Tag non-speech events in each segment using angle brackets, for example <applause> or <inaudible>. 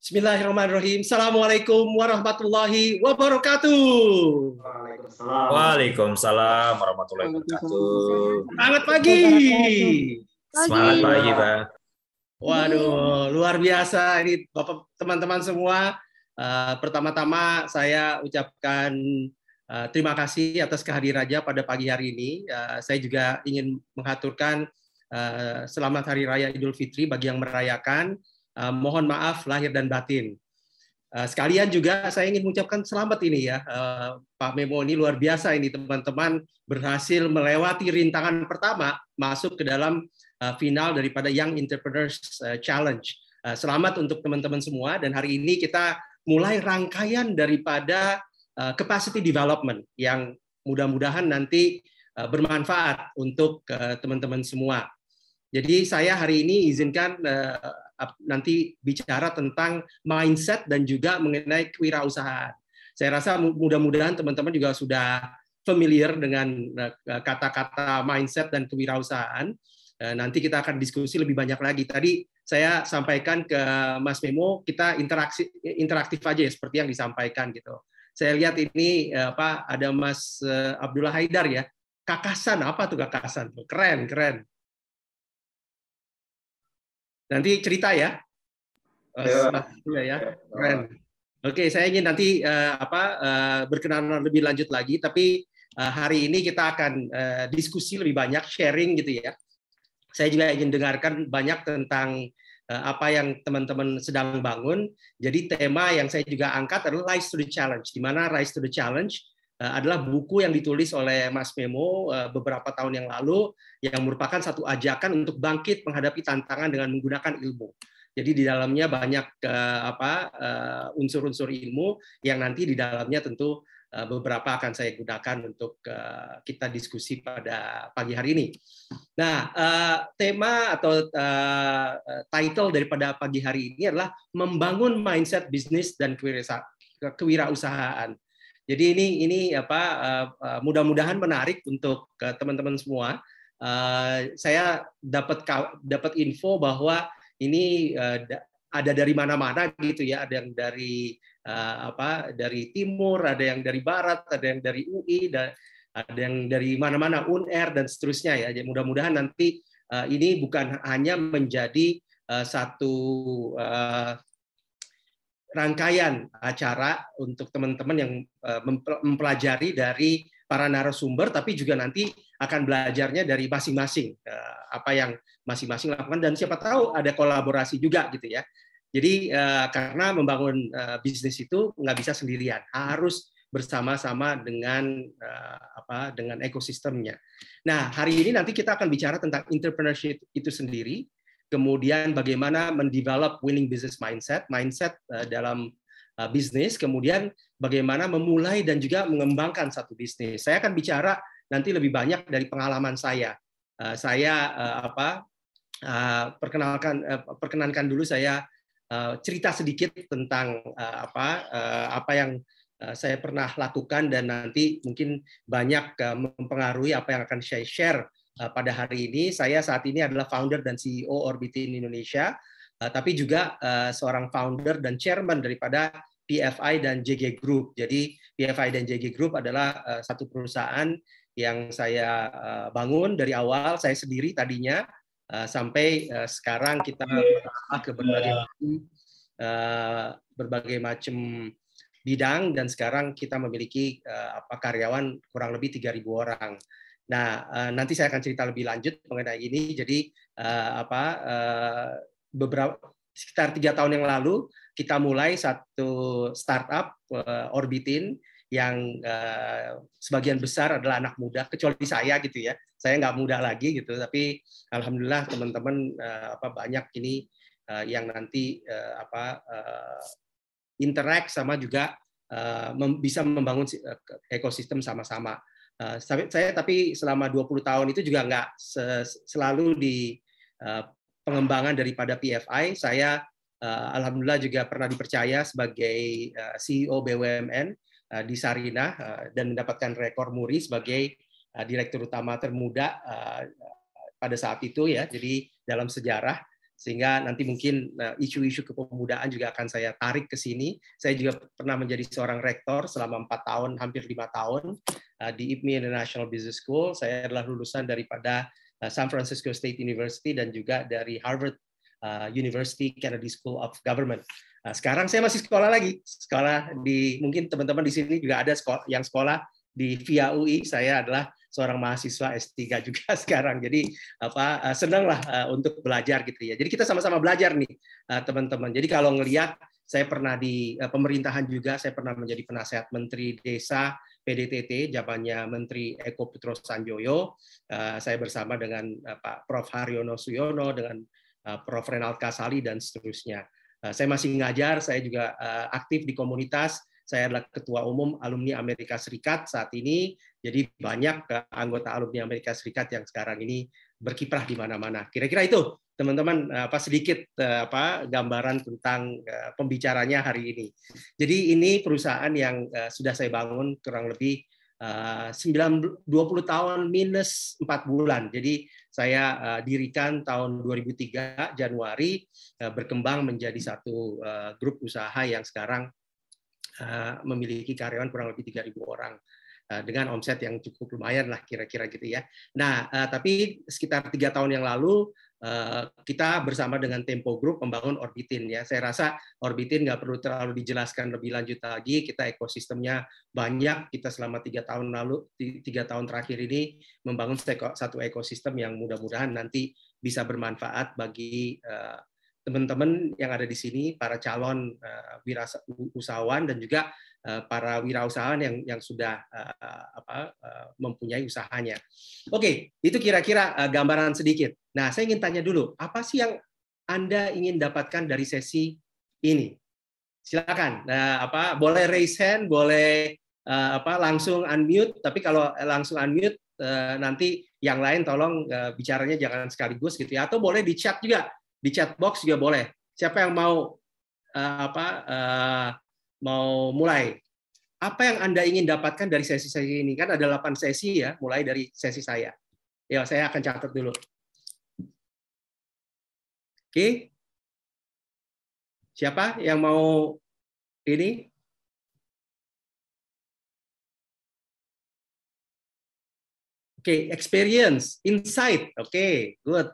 Bismillahirrahmanirrahim. Assalamualaikum warahmatullahi wabarakatuh. Waalaikumsalam. Waalaikumsalam warahmatullahi wabarakatuh. Selamat pagi. Semangat pagi, Pak. Waduh, luar biasa ini Bapak teman-teman semua. Uh, pertama-tama saya ucapkan uh, terima kasih atas kehadirannya pada pagi hari ini. Uh, saya juga ingin mengaturkan uh, selamat hari raya Idul Fitri bagi yang merayakan Uh, mohon maaf lahir dan batin. Uh, sekalian juga saya ingin mengucapkan selamat ini ya, uh, Pak Memo ini luar biasa ini teman-teman berhasil melewati rintangan pertama masuk ke dalam final daripada Young Entrepreneurs Challenge. Selamat untuk teman-teman semua dan hari ini kita mulai rangkaian daripada capacity development yang mudah-mudahan nanti bermanfaat untuk teman-teman semua. Jadi saya hari ini izinkan nanti bicara tentang mindset dan juga mengenai kewirausahaan. Saya rasa mudah-mudahan teman-teman juga sudah familiar dengan eh, kata-kata mindset dan kewirausahaan. Eh, nanti kita akan diskusi lebih banyak lagi. Tadi saya sampaikan ke Mas Memo, kita interaksi interaktif aja ya seperti yang disampaikan gitu. Saya lihat ini eh, apa ada Mas Abdullah Haidar ya. Kakasan apa tuh kakasan? Keren, keren. Nanti cerita ya. Ya. ya. Keren. Oke, saya ingin nanti uh, apa uh, berkenalan lebih lanjut lagi, tapi uh, hari ini kita akan uh, diskusi lebih banyak, sharing gitu ya. Saya juga ingin dengarkan banyak tentang uh, apa yang teman-teman sedang bangun. Jadi tema yang saya juga angkat adalah Rise to the Challenge, di mana Rise to the Challenge adalah buku yang ditulis oleh Mas Memo uh, beberapa tahun yang lalu yang merupakan satu ajakan untuk bangkit menghadapi tantangan dengan menggunakan ilmu. Jadi di dalamnya banyak uh, apa unsur-unsur ilmu yang nanti di dalamnya tentu beberapa akan saya gunakan untuk kita diskusi pada pagi hari ini. Nah, tema atau title daripada pagi hari ini adalah membangun mindset bisnis dan kewirausahaan. Jadi ini ini apa uh, mudah-mudahan menarik untuk teman-teman semua uh, saya dapat dapat info bahwa ini ada dari mana-mana gitu ya, ada yang dari apa dari timur, ada yang dari barat, ada yang dari UI, ada yang dari mana-mana UNR dan seterusnya ya. Jadi mudah-mudahan nanti ini bukan hanya menjadi satu rangkaian acara untuk teman-teman yang mempelajari dari para narasumber, tapi juga nanti akan belajarnya dari masing-masing eh, apa yang masing-masing lakukan dan siapa tahu ada kolaborasi juga gitu ya. Jadi eh, karena membangun eh, bisnis itu nggak bisa sendirian, harus bersama-sama dengan apa dengan ekosistemnya. Nah hari ini nanti kita akan bicara tentang entrepreneurship itu sendiri, kemudian bagaimana mendevelop winning business mindset, mindset dalam bisnis, kemudian bagaimana memulai dan juga mengembangkan satu bisnis. Saya akan bicara nanti lebih banyak dari pengalaman saya. Eh, saya eh, apa eh, perkenalkan perkenankan dulu saya cerita sedikit tentang apa apa yang saya pernah lakukan dan nanti mungkin banyak mempengaruhi apa yang akan saya share pada hari ini. Saya saat ini adalah founder dan CEO Orbitin Indonesia, tapi juga seorang founder dan chairman daripada PFI dan JG Group. Jadi PFI dan JG Group adalah uh, satu perusahaan yang saya uh, bangun dari awal saya sendiri tadinya uh, sampai uh, sekarang kita ke berbagai uh, berbagai macam bidang dan sekarang kita memiliki uh, apa karyawan kurang lebih 3.000 orang. Nah, uh, nanti saya akan cerita lebih lanjut mengenai ini. Jadi uh, apa uh, beberapa sekitar tiga tahun yang lalu kita mulai satu startup uh, Orbitin yang uh, sebagian besar adalah anak muda kecuali saya gitu ya saya nggak muda lagi gitu tapi alhamdulillah teman-teman uh, apa banyak ini uh, yang nanti uh, apa uh, interact sama juga mem bisa membangun ekosistem sama-sama uh, saya tapi selama 20 tahun itu juga nggak selalu di pengembangan daripada PFI saya alhamdulillah juga pernah dipercaya sebagai CEO BUMN di Sarina uh, dan mendapatkan rekor muri sebagai direktur utama termuda pada saat itu ya. Jadi dalam sejarah sehingga nanti mungkin isu-isu kepemudaan juga akan saya tarik ke sini. Saya juga pernah menjadi seorang rektor selama empat tahun, hampir lima tahun di IPMI International Business School. Saya adalah lulusan daripada San Francisco State University dan juga dari Harvard University Kennedy School of Government. Nah, sekarang saya masih sekolah lagi, sekolah di mungkin teman-teman di sini juga ada sekolah yang sekolah di via UI. Saya adalah seorang mahasiswa S3 juga <laughs> sekarang. Jadi apa eh, senang lah eh, untuk belajar gitu ya. Jadi kita sama-sama belajar nih eh, teman-teman. Jadi kalau ngelihat saya pernah di pemerintahan juga, saya pernah menjadi penasehat Menteri Desa PDTT, jabatannya Menteri Eko Putro Sanjoyo. Saya bersama dengan Pak Prof Haryono Suyono, dengan Prof Renald Kasali dan seterusnya. Saya masih ngajar, saya juga aktif di komunitas saya adalah ketua umum alumni Amerika Serikat saat ini. Jadi banyak anggota alumni Amerika Serikat yang sekarang ini berkiprah di mana-mana. Kira-kira itu teman-teman apa sedikit eh, apa gambaran tentang eh, pembicaranya hari ini. Jadi ini perusahaan yang eh, sudah saya bangun kurang lebih 20 tahun minus 4 bulan. Jadi saya dirikan tahun 2003 Januari berkembang menjadi satu grup usaha yang sekarang Eh, memiliki karyawan kurang lebih 3.000 orang eh, dengan omset yang cukup lumayan lah kira-kira gitu ya. Nah, eh, tapi sekitar tiga tahun yang lalu kita bersama dengan Tempo Group membangun Orbitin ya. Saya rasa Orbitin nggak perlu terlalu dijelaskan lebih lanjut lagi. Kita ekosistemnya banyak. Kita selama tiga tahun lalu, tiga tahun terakhir ini membangun satu ekosistem yang mudah-mudahan nanti bisa bermanfaat bagi teman-teman yang ada di sini, para calon wirausahawan dan juga para wirausahawan yang yang sudah uh, apa, uh, mempunyai usahanya. Oke, itu kira-kira gambaran sedikit. Nah, saya ingin tanya dulu, apa sih yang Anda ingin dapatkan dari sesi ini? Silakan. Nah, apa boleh raise hand, boleh apa langsung unmute, tapi kalau langsung unmute nanti yang lain tolong bicaranya jangan sekaligus gitu ya atau boleh di chat juga di chat box juga boleh. Siapa yang mau apa mau mulai? Apa yang Anda ingin dapatkan dari sesi-sesi ini? Kan ada 8 sesi ya, mulai dari sesi saya. Ya, saya akan catat dulu. Oke. Siapa yang mau ini? Oke, okay, experience, insight. Oke, okay, good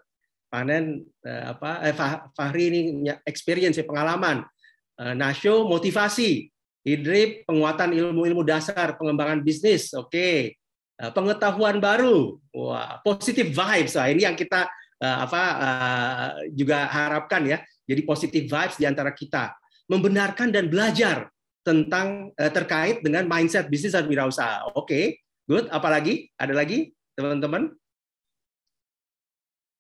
panen eh, apa eh, Fahri ini experience ya, pengalaman eh, Nasyo motivasi. Idrip penguatan ilmu-ilmu dasar pengembangan bisnis. Oke. Okay. eh, pengetahuan baru. Wah positive vibes lah. Ini yang kita eh, apa juga harapkan ya. Jadi positive vibes di antara kita. Membenarkan dan belajar tentang terkait dengan mindset bisnis dan wirausaha. Oke okay. good. Apalagi? Ada lagi teman-teman?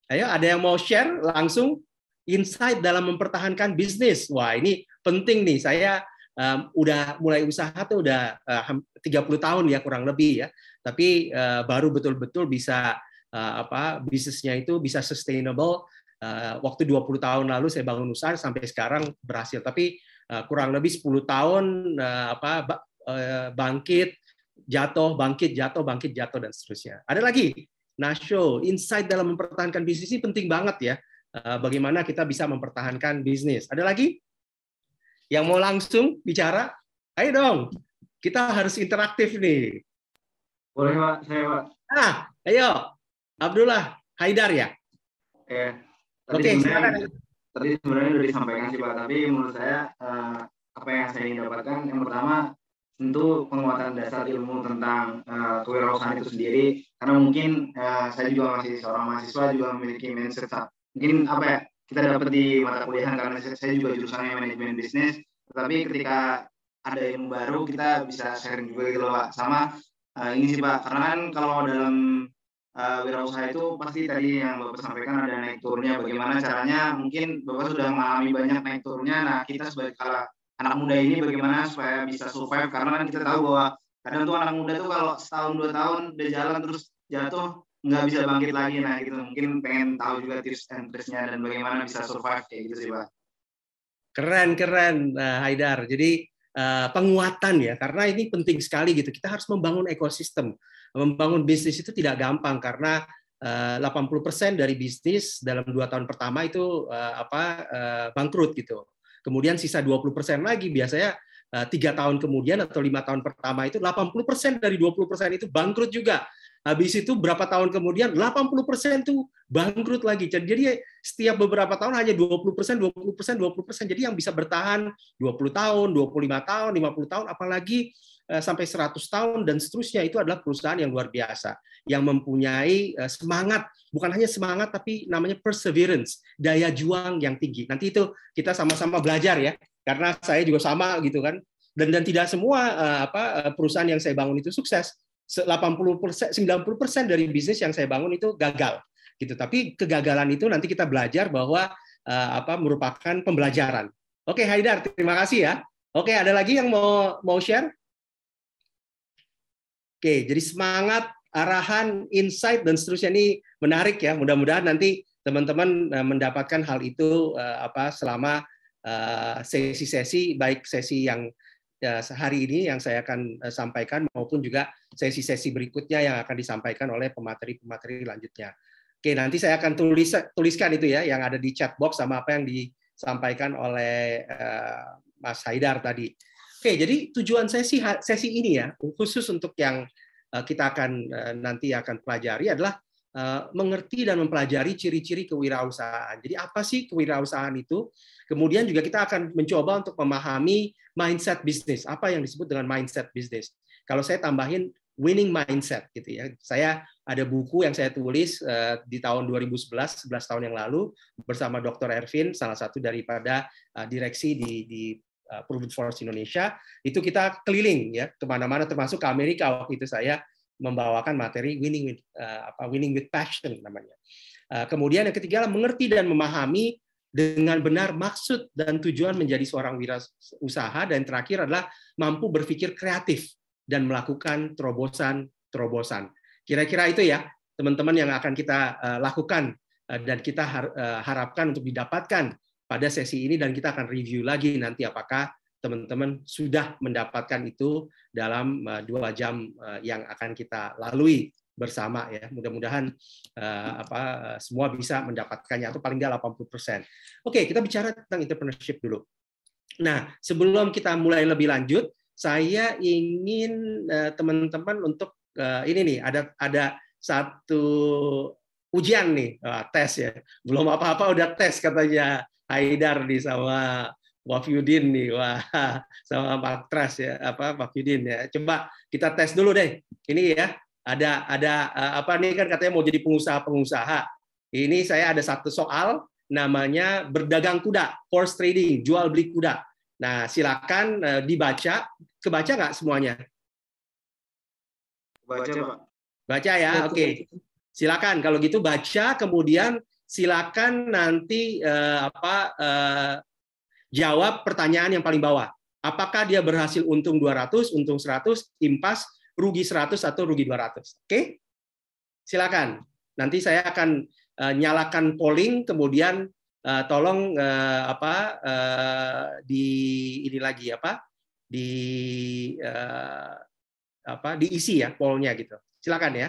Ayo, ada yang mau share langsung insight dalam mempertahankan bisnis. Wah, ini penting nih. Saya um, udah mulai usaha tuh udah uh, 30 tahun ya kurang lebih ya. Tapi uh, baru betul-betul bisa uh, apa bisnisnya itu bisa sustainable. Uh, waktu 20 tahun lalu saya bangun usaha sampai sekarang berhasil. Tapi uh, kurang lebih 10 tahun uh, apa uh, bangkit, jatuh, bangkit, jatuh, bangkit, jatuh dan seterusnya. Ada lagi Nasho, insight dalam mempertahankan bisnis ini penting banget ya. Eh, bagaimana kita bisa mempertahankan bisnis. Ada lagi? Yang mau langsung bicara? Ayo dong. Kita harus interaktif nih. Boleh, Pak. Saya, Pak. Ah, ayo. Abdullah Haidar ya? Oke. Oke, okay, Tadi sebenarnya sudah disampaikan sih, Pak. Tapi menurut saya, eh, apa yang saya ingin dapatkan, yang pertama, tentu penguatan dasar ilmu tentang uh, kewirausahaan itu sendiri karena mungkin uh, saya juga masih seorang mahasiswa juga memiliki mindset mungkin apa ya kita dapat di mata kuliah karena saya juga jurusannya manajemen bisnis. Tetapi ketika ada ilmu baru kita bisa sharing juga gitu loh pak. Sama uh, ini sih pak. Karena kan kalau dalam uh, wirausaha itu pasti tadi yang bapak sampaikan ada naik turunnya. Bagaimana caranya? Mungkin bapak sudah mengalami banyak naik turunnya. Nah kita sebagai kala anak muda ini bagaimana supaya bisa survive? Karena kan kita tahu bahwa kadang tuh anak muda tuh kalau setahun dua tahun udah jalan terus jatuh nggak bisa bangkit lagi nah gitu. Mungkin pengen tahu juga tips and triknya dan bagaimana bisa survive kayak gitu sih pak. Keren keren uh, Haidar. Jadi uh, penguatan ya karena ini penting sekali gitu. Kita harus membangun ekosistem. Membangun bisnis itu tidak gampang karena 80% dari bisnis dalam dua tahun pertama itu apa bangkrut gitu. Kemudian sisa 20% lagi biasanya tiga tahun kemudian atau lima tahun pertama itu 80% dari 20% itu bangkrut juga. Habis itu berapa tahun kemudian 80% itu bangkrut lagi. Jadi setiap beberapa tahun hanya 20%, 20%, 20%. Jadi yang bisa bertahan 20 tahun, 25 tahun, 50 tahun, apalagi eh, sampai 100 tahun dan seterusnya itu adalah perusahaan yang luar biasa yang mempunyai eh, semangat, bukan hanya semangat tapi namanya perseverance, daya juang yang tinggi. Nanti itu kita sama-sama belajar ya. Karena saya juga sama gitu kan. Dan dan tidak semua eh, apa perusahaan yang saya bangun itu sukses 80 persen, 90 persen dari bisnis yang saya bangun itu gagal, gitu. Tapi kegagalan itu nanti kita belajar bahwa uh, apa merupakan pembelajaran. Oke, Haidar, terima kasih ya. Oke, ada lagi yang mau mau share? Oke, jadi semangat, arahan, insight dan seterusnya ini menarik ya. Mudah-mudahan nanti teman-teman eh, mendapatkan hal itu uh, apa selama sesi-sesi baik sesi yang ya, hari ini yang saya akan sampaikan maupun juga sesi-sesi berikutnya yang akan disampaikan oleh pemateri-pemateri lanjutnya. Oke, nanti saya akan tulis tuliskan itu ya yang ada di chat box sama apa yang disampaikan oleh uh, Mas Haidar tadi. Oke, jadi tujuan sesi sesi ini ya khusus untuk yang uh, kita akan nanti akan pelajari adalah mengerti dan mempelajari ciri-ciri kewirausahaan. Jadi apa sih kewirausahaan itu? Kemudian juga kita akan mencoba untuk memahami mindset bisnis. Apa yang disebut dengan mindset bisnis? Kalau saya tambahin winning mindset gitu ya. Saya ada buku yang saya tulis uh, di tahun 2011, 11 tahun yang lalu bersama Dr. Ervin, salah satu daripada uh, direksi di di uh, Proven Force Indonesia. Itu kita keliling ya ke mana-mana termasuk ke Amerika waktu itu saya membawakan materi winning with uh, apa winning with passion namanya. Uh, kemudian yang ketiga adalah mengerti dan memahami dengan benar maksud dan tujuan menjadi seorang wirausaha dan terakhir adalah mampu berpikir kreatif dan melakukan terobosan-terobosan. Kira-kira itu ya, teman-teman yang akan kita uh, lakukan uh, dan kita har uh, harapkan untuk didapatkan pada sesi ini dan kita akan review lagi nanti apakah teman-teman sudah mendapatkan itu dalam uh, dua jam uh, yang akan kita lalui bersama ya. Mudah-mudahan uh, apa semua bisa mendapatkannya atau paling tidak 80%. Oke, kita bicara tentang entrepreneurship dulu. Nah, sebelum kita mulai lebih lanjut, saya ingin eh, teman-teman untuk eh, ini nih ada ada satu ujian nih tes ya belum apa-apa udah tes katanya Haidar nih sama Wafyudin nih wah sama Pak Tras ya apa Wafyudin ya coba kita tes dulu deh ini ya ada ada eh, apa nih kan katanya mau jadi pengusaha-pengusaha ini saya ada satu soal namanya berdagang kuda horse trading jual beli kuda Nah, silakan uh, dibaca. Kebaca nggak semuanya? Baca, Pak. Baca ya, oke. Okay. Silakan. Kalau gitu baca, kemudian silakan nanti uh, apa uh, jawab pertanyaan yang paling bawah. Apakah dia berhasil untung 200, untung 100, impas, rugi 100 atau rugi 200? Oke? Okay? Silakan. Nanti saya akan uh, nyalakan polling, kemudian uh, tolong uh, apa uh, di ini lagi apa di uh, apa diisi ya polnya gitu. Silakan ya.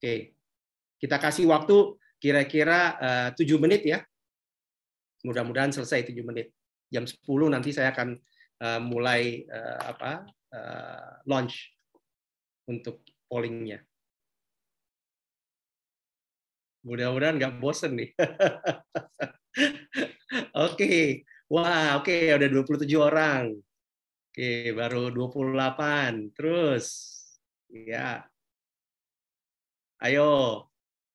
Oke. Kita kasih waktu kira-kira tujuh menit ya. Mudah-mudahan selesai tujuh menit. Jam 10 nanti saya akan uh, mulai uh, apa uh, launch untuk pollingnya. Mudah-mudahan nggak bosen nih. <laughs> Oke. Wah, oke okay. udah 27 orang. Oke, baru 28. Terus ya. Ayo.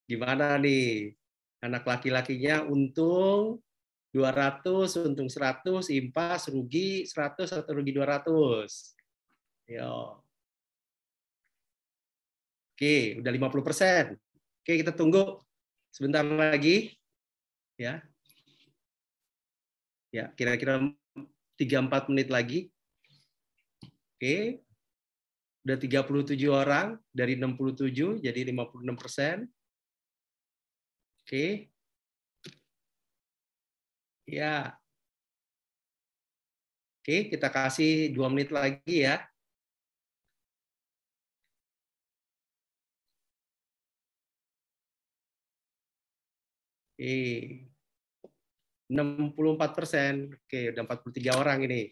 Gimana nih? Anak laki-lakinya untung 200, untung 100, impas, rugi 100 atau rugi 200. Yo. Oke, udah 50 persen. Oke, kita tunggu sebentar lagi. Ya, Ya, kira-kira 3-4 menit lagi. Oke. Udah 37 orang dari 67 jadi 56 persen. Oke. Ya. Oke, kita kasih dua menit lagi ya. Oke. 64 persen. Oke, udah 43 orang ini.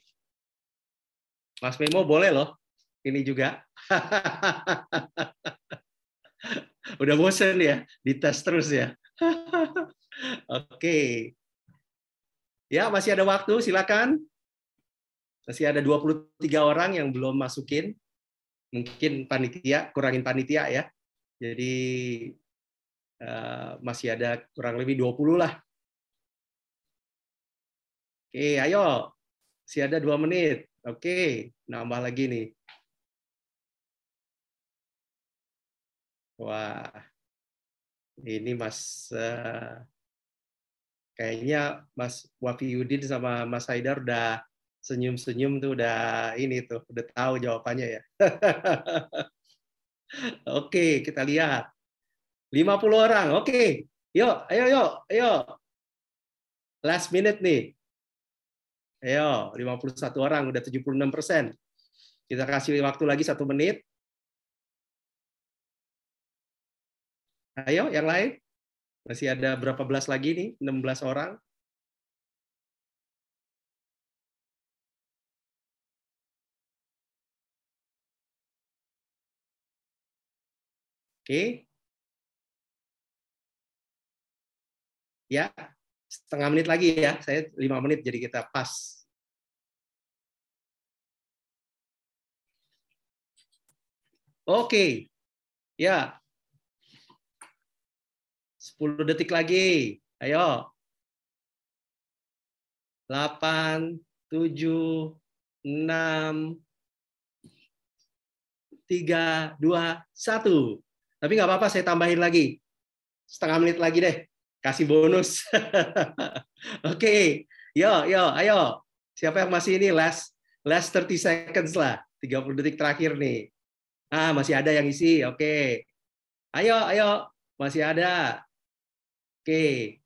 Mas Memo boleh loh. Ini juga. <laughs> udah bosen ya, dites terus ya. <laughs> Oke. Ya, masih ada waktu, silakan. Masih ada 23 orang yang belum masukin. Mungkin panitia, kurangin panitia ya. Jadi uh, masih ada kurang lebih 20 lah. Oke, ayo. Masih ada dua menit. Oke, nambah lagi nih. Wah, ini Mas uh, kayaknya Mas Wafiudin sama Mas Haidar udah senyum-senyum tuh udah ini tuh udah tahu jawabannya ya. <laughs> Oke, kita lihat. 50 orang. Oke. Yuk, ayo yuk, ayo. Last minute nih. Ayo, 51 orang udah 76 persen. Kita kasih waktu lagi satu menit. Ayo, yang lain. Masih ada berapa belas lagi nih? 16 orang. Oke. Ya, setengah menit lagi ya. Saya lima menit jadi kita pas. Oke. Ya, 10 detik lagi. Ayo. 8, 7, 6, 3, 2, 1. Tapi nggak apa-apa, saya tambahin lagi. Setengah menit lagi deh. Kasih bonus. <laughs> Oke. Okay. Yo, yo, ayo. Siapa yang masih ini? Last, last 30 seconds lah. 30 detik terakhir nih. Ah, masih ada yang isi. Oke. Okay. Ayo, ayo. Masih ada. Oke.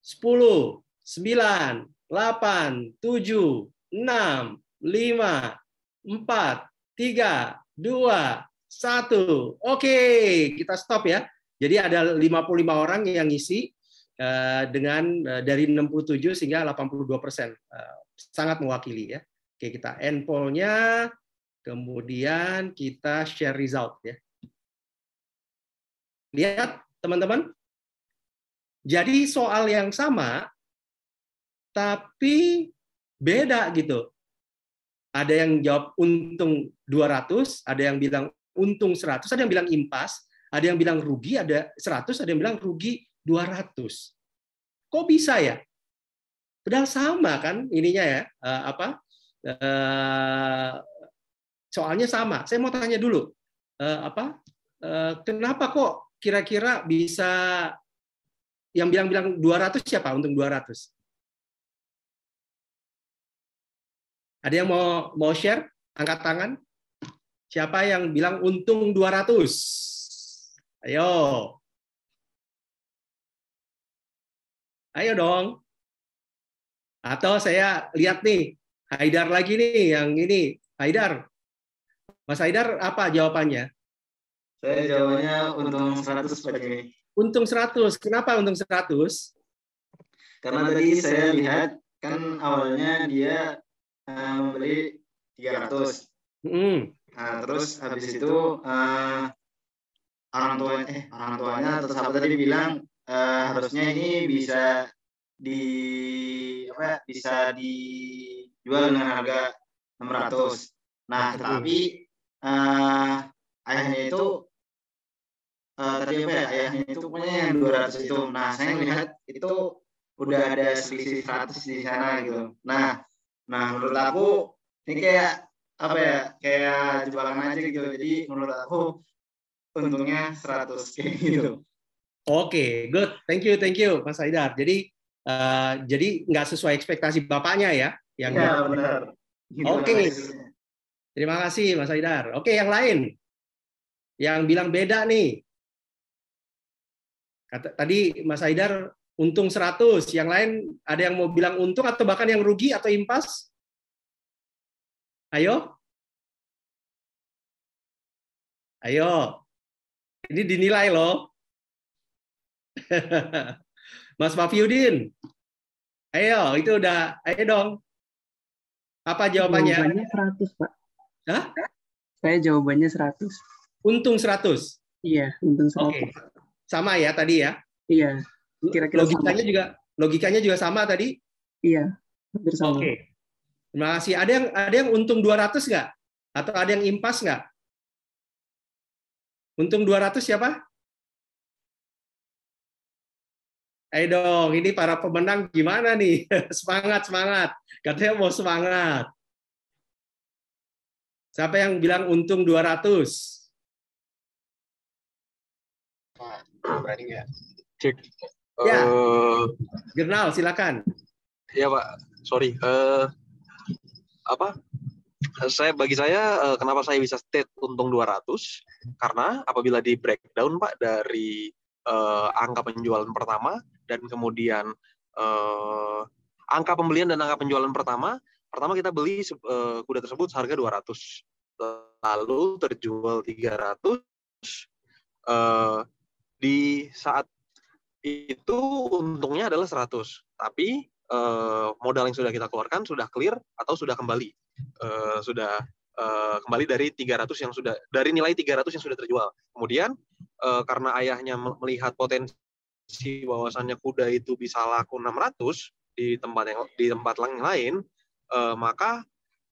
10, 9, 8, 7, 6, 5, 4, 3, 2, 1. Oke, kita stop ya. Jadi ada 55 orang yang ngisi eh, dengan eh, dari 67 sehingga 82 persen. Eh, sangat mewakili ya. Oke, kita end poll-nya, kemudian kita share result ya. Lihat teman-teman, jadi soal yang sama, tapi beda gitu. Ada yang jawab untung 200, ada yang bilang untung 100, ada yang bilang impas, ada yang bilang rugi, ada 100, ada yang bilang rugi 200. Kok bisa ya? Padahal sama kan ininya ya, eh, apa? Eh, soalnya sama. Saya mau tanya dulu, eh, apa? Kenapa kok kira-kira bisa yang bilang-bilang 200 siapa untung 200? Ada yang mau mau share? Angkat tangan. Siapa yang bilang untung 200? Ayo. Ayo dong. Atau saya lihat nih, Haidar lagi nih yang ini. Haidar. Mas Haidar apa jawabannya? Saya jawabannya untung 100 Pak ini. Untung 100. Kenapa untung 100? Karena tadi saya lihat kan awalnya dia uh, membeli 300. Mm. Nah, terus habis itu uh, orang tua eh orang tuanya atau sahabat tadi bilang uh, harusnya ini bisa di apa bisa dijual dengan harga 600. Nah, tetapi uh, ayahnya itu uh, tadi apa ya? Ayahnya itu punya yang 200 itu. Nah saya melihat itu udah ada selisih 100 di sana gitu. Nah nah menurut aku ini kayak apa ya? Kayak jebakan aja gitu. Jadi menurut aku untungnya 100 kayak <laughs> gitu. Oke okay, good. Thank you thank you Mas Haidar. Jadi uh, jadi nggak sesuai ekspektasi bapaknya ya? Yang ya, benar. Oke. okay. terima kasih Mas Haidar. Oke okay, yang lain. Yang bilang beda nih Kata, tadi Mas Haidar untung 100, yang lain ada yang mau bilang untung atau bahkan yang rugi atau impas? Ayo. Ayo. Ini dinilai loh. <laughs> Mas Mafiudin. Ayo, itu udah. Ayo dong. Apa jawabannya? Jawabannya 100, Pak. Hah? Saya jawabannya 100. Untung 100. Iya, untung 100. Oke. Sama ya tadi ya. Iya, kira-kira logikanya juga logikanya juga sama tadi. iya. Hampir sama. Oke. Terima kasih. Ada yang ada yang untung 200 nggak? Atau ada yang impas nggak? Untung 200 siapa? Ayo dong, ini para pemenang gimana nih? <laughs> semangat, semangat. Katanya mau semangat. Siapa yang bilang untung 200? Berani nggak? Cek. Ya. Jurnal, silakan. ya Pak, sorry. Eh, apa? Saya bagi saya eh, kenapa saya bisa state untung 200 karena apabila di breakdown Pak dari eh, angka penjualan pertama dan kemudian eh, angka pembelian dan angka penjualan pertama, pertama kita beli eh, kuda tersebut seharga 200. Lalu terjual 300 eh, di saat itu untungnya adalah 100. Tapi eh, modal yang sudah kita keluarkan sudah clear atau sudah kembali. Eh, sudah eh, kembali dari 300 yang sudah dari nilai 300 yang sudah terjual. Kemudian eh, karena ayahnya me- melihat potensi bahwasannya kuda itu bisa laku 600 di tempat yang di tempat yang lain, eh, maka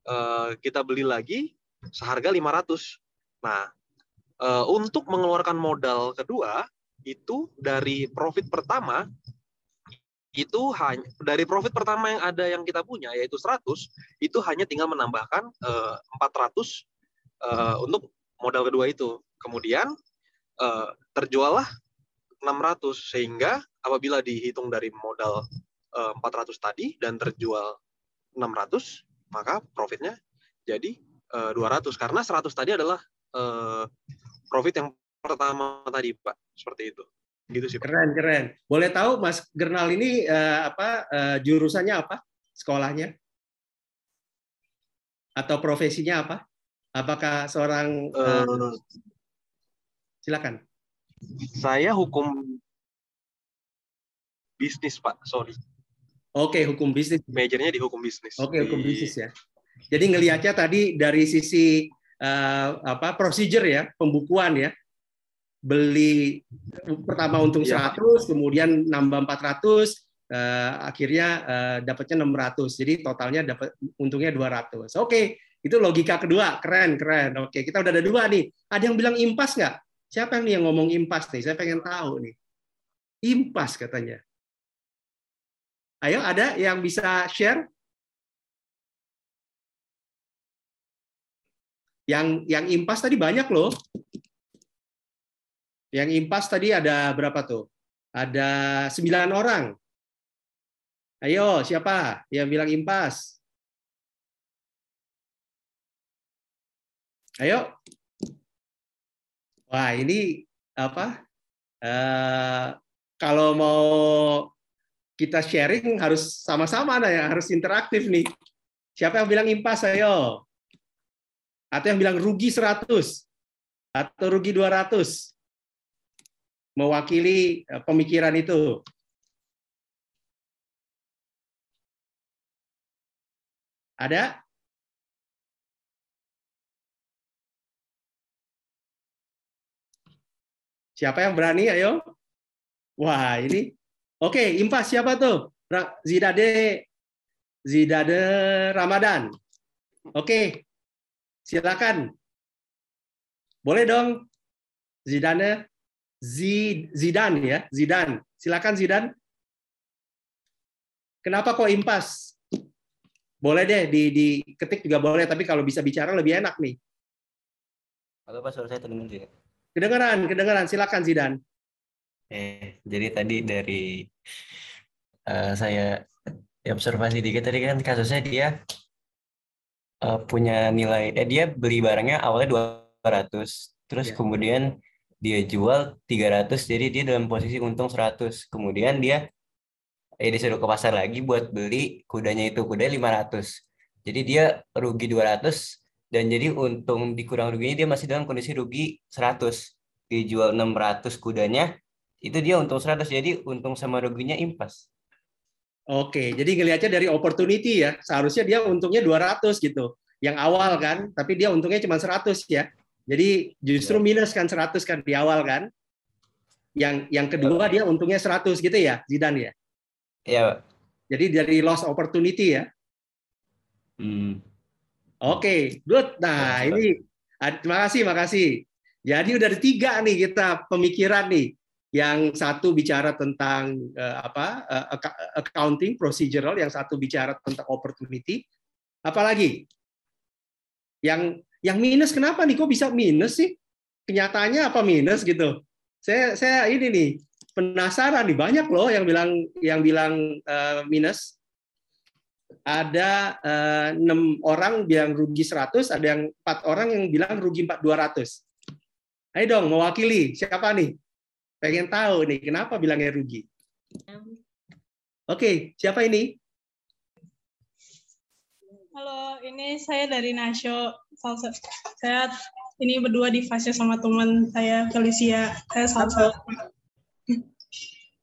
eh, kita beli lagi seharga 500. Nah, eh, untuk mengeluarkan modal kedua itu dari profit pertama itu hanya dari profit pertama yang ada yang kita punya yaitu 100 itu hanya tinggal menambahkan eh, 400 eh, untuk modal kedua itu. Kemudian eh, terjuallah 600 sehingga apabila dihitung dari modal eh, 400 tadi dan terjual 600 maka profitnya jadi eh, 200 karena 100 tadi adalah eh, profit yang pertama tadi Pak seperti itu gitu sih Pak. Keren, keren. Boleh tahu Mas Gernal ini eh, apa eh, jurusannya apa? Sekolahnya? Atau profesinya apa? Apakah seorang Eh, silakan. saya hukum bisnis Pak sorry Oke, hukum bisnis. majornya di hukum bisnis Oke, hukum Di- bisnis ya. Jadi ngelihatnya tadi dari sisi eh, apa procedure ya, pembukuan ya. Beli pertama untung Iya. 100, kemudian nambah 400, eh, akhirnya eh, dapatnya 600. Jadi totalnya dapat untungnya 200. Oke, itu logika kedua. Keren, keren. Oke, kita udah ada dua nih. Ada yang bilang impas nggak? Siapa yang nih yang ngomong impas nih? Saya pengen tahu nih. Impas katanya. Ayo, ada yang bisa share? Yang yang impas tadi banyak loh. Yang impas tadi ada berapa tuh? Ada sembilan orang. Ayo, siapa yang bilang impas? Ayo. Wah, ini apa? Eh, kalau mau kita sharing harus sama-sama nah ya, harus interaktif nih. Siapa yang bilang impas ayo? Atau yang bilang rugi 100 atau rugi 200? Mewakili eh, pemikiran itu. Ada? Siapa yang berani? Ayo. Wah, ini Oke, impas siapa tuh? Zidade Zidade Ramadan. Oke. Silakan. Boleh dong. Zidane Zid Zidan ya, Zidan. Silakan Zidan. Kenapa kok impas? Boleh deh di diketik juga boleh, tapi kalau bisa bicara lebih enak nih. Halo Pak, suara saya terdengar tidak? Kedengeran, kedengeran. Silakan Zidan. Eh, jadi tadi dari eh, saya observasi dikit tadi kan kasusnya dia eh, punya nilai eh dia beli barangnya awalnya 200 terus Ya. kemudian dia jual 300 jadi dia dalam posisi untung 100 kemudian dia eh disuruh ke pasar lagi buat beli kudanya itu kuda 500 jadi dia rugi 200 dan jadi untung dikurang ruginya dia masih dalam kondisi rugi 100 dijual 600 kudanya itu dia untung 100 jadi untung sama ruginya impas. Oke, jadi ngelihatnya dari opportunity ya. Seharusnya dia untungnya 200 gitu. Yang awal kan, tapi dia untungnya cuma 100 ya. Jadi justru minus kan 100 kan di awal kan. Yang yang kedua dia untungnya 100 gitu ya, Zidan ya. Iya. Jadi dari loss opportunity ya. Hmm. Oke, good. Nah, Bagus, ini terima kasih, makasih. Jadi udah ada tiga nih kita pemikiran nih. Yang satu bicara tentang eh, apa acc- accounting procedural, yang satu bicara tentang opportunity. Apalagi? Yang yang minus kenapa nih? Kok bisa minus sih? Kenyataannya apa minus gitu? Saya saya ini nih penasaran nih banyak loh yang bilang yang bilang eh, minus ada eh, enam orang bilang rugi 100, ada yang empat orang yang bilang rugi 4 200. Ayo dong, mewakili siapa nih? Pengen tahu nih kenapa bilangnya rugi. Oke, siapa ini? Halo, ini saya dari Nasyo. Salsa. Saya ini berdua di fase sama teman saya Felicia. Saya salsa.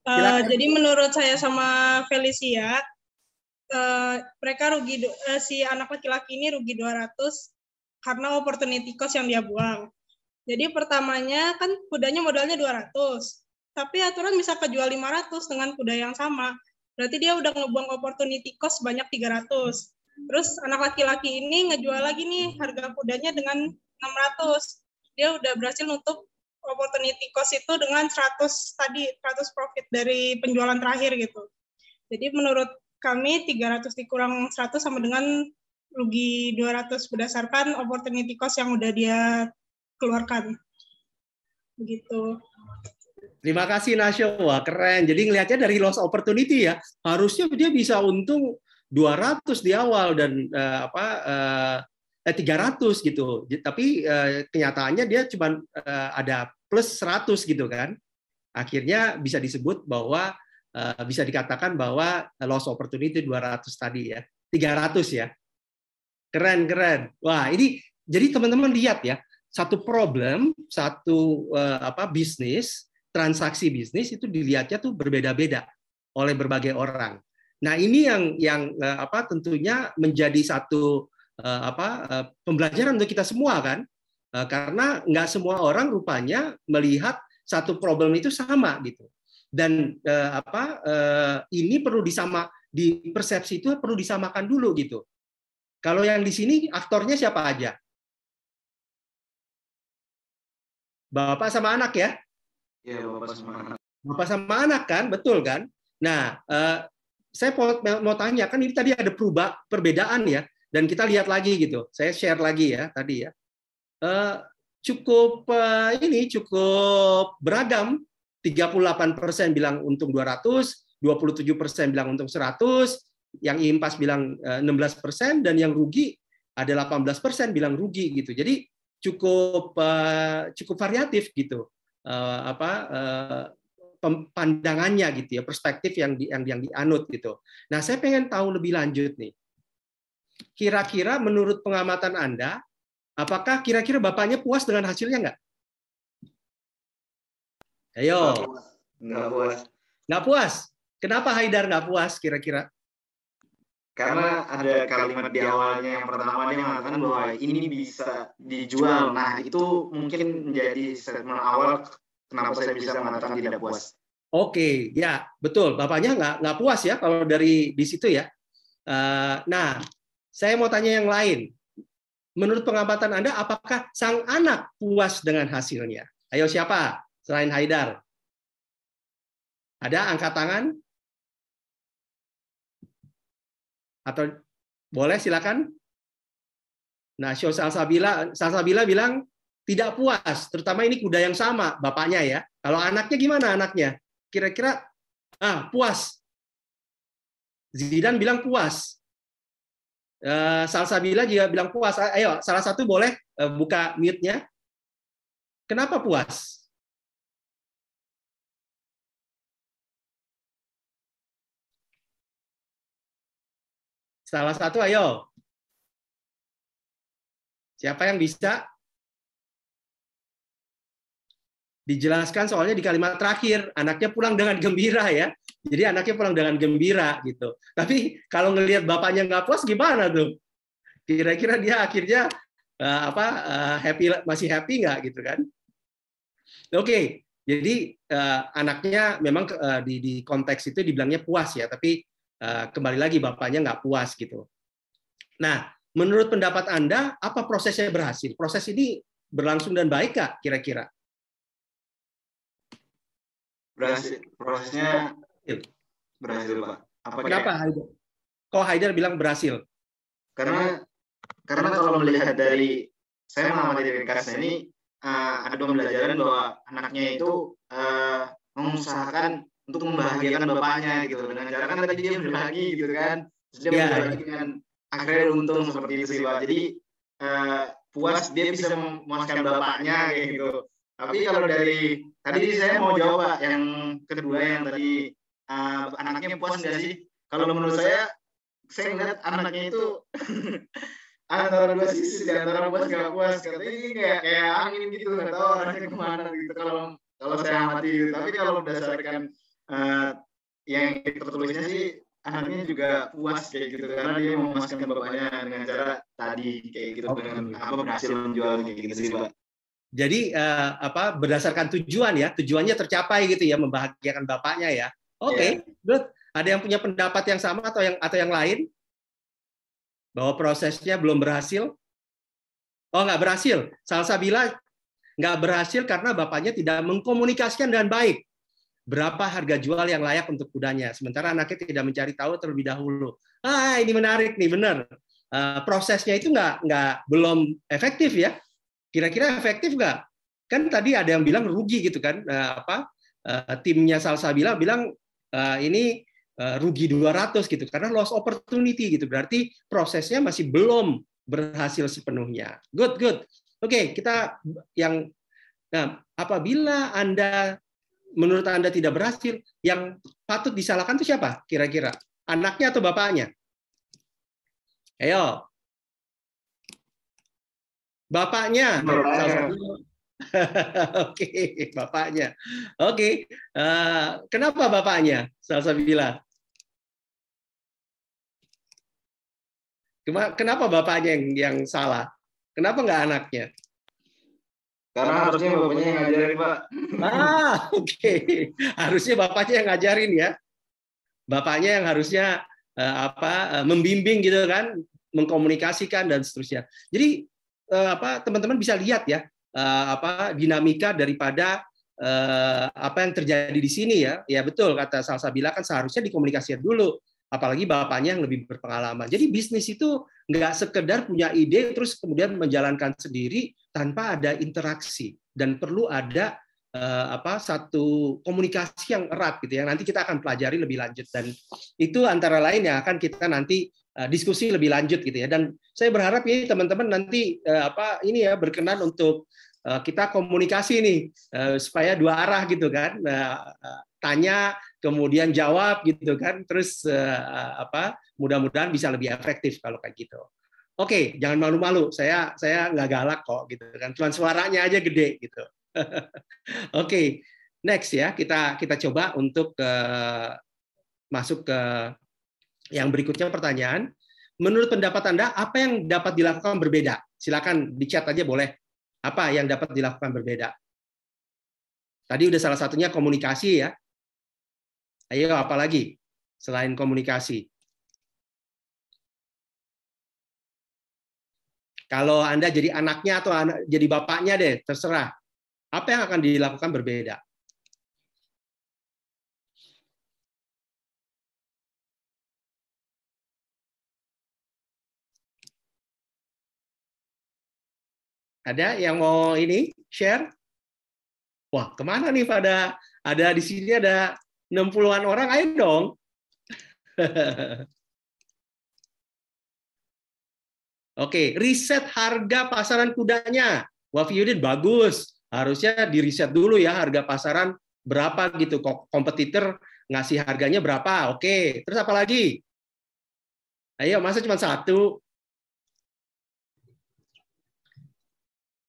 Eh, Silakan. jadi menurut saya sama Felicia, eh, mereka rugi eh, si anak laki-laki ini rugi 200 karena opportunity cost yang dia buang. Jadi pertamanya kan kudanya modalnya 200, tapi aturan bisa kejual 500 dengan kuda yang sama. Berarti dia udah ngebuang opportunity cost banyak 300. Terus anak laki-laki ini ngejual lagi nih harga kudanya dengan 600. Dia udah berhasil nutup opportunity cost itu dengan 100 tadi 100 profit dari penjualan terakhir gitu. Jadi menurut kami 300 dikurang 100 sama dengan rugi 200 berdasarkan opportunity cost yang udah dia keluarkan. Begitu. Terima kasih Nasyo. Wah, keren. Jadi ngelihatnya dari loss opportunity ya. Harusnya dia bisa untung 200 di awal dan eh, apa eh, eh 300 gitu. J- Tapi eh, kenyataannya dia cuma eh, ada plus 100 gitu kan. Akhirnya bisa disebut bahwa eh, bisa dikatakan bahwa loss opportunity 200 tadi ya. 300 ya. Keren, keren. Wah, ini jadi teman-teman lihat ya, satu problem, satu eh, apa bisnis, transaksi bisnis itu dilihatnya tuh berbeda-beda oleh berbagai orang. Nah, ini yang yang eh, apa tentunya menjadi satu eh, apa eh, pembelajaran untuk kita semua kan. Karena nggak semua orang rupanya melihat satu problem itu sama gitu. Dan apa ini perlu disama di persepsi itu perlu disamakan dulu gitu. Kalau yang di sini aktornya siapa aja? Bapak sama anak ya? Iya, Bapak semangat. Bapak sama anak kan, betul kan? Nah, saya mau, tanya kan ini tadi ada perubah perbedaan ya, dan kita lihat lagi gitu. Saya share lagi ya tadi ya. Eh, cukup eh, ini cukup beragam. 38% bilang untung 200, 27% bilang untung 100, yang impas bilang eh, 16% dan yang rugi ada 18% bilang rugi gitu. Jadi cukup eh, cukup variatif gitu. Eh, apa eh, pandangannya gitu ya, perspektif yang di, yang yang dianut gitu. Nah, saya pengen tahu lebih lanjut nih. Kira-kira menurut pengamatan Anda, apakah kira-kira Bapaknya puas dengan hasilnya nggak? Ayo, Nggak puas. nggak puas. Kenapa Haidar nggak puas kira-kira? Karena ada kalimat di awalnya yang pertama dia mengatakan bahwa ini bisa dijual. Nah, itu mungkin menjadi statement awal kenapa saya bisa mengatakan tidak puas. Oke, ya betul. Bapaknya nggak nggak puas ya kalau dari di situ ya. Eh, Nah, saya mau tanya yang lain. Menurut pengamatan Anda, apakah sang anak puas dengan hasilnya? Ayo siapa selain Haidar? Ada angkat tangan? Atau boleh silakan? Nah, Syo Salsabila, Salsabila bilang tidak puas, terutama ini kuda yang sama, bapaknya ya. Kalau anaknya gimana anaknya? Kira-kira ah puas. Zidan bilang puas. Eh, Salsabila juga bilang puas. Ayo, salah satu boleh eh, buka mute-nya. Kenapa puas? Salah satu, ayo. Siapa yang bisa? Dijelaskan soalnya di kalimat terakhir anaknya pulang dengan gembira ya. Jadi anaknya pulang dengan gembira gitu. Tapi kalau ngelihat bapaknya nggak puas gimana tuh? Kira-kira dia akhirnya uh, apa uh, happy masih happy nggak gitu kan? Oke, okay. jadi uh, anaknya memang uh, di, di konteks itu dibilangnya puas ya, tapi uh, kembali lagi bapaknya nggak puas gitu. Nah, menurut pendapat Anda, apa prosesnya berhasil? Proses ini berlangsung dan baik kak kira-kira? Berhasil. Prosesnya berhasil pak. Apa Kenapa Haidar? Kok Haidar bilang berhasil? Karena karena kalau melihat dari saya mengamati dari kasusnya ini uh, ada pembelajaran bahwa anaknya itu uh, mengusahakan untuk membahagiakan bapaknya gitu dengan cara kan tadi dia berbagi gitu kan dia yeah. berbagi dengan akhirnya untung seperti itu sih pak jadi uh, puas dia bisa memuaskan bapaknya kayak gitu tapi kalau dari tadi saya mau jawab pak yang kedua yang tadi uh, anaknya puas nggak sih? Kalau menurut saya, saya ngeliat anaknya itu <laughs> antara dua sisi di antara puas gak puas. Katanya ini kayak kayak angin gitu, nggak tahu arahnya ke mana gitu. Kalau kalau saya amati gitu. Tapi kalau berdasarkan uh, yang tertulisnya sih anaknya juga puas kayak gitu karena dia memuaskan bapaknya dengan cara tadi kayak gitu dengan apa berhasil menjual kayak gitu sih pak. Jadi uh, apa berdasarkan tujuan ya tujuannya tercapai gitu ya membahagiakan bapaknya ya. Oke, okay, yeah. good. Ada yang punya pendapat yang sama atau yang atau yang lain? Bahwa prosesnya belum berhasil? Oh, nggak berhasil. Salsabila nggak berhasil karena bapaknya tidak mengkomunikasikan dengan baik berapa harga jual yang layak untuk kudanya. Sementara anaknya tidak mencari tahu terlebih dahulu. Ah, ini menarik nih, benar. Uh, prosesnya itu nggak nggak belum efektif ya. Kira-kira efektif nggak? Kan tadi ada yang bilang rugi gitu kan? Uh, apa? Uh, timnya Salsabila bilang uh, ini uh, rugi 200 gitu karena loss opportunity gitu. Berarti prosesnya masih belum berhasil sepenuhnya. Good, good. Oke, okay, kita yang nah, apabila Anda menurut Anda tidak berhasil, yang patut disalahkan itu siapa kira-kira? Anaknya atau bapaknya? Ayo. Bapaknya. <laughs> Oke, bapaknya. Oke, uh, kenapa bapaknya? Salsabila. Kenapa bapaknya yang yang salah? Kenapa nggak anaknya? Karena harusnya bapaknya yang ngajarin, Pak. Ah, <laughs> oke. Okay. Harusnya bapaknya yang ngajarin ya. Bapaknya yang harusnya uh, apa uh, membimbing gitu kan, mengkomunikasikan dan seterusnya. Jadi uh, apa teman-teman bisa lihat ya, uh, apa dinamika daripada uh, apa yang terjadi di sini ya. Ya betul kata Salsabila kan seharusnya dikomunikasikan dulu apalagi bapaknya yang lebih berpengalaman. Jadi bisnis itu nggak sekedar punya ide terus kemudian menjalankan sendiri tanpa ada interaksi dan perlu ada apa satu komunikasi yang erat gitu ya. Nanti kita akan pelajari lebih lanjut dan itu antara lain yang akan kita nanti diskusi lebih lanjut gitu ya. Dan saya berharap ini teman-teman nanti uh, apa ini ya berkenan untuk Eh, kita komunikasi nih eh, supaya dua arah gitu kan. Eh, tanya kemudian jawab gitu kan. Terus apa mudah-mudahan bisa lebih efektif kalau kayak gitu. Oke jangan malu-malu. Saya saya nggak galak kok gitu kan. Cuma suaranya aja gede gitu. <laughs> Oke next ya. Kita kita coba untuk masuk ke yang berikutnya pertanyaan menurut pendapat anda apa yang dapat dilakukan berbeda silakan di chat aja boleh apa yang dapat dilakukan berbeda? Tadi udah salah satunya komunikasi ya. Ayo apa lagi selain komunikasi? Kalau Anda jadi anaknya atau jadi bapaknya deh, terserah. Apa yang akan dilakukan berbeda? Ada yang mau ini share? Wah, ke mana nih pada ada di sini ada 60-an orang, ayo dong. <laughs> Oke, riset harga pasaran kudanya. Wah, Yudin bagus. Harusnya di riset dulu ya harga pasaran berapa gitu. Kompetitor ngasih harganya berapa. Oke, terus apa lagi? Ayo, masa cuma satu?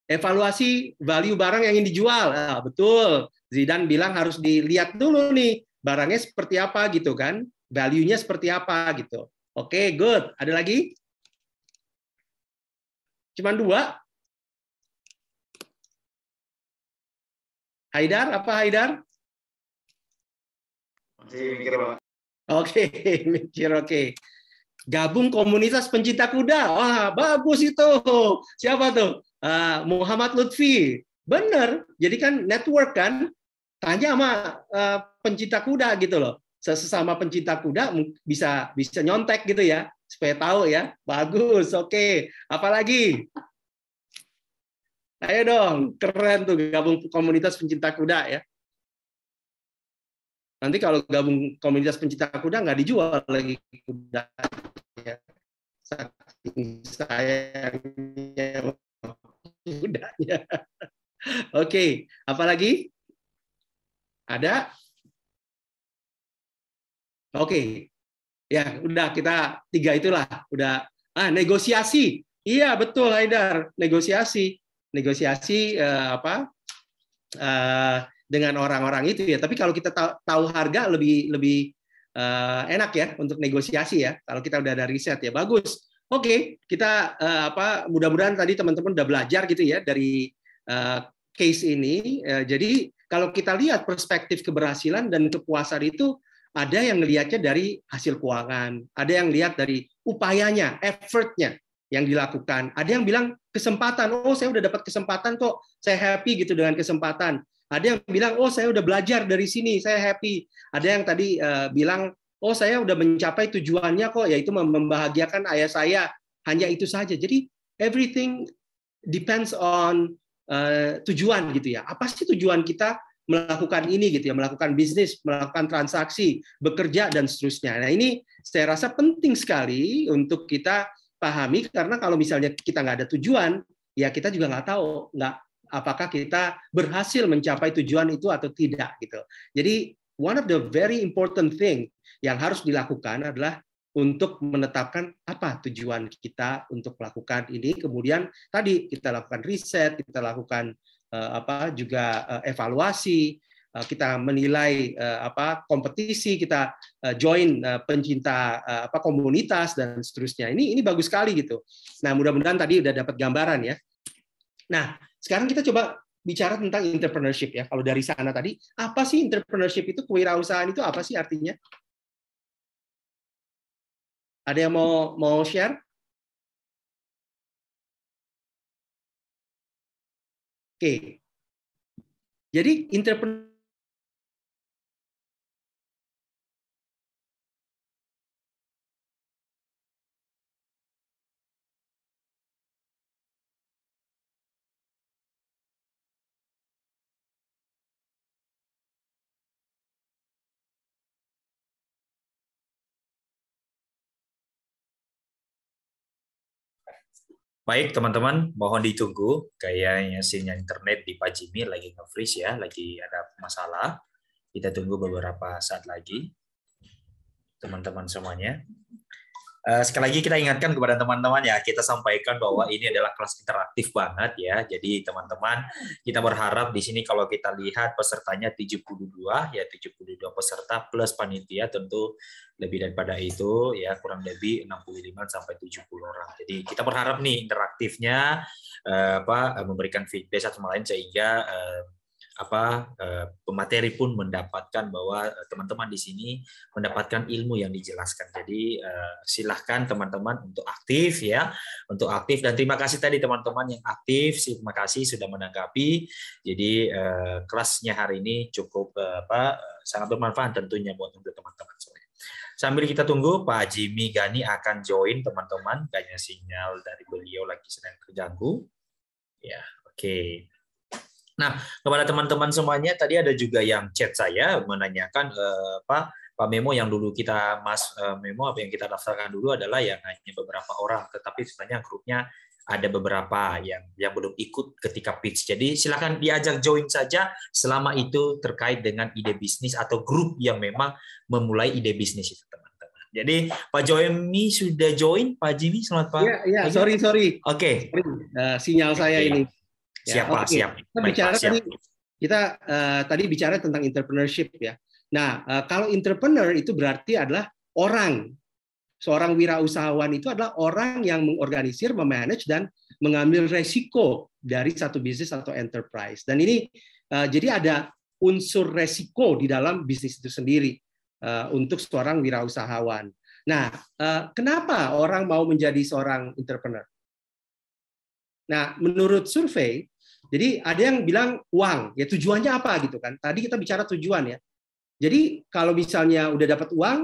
Evaluasi value barang yang ingin dijual. Ah, betul. Zidan bilang harus dilihat dulu nih barangnya seperti apa gitu kan, value-nya seperti apa gitu. Oke, good. Ada lagi? Cuman dua? Haidar, apa Haidar? Masih mikir, Pak. Oke, <laughs> mikir oke. Gabung komunitas pencinta kuda. Wah, bagus itu. Siapa tuh? Uh, Muhammad Lutfi. Bener. Jadi kan network kan. Tanya sama uh, pencinta kuda gitu loh. Sesama pencinta kuda bisa bisa nyontek gitu ya. Supaya tahu ya. Bagus. Oke. Apalagi? Ayo dong. Keren tuh gabung komunitas pencinta kuda ya. Nanti kalau gabung komunitas pencinta kuda nggak dijual lagi kuda. Saking sayangnya kudanya. Oke, apa lagi? Ada? Oke. Ya, udah kita tiga itulah, udah ah negosiasi. Iya, betul Haidar, negosiasi. Negosiasi eh, apa? Eh, dengan orang-orang itu ya. Tapi kalau kita tahu harga lebih lebih uh, enak ya untuk negosiasi ya. Kalau kita udah ada riset ya bagus. Oke, okay, kita uh, apa mudah-mudahan tadi teman-teman udah belajar gitu ya dari uh, case ini. Uh, jadi kalau kita lihat perspektif keberhasilan dan kepuasan itu ada yang melihatnya dari hasil keuangan, ada yang lihat dari upayanya, effortnya yang dilakukan. Ada yang bilang kesempatan, oh saya udah dapat kesempatan kok, saya happy gitu dengan kesempatan. Ada yang bilang, oh saya udah belajar dari sini, saya happy. Ada yang tadi uh, bilang, oh saya udah mencapai tujuannya kok, yaitu membahagiakan ayah saya. Hanya itu saja. Jadi everything depends on uh, tujuan gitu ya. Apa sih tujuan kita melakukan ini gitu ya, melakukan bisnis, melakukan transaksi, bekerja dan seterusnya. Nah ini saya rasa penting sekali untuk kita pahami karena kalau misalnya kita nggak ada tujuan, ya kita juga nggak tahu, nggak apakah kita berhasil mencapai tujuan itu atau tidak gitu. Jadi one of the very important thing yang harus dilakukan adalah untuk menetapkan apa tujuan kita untuk melakukan ini. Kemudian tadi kita lakukan riset, kita lakukan uh, apa juga uh, evaluasi, uh, kita menilai uh, apa kompetisi, kita uh, join uh, pencinta uh, apa komunitas dan seterusnya. Ini ini bagus sekali gitu. Nah, mudah-mudahan tadi udah dapat gambaran ya. Nah, sekarang kita coba bicara tentang entrepreneurship ya. Kalau dari sana tadi, apa sih entrepreneurship itu? Kewirausahaan itu apa sih artinya? Ada yang mau mau share? Oke. Jadi entrepreneur Baik teman-teman, mohon ditunggu. Kayaknya sinyal internet di Pak Jimmy lagi nge-freeze ya, lagi ada masalah. Kita tunggu beberapa saat lagi. Teman-teman semuanya. Uh, sekali lagi kita ingatkan kepada teman-teman ya, kita sampaikan bahwa ini adalah kelas interaktif banget ya. Jadi teman-teman, kita berharap di sini kalau kita lihat pesertanya 72 ya 72 peserta plus panitia tentu lebih daripada itu ya kurang lebih 65 sampai 70 orang. Jadi kita berharap nih interaktifnya uh, apa memberikan feedback satu sama lain sehingga uh, apa eh, pemateri pun mendapatkan bahwa eh, teman-teman di sini mendapatkan ilmu yang dijelaskan. Jadi eh, silahkan teman-teman untuk aktif ya, untuk aktif dan terima kasih tadi teman-teman yang aktif, terima kasih sudah menanggapi. Jadi kelasnya hari ini cukup apa sangat bermanfaat tentunya buat untuk teman-teman semuanya. Sambil kita tunggu Pak Jimmy Gani akan join teman-teman, kayaknya sinyal dari beliau lagi sedang terganggu. Ya, oke. Okay. Nah, kepada teman-teman semuanya, tadi ada juga yang chat saya menanyakan eh, apa Pak Memo yang dulu kita Mas eh, Memo apa yang kita daftarkan dulu adalah yang hanya beberapa orang, tetapi sebenarnya grupnya ada beberapa yang yang belum ikut ketika pitch. Jadi silakan diajak join saja selama itu terkait dengan ide bisnis atau grup yang memang memulai ide bisnis itu teman-teman. Jadi Pak Joemi sudah join, Pak Jimmy selamat Pak. Iya, iya, sorry sorry. Oke. Okay. Uh, sinyal saya okay. ini. Ya, Siap, Pak, oke. siap. Kita Baik, bicara Pak, siap. tadi kita eh, tadi bicara tentang entrepreneurship ya. Nah, eh, kalau entrepreneur itu berarti adalah orang. Seorang wirausahawan itu adalah orang yang mengorganisir, memanage dan mengambil resiko dari satu bisnis atau enterprise. Dan ini eh, jadi ada unsur resiko di dalam bisnis itu sendiri eh, untuk seorang wirausahawan. Nah, eh, kenapa orang mau menjadi seorang entrepreneur? Nah, menurut survei, jadi ada yang bilang uang, ya tujuannya apa gitu kan? Tadi kita bicara tujuan ya. Jadi kalau misalnya udah dapat uang,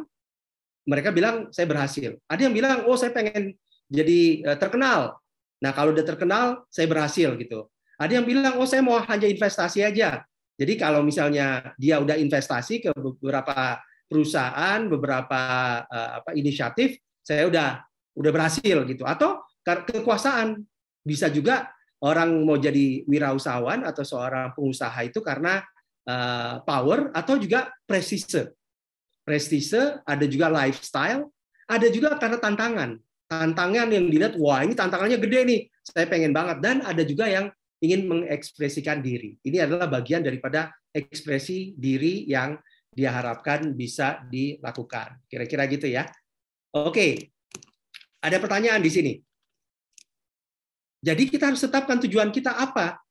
mereka bilang saya berhasil. Ada yang bilang, oh saya pengen jadi eh, terkenal. Nah kalau udah terkenal, saya berhasil gitu. Ada yang bilang, oh saya mau hanya investasi aja. Jadi kalau misalnya dia udah investasi ke beberapa perusahaan, beberapa eh, apa inisiatif, saya udah udah berhasil gitu. Atau ke- kekuasaan bisa juga orang mau jadi wirausahawan atau seorang pengusaha itu karena eh, power atau juga presise. Presise, ada juga lifestyle, ada juga karena tantangan. Tantangan yang dilihat, wah ini tantangannya gede nih, saya pengen banget. Dan ada juga yang ingin mengekspresikan diri. Ini adalah bagian daripada ekspresi diri yang diharapkan bisa dilakukan. Kira-kira gitu ya. Oke, ada pertanyaan di sini. Jadi kita harus tetapkan tujuan kita apa.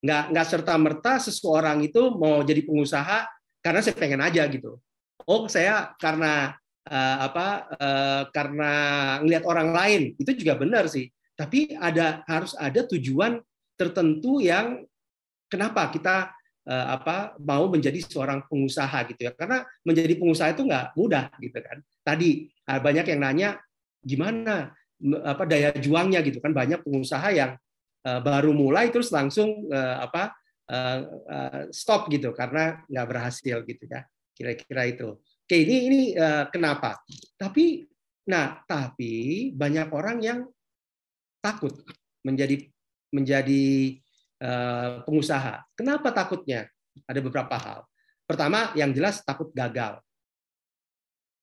Nggak nggak serta merta seseorang itu mau jadi pengusaha karena saya pengen aja gitu. Oh saya karena eh, apa eh, karena ngelihat orang lain itu juga benar sih. Tapi ada harus ada tujuan tertentu yang kenapa kita eh, apa mau menjadi seorang pengusaha gitu ya. Karena menjadi pengusaha itu nggak mudah gitu kan. Tadi banyak yang nanya gimana apa daya juangnya gitu kan. Banyak pengusaha yang eh, baru mulai terus langsung eh, apa eh, eh, stop gitu karena nggak berhasil gitu ya kira-kira itu. Oke ini ini eh, kenapa? Tapi nah tapi banyak orang yang takut menjadi menjadi eh, pengusaha. Kenapa takutnya? Ada beberapa hal. Pertama yang jelas takut gagal.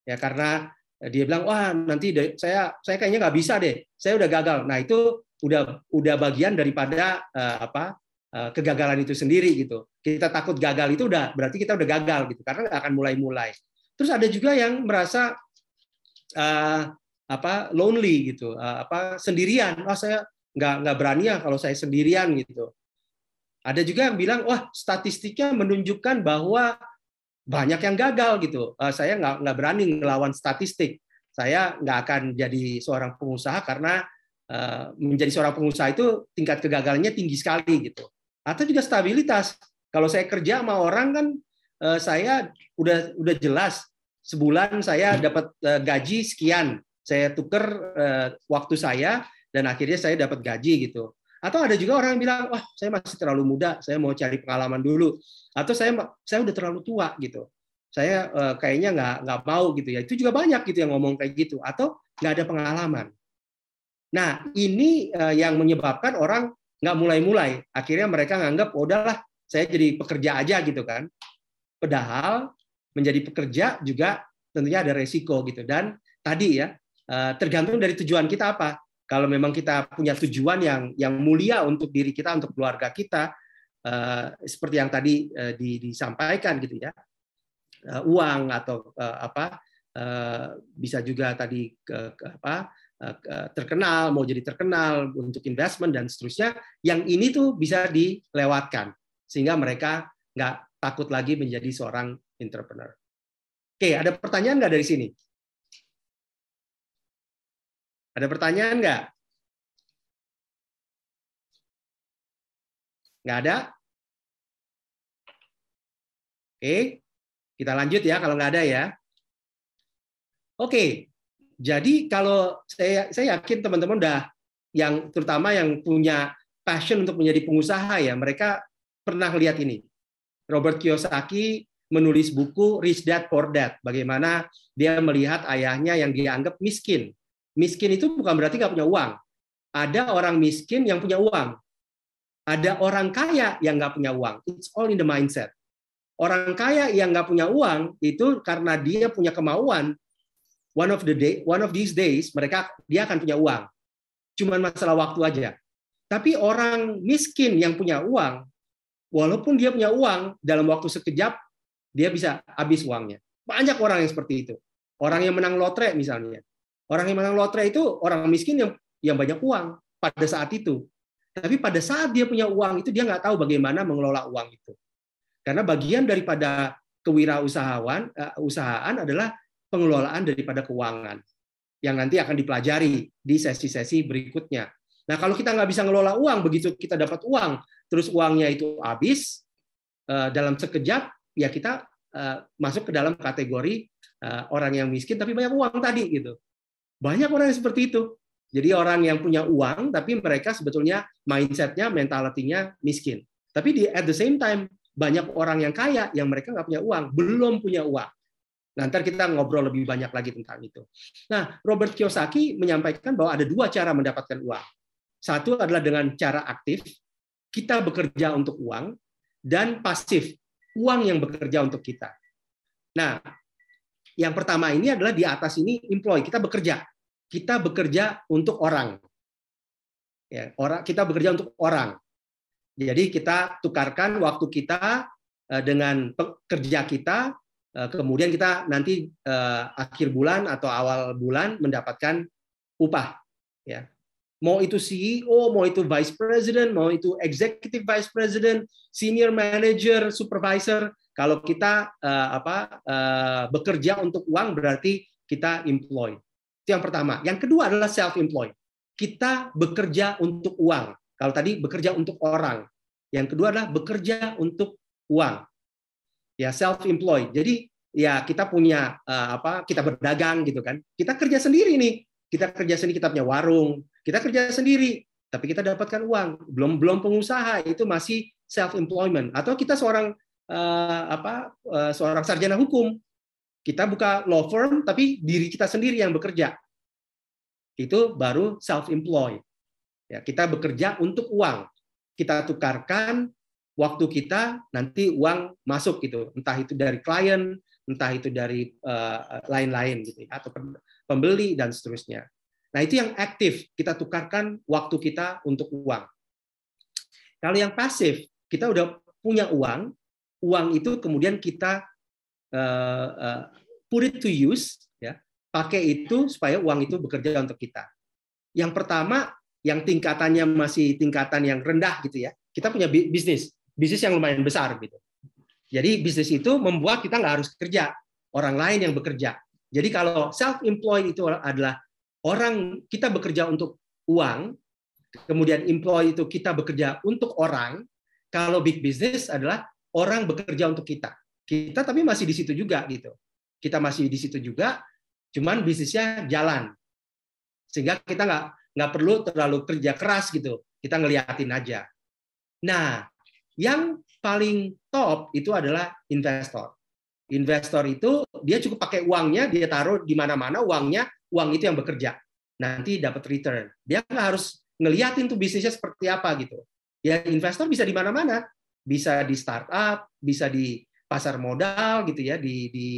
Ya karena dia bilang wah nanti saya saya kayaknya nggak bisa deh saya udah gagal. Nah itu udah udah bagian daripada eh, apa eh, kegagalan itu sendiri gitu. Kita takut gagal itu udah berarti kita udah gagal gitu karena nggak akan mulai-mulai. Terus ada juga yang merasa eh, apa lonely gitu eh, apa sendirian. Wah saya nggak nggak berani ya kalau saya sendirian gitu. Ada juga yang bilang wah statistiknya menunjukkan bahwa banyak yang gagal gitu. Eh, saya nggak nggak berani ngelawan statistik. Saya nggak akan jadi seorang pengusaha karena eh, menjadi seorang pengusaha itu tingkat kegagalannya tinggi sekali gitu. Atau juga stabilitas. Kalau saya kerja sama orang kan eh, saya udah udah jelas sebulan saya dapat eh, gaji sekian. Saya tuker eh, waktu saya dan akhirnya saya dapat gaji gitu. Atau ada juga orang yang bilang, wah saya masih terlalu muda, saya mau cari pengalaman dulu. Atau saya saya udah terlalu tua gitu. Saya eh, kayaknya nggak nggak mau gitu ya. Itu juga banyak gitu yang ngomong kayak gitu. Atau nggak ada pengalaman. Nah ini eh, yang menyebabkan orang nggak mulai-mulai. Akhirnya mereka nganggap, oh, udahlah saya jadi pekerja aja gitu kan. Padahal menjadi pekerja juga tentunya ada resiko gitu. Dan tadi ya eh, tergantung dari tujuan kita apa kalau memang kita punya tujuan yang yang mulia untuk diri kita untuk keluarga kita eh, seperti yang tadi eh, di- disampaikan gitu ya eh, uang atau apa bisa juga tadi ke, apa ke- terkenal mau jadi terkenal untuk investment dan seterusnya yang ini tuh bisa dilewatkan sehingga mereka nggak takut lagi menjadi seorang entrepreneur. Oke, ada pertanyaan nggak dari sini? Ada pertanyaan nggak? Nggak ada? Oke, kita lanjut ya kalau nggak ada ya. Oke, jadi kalau saya saya yakin teman-teman udah yang terutama yang punya passion untuk menjadi pengusaha ya, mereka pernah lihat ini. Robert Kiyosaki menulis buku Rich Dad Poor Dad, bagaimana dia melihat ayahnya yang dianggap miskin. Miskin itu bukan berarti nggak punya uang. Ada orang miskin yang punya uang. Ada orang kaya yang nggak punya uang. It's all in the mindset. Orang kaya yang nggak punya uang itu karena dia punya kemauan. One of the day, one of these days mereka dia akan punya uang. Cuman masalah waktu aja. Tapi orang miskin yang punya uang, walaupun dia punya uang, dalam waktu sekejap dia bisa habis uangnya. Banyak orang yang seperti itu. Orang yang menang lotre misalnya. Orang yang menang lotre itu orang miskin yang yang banyak uang pada saat itu. Tapi pada saat dia punya uang itu dia nggak tahu bagaimana mengelola uang itu. Karena bagian daripada kewirausahaan uh, usahaan adalah pengelolaan daripada keuangan yang nanti akan dipelajari di sesi-sesi berikutnya. Nah, kalau kita nggak bisa ngelola uang, begitu kita dapat uang, terus uangnya itu habis uh, dalam sekejap, ya kita uh, masuk ke dalam kategori orang yang miskin tapi banyak uang tadi gitu. Banyak orang yang seperti itu. Jadi orang yang punya uang tapi mereka sebetulnya mindsetnya, mentalitinya miskin. Tapi di at the same time banyak orang yang kaya yang mereka nggak punya uang, belum punya uang. Nanti kita ngobrol lebih banyak lagi tentang itu. Nah, Robert Kiyosaki menyampaikan bahwa ada dua cara mendapatkan uang. Satu adalah dengan cara aktif, kita bekerja untuk uang, dan pasif, uang yang bekerja untuk kita. Nah, yang pertama ini adalah di atas ini employ, kita bekerja. Kita bekerja untuk orang. Ya, orang kita bekerja untuk orang. Jadi kita tukarkan waktu kita eh, dengan pekerja kita, eh, kemudian kita nanti eh, akhir bulan atau awal bulan mendapatkan upah. Ya, mau itu CEO, mau itu vice president, mau itu executive vice president, senior manager, supervisor, kalau kita uh, apa uh, bekerja untuk uang berarti kita employ. Itu yang pertama. Yang kedua adalah self employ. Kita bekerja untuk uang. Kalau tadi bekerja untuk orang. Yang kedua adalah bekerja untuk uang. Ya self employ. Jadi ya kita punya uh, apa kita berdagang gitu kan. Kita kerja sendiri nih. Kita kerja sendiri kita punya warung, kita kerja sendiri, tapi kita dapatkan uang. Belum belum pengusaha itu masih self employment atau kita seorang uh, apa uh, seorang sarjana hukum. Kita buka law firm tapi diri kita sendiri yang bekerja. Itu baru self employed. Ya, kita bekerja untuk uang. Kita tukarkan waktu kita nanti uang masuk gitu. Entah itu dari klien, entah itu dari uh, lain-lain gitu ya, atau pembeli dan seterusnya. Nah, itu yang aktif, kita tukarkan waktu kita untuk uang. Kalau yang pasif, kita udah punya uang, uang itu kemudian kita uh, uh, put it to use, ya, pakai itu supaya uang itu bekerja untuk kita. Yang pertama, yang tingkatannya masih tingkatan yang rendah gitu ya, kita punya bisnis, bisnis yang lumayan besar gitu. Jadi bisnis itu membuat kita nggak harus kerja, orang lain yang bekerja. Jadi kalau self employed itu adalah orang kita bekerja untuk uang, kemudian employee itu kita bekerja untuk orang, kalau big business adalah orang bekerja untuk kita. Kita tapi masih di situ juga gitu. Kita masih di situ juga, cuman bisnisnya jalan. Sehingga kita nggak nggak perlu terlalu kerja keras gitu. Kita ngeliatin aja. Nah, yang paling top itu adalah investor. Investor itu dia cukup pakai uangnya, dia taruh di mana-mana uangnya, uang itu yang bekerja. Nanti dapat return. Dia nggak harus ngeliatin tuh bisnisnya seperti apa gitu. Ya investor bisa di mana-mana, bisa di startup, bisa di pasar modal gitu ya, di, di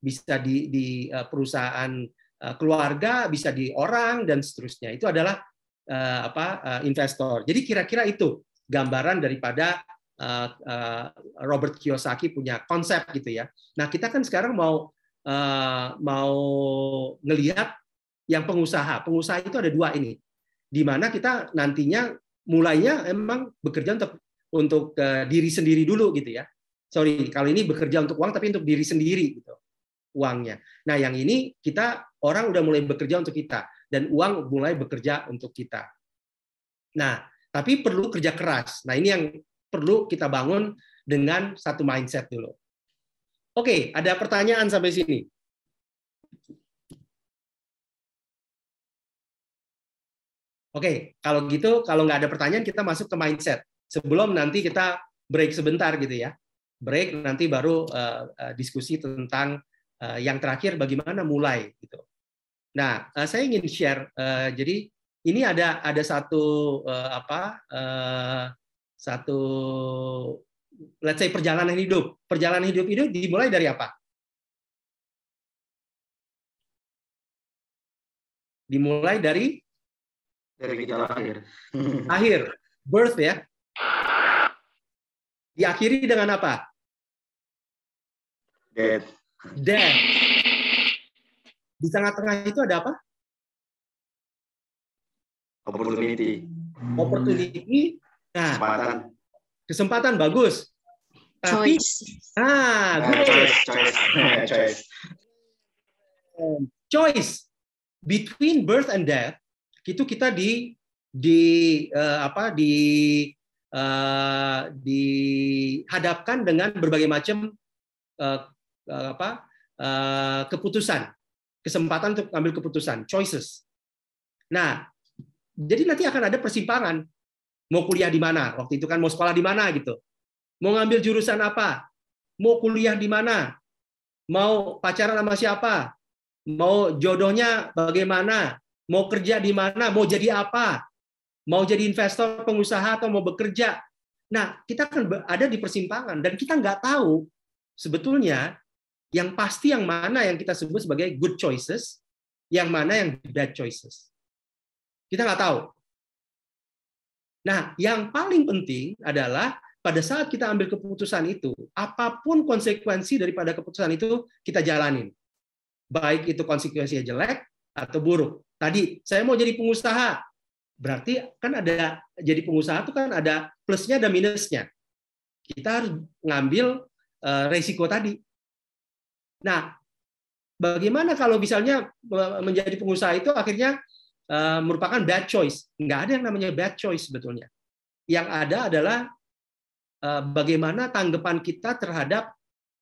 bisa di, di eh, perusahaan eh, keluarga, bisa di orang dan seterusnya. Itu adalah uh, apa investor. Jadi kira-kira itu gambaran daripada uh, uh, Robert Kiyosaki punya konsep gitu ya. Nah kita kan sekarang mau uh, mau ngelihat yang pengusaha. Pengusaha itu ada dua ini, di mana kita nantinya mulainya emang bekerja untuk untuk uh, diri sendiri dulu gitu ya. Sorry, kalau ini bekerja untuk uang tapi untuk diri sendiri gitu uangnya. Nah yang ini kita orang udah mulai bekerja untuk kita dan uang mulai bekerja untuk kita. Nah tapi perlu kerja keras. Nah ini yang perlu kita bangun dengan satu mindset dulu. Oke, ada pertanyaan sampai sini? Oke, kalau gitu, kalau nggak ada pertanyaan, kita masuk ke mindset. Sebelum nanti kita break sebentar gitu ya. Break nanti baru uh, uh, diskusi tentang uh, yang terakhir bagaimana mulai gitu. Nah, uh, saya ingin share. Uh, jadi ini ada ada satu uh, apa uh, satu let's say perjalanan hidup. Perjalanan hidup itu dimulai dari apa? Dimulai dari Dari kita lahir. Akhir, birth ya. Diakhiri dengan apa? Death. Death. Di tengah-tengah itu ada apa? Opportunity. Opportunity. Nah, Kesempatan. kesempatan bagus. Tapi, Choice. ah, Eh, good. choice. Choice. <laughs> choice. choice between birth and death itu kita di di eh, apa di eh, dihadapkan dengan berbagai macam eh, eh, apa eh, keputusan kesempatan untuk ambil keputusan choices. Nah jadi nanti akan ada persimpangan. Mau kuliah di mana? Waktu itu kan mau sekolah di mana gitu. Mau ngambil jurusan apa? Mau kuliah di mana? Mau pacaran sama siapa? Mau jodohnya bagaimana, mau kerja di mana, mau jadi apa, mau jadi investor, pengusaha atau mau bekerja. Nah, kita kan ada di persimpangan dan kita nggak tahu sebetulnya yang pasti yang mana yang kita sebut sebagai good choices, yang mana yang bad choices. Kita nggak tahu. Nah, yang paling penting adalah pada saat kita ambil keputusan itu, apa pun konsekuensi daripada keputusan itu kita jalanin baik itu konsekuensinya jelek atau buruk. Tadi saya mau jadi pengusaha, berarti kan ada jadi pengusaha itu kan ada plusnya ada minusnya. Kita harus ngambil uh, resiko tadi. Nah, bagaimana kalau misalnya menjadi pengusaha itu akhirnya uh, merupakan bad choice? Nggak ada yang namanya bad choice sebetulnya. Yang ada adalah uh, bagaimana tanggapan kita terhadap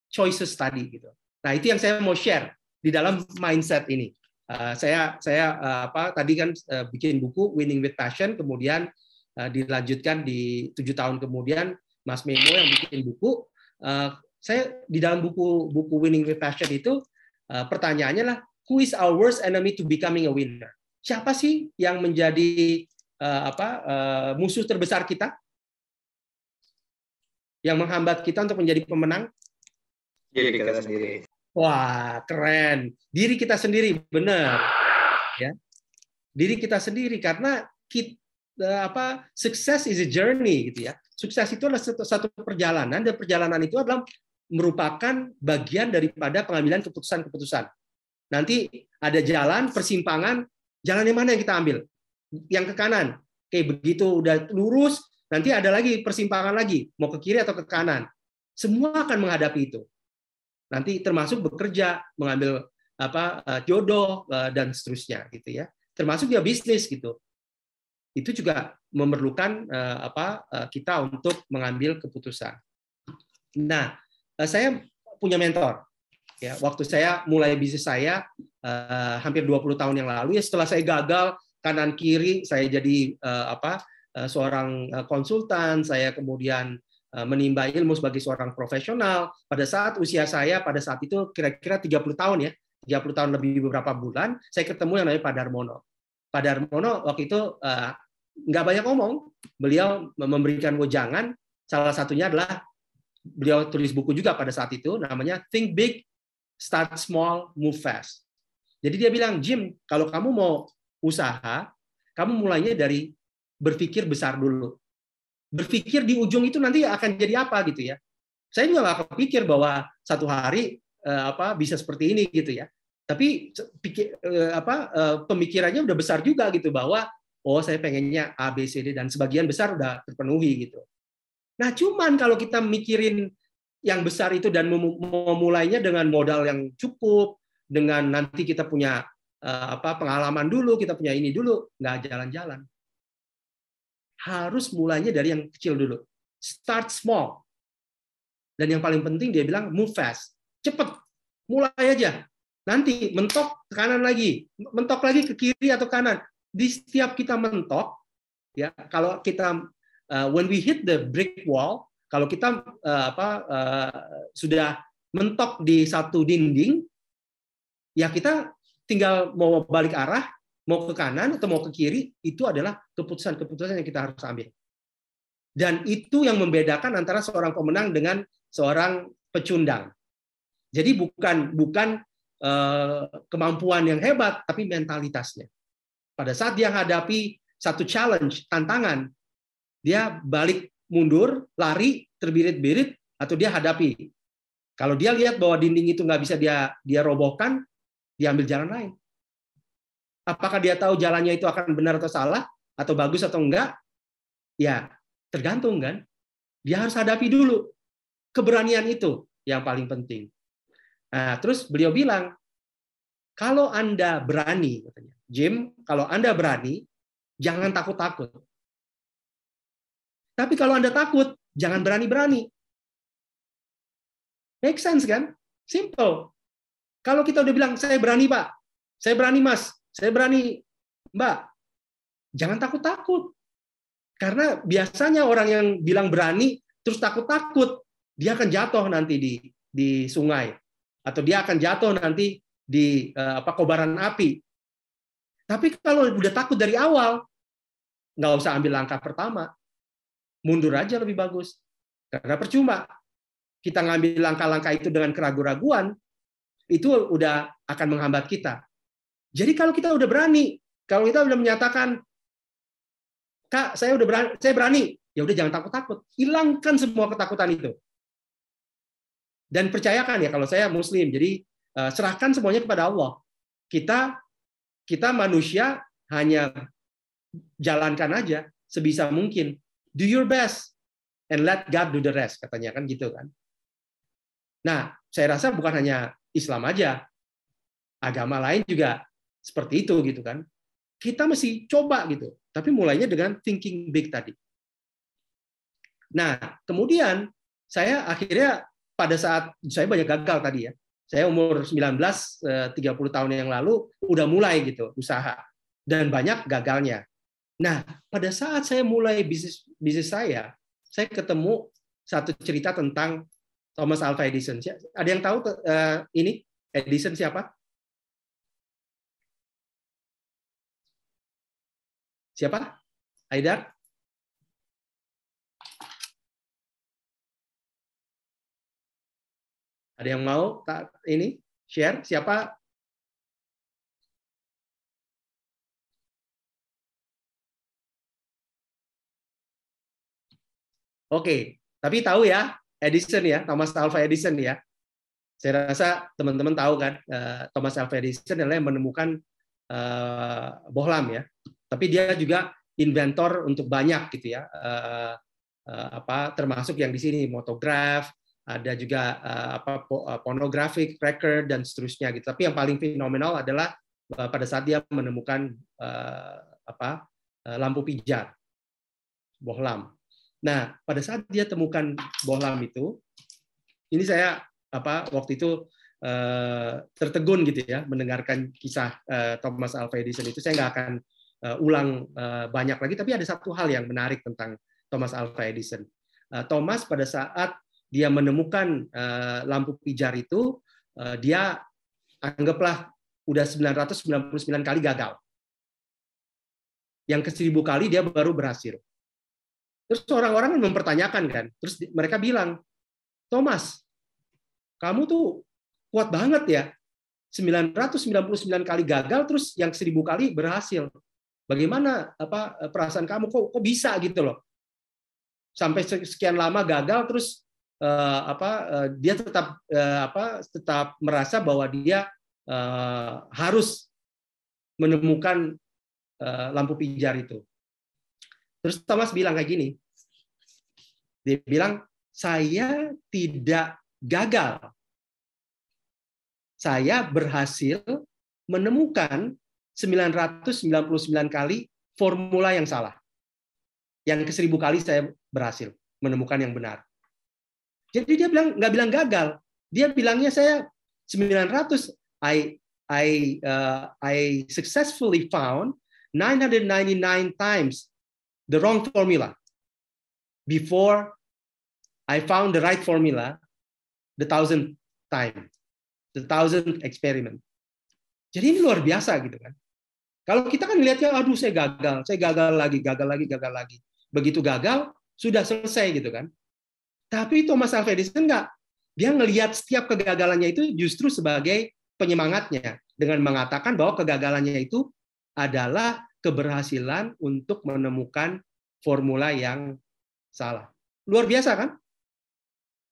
choices tadi gitu. Nah, itu yang saya mau share di dalam mindset ini. Uh, saya saya uh, apa tadi kan uh, bikin buku Winning with Passion, kemudian uh, dilanjutkan di tujuh tahun kemudian Mas Memo yang bikin buku. Uh, saya di dalam buku buku Winning with Passion itu uh, pertanyaannya lah, who is our worst enemy to becoming a winner? Siapa sih yang menjadi uh, apa uh, musuh terbesar kita? Yang menghambat kita untuk menjadi pemenang? Diri kita sendiri. Wah, keren. Diri kita sendiri, benar. Ya. Diri kita sendiri karena kita apa sukses is a journey gitu ya. Sukses itu adalah satu, perjalanan dan perjalanan itu adalah merupakan bagian daripada pengambilan keputusan-keputusan. Nanti ada jalan persimpangan, jalan yang mana yang kita ambil? Yang ke kanan. Kayak begitu udah lurus, nanti ada lagi persimpangan lagi, mau ke kiri atau ke kanan. Semua akan menghadapi itu nanti termasuk bekerja, mengambil apa jodoh dan seterusnya gitu ya. Termasuk ya bisnis gitu. Itu juga memerlukan apa kita untuk mengambil keputusan. Nah, saya punya mentor. Ya, waktu saya mulai bisnis saya hampir 20 tahun yang lalu ya setelah saya gagal kanan kiri saya jadi apa seorang konsultan, saya kemudian menimba ilmu sebagai seorang profesional. Pada saat usia saya, pada saat itu kira-kira 30 tahun ya, 30 tahun lebih beberapa bulan, saya ketemu yang namanya Pak Darmono. Pak Darmono waktu itu nggak banyak ngomong, beliau memberikan wejangan, salah satunya adalah beliau tulis buku juga pada saat itu, namanya Think Big, Start Small, Move Fast. Jadi dia bilang, Jim, kalau kamu mau usaha, kamu mulainya dari berpikir besar dulu berpikir di ujung itu nanti akan jadi apa gitu ya. Saya juga nggak kepikir bahwa satu hari apa bisa seperti ini gitu ya. Tapi pikir, apa pemikirannya udah besar juga gitu bahwa oh saya pengennya A B C D dan sebagian besar udah terpenuhi gitu. Nah cuman kalau kita mikirin yang besar itu dan memulainya dengan modal yang cukup, dengan nanti kita punya apa pengalaman dulu, kita punya ini dulu, nggak jalan-jalan harus mulainya dari yang kecil dulu. Start small. Dan yang paling penting dia bilang move fast. Cepet. Mulai aja. Nanti mentok ke kanan lagi. Mentok lagi ke kiri atau kanan. Di setiap kita mentok, ya kalau kita uh, when we hit the brick wall, kalau kita uh, apa uh, sudah mentok di satu dinding, ya kita tinggal mau balik arah, mau ke kanan atau mau ke kiri, itu adalah keputusan-keputusan yang kita harus ambil. Dan itu yang membedakan antara seorang pemenang dengan seorang pecundang. Jadi bukan bukan kemampuan yang hebat, tapi mentalitasnya. Pada saat dia hadapi satu challenge, tantangan. Dia balik mundur, lari, terbirit-birit, atau dia hadapi. Kalau dia lihat bahwa dinding itu nggak bisa dia dia robohkan, dia ambil jalan lain. Apakah dia tahu jalannya itu akan benar atau salah, atau bagus atau enggak? Ya, tergantung kan. Dia harus hadapi dulu. Keberanian itu yang paling penting. Nah, terus beliau bilang, kalau Anda berani, katanya, Jim, kalau Anda berani, jangan takut-takut. Tapi kalau Anda takut, jangan berani-berani. Make sense kan? Simple. Kalau kita udah bilang, saya berani Pak, saya berani Mas, saya berani Mbak, jangan takut-takut. Karena biasanya orang yang bilang berani, terus takut-takut, dia akan jatuh nanti di di sungai atau dia akan jatuh nanti di uh, apa kobaran api. Tapi kalau udah takut dari awal, nggak usah ambil langkah pertama, mundur aja lebih bagus. Karena percuma kita ngambil langkah-langkah itu dengan keraguan-raguan, itu udah akan menghambat kita. Jadi kalau kita udah berani, kalau kita udah menyatakan, kak saya udah berani, saya berani, ya udah jangan takut-takut, hilangkan semua ketakutan itu. Dan percayakan ya kalau saya Muslim, jadi eh, serahkan semuanya kepada Allah. Kita kita manusia hanya jalankan aja sebisa mungkin. Do your best and let God do the rest katanya kan gitu kan. Nah, saya rasa bukan hanya Islam aja, agama lain juga seperti itu gitu kan. Kita mesti coba gitu, tapi mulainya dengan thinking big tadi. Nah, kemudian saya akhirnya pada saat saya banyak gagal tadi ya. Saya umur 19 30 eh, tahun yang lalu udah mulai gitu usaha dan banyak gagalnya. Nah, pada saat saya mulai bisnis bisnis saya, saya ketemu satu cerita tentang Thomas Alva Edison. Ada yang tahu uh, ini Edison siapa? Siapa? Aidar? Ada yang mau ini share siapa? Oke, tapi tahu ya Edison ya, Thomas Alva Edison ya. Saya rasa teman-teman tahu kan, eh, Thomas Alva Edison adalah yang menemukan uh, bohlam ya. Tapi dia juga inventor untuk banyak gitu ya. Uh, uh, apa termasuk yang di sini motograf, ada juga uh, apa pornographic record dan seterusnya gitu. Tapi yang paling fenomenal adalah uh, pada saat dia menemukan uh, apa uh, lampu pijar bohlam. Nah, pada saat dia temukan bohlam itu, ini saya apa waktu itu uh, tertegun gitu ya mendengarkan kisah uh, Thomas Alva Edison itu saya nggak akan uh, ulang uh, banyak lagi tapi ada satu hal yang menarik tentang Thomas Alva Edison. Uh, Thomas pada saat dia menemukan uh, lampu pijar itu uh, dia anggaplah udah 999 kali gagal. Yang ke seribu kali dia baru berhasil. Terus orang-orang mempertanyakan kan. Terus mereka bilang, Thomas, kamu tuh kuat banget ya. 999 kali gagal, terus yang 1000 kali berhasil. Bagaimana apa perasaan kamu kok kok bisa gitu loh? Sampai sekian lama gagal, terus uh, apa uh, dia tetap uh, apa tetap merasa bahwa dia uh, harus menemukan uh, lampu pijar itu. Terus Thomas bilang kayak gini, dia bilang, saya tidak gagal. Saya berhasil menemukan 999 kali formula yang salah. Yang ke seribu kali saya berhasil menemukan yang benar. Jadi dia bilang nggak bilang gagal, dia bilangnya saya 900 I I uh, I successfully found 999 times the wrong formula before I found the right formula the thousand time, the thousand experiment. Jadi ini luar biasa gitu kan. Kalau kita kan lihatnya, aduh saya gagal, saya gagal lagi, gagal lagi, gagal lagi. Begitu gagal, sudah selesai gitu kan. Tapi Thomas Alva Edison enggak. Dia ngelihat setiap kegagalannya itu justru sebagai penyemangatnya dengan mengatakan bahwa kegagalannya itu adalah keberhasilan untuk menemukan formula yang salah. Luar biasa kan?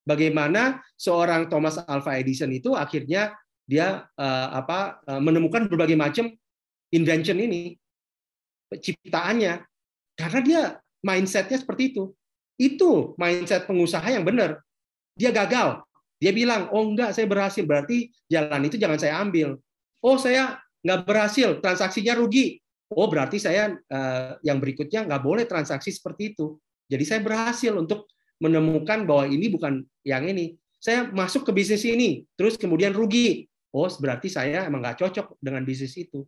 Bagaimana seorang Thomas Alva Edison itu akhirnya dia uh, apa uh, menemukan berbagai macam invention ini, ciptaannya, karena dia mindsetnya seperti itu. Itu mindset pengusaha yang benar. Dia gagal, dia bilang, oh enggak, saya berhasil, berarti jalan itu jangan saya ambil. Oh saya nggak berhasil, transaksinya rugi. Oh berarti saya uh, yang berikutnya nggak boleh transaksi seperti itu. Jadi saya berhasil untuk menemukan bahwa ini bukan yang ini. Saya masuk ke bisnis ini, terus kemudian rugi. Oh berarti saya emang nggak cocok dengan bisnis itu.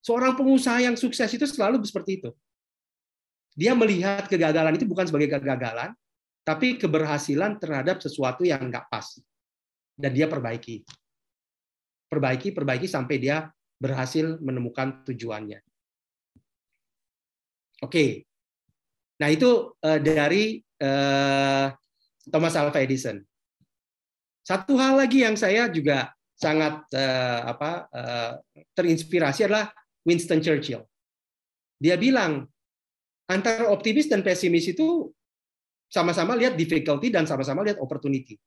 Seorang pengusaha yang sukses itu selalu seperti itu. Dia melihat kegagalan itu bukan sebagai kegagalan, tapi keberhasilan terhadap sesuatu yang nggak pas. Dan dia perbaiki. Perbaiki, perbaiki sampai dia berhasil menemukan tujuannya. Oke, nah itu uh, dari uh, Thomas Alva Edison. Satu hal lagi yang saya juga sangat uh, apa terinspirasi adalah Winston Churchill. Dia bilang antara optimis dan pesimis itu sama-sama lihat difficulty dan sama-sama lihat opportunity.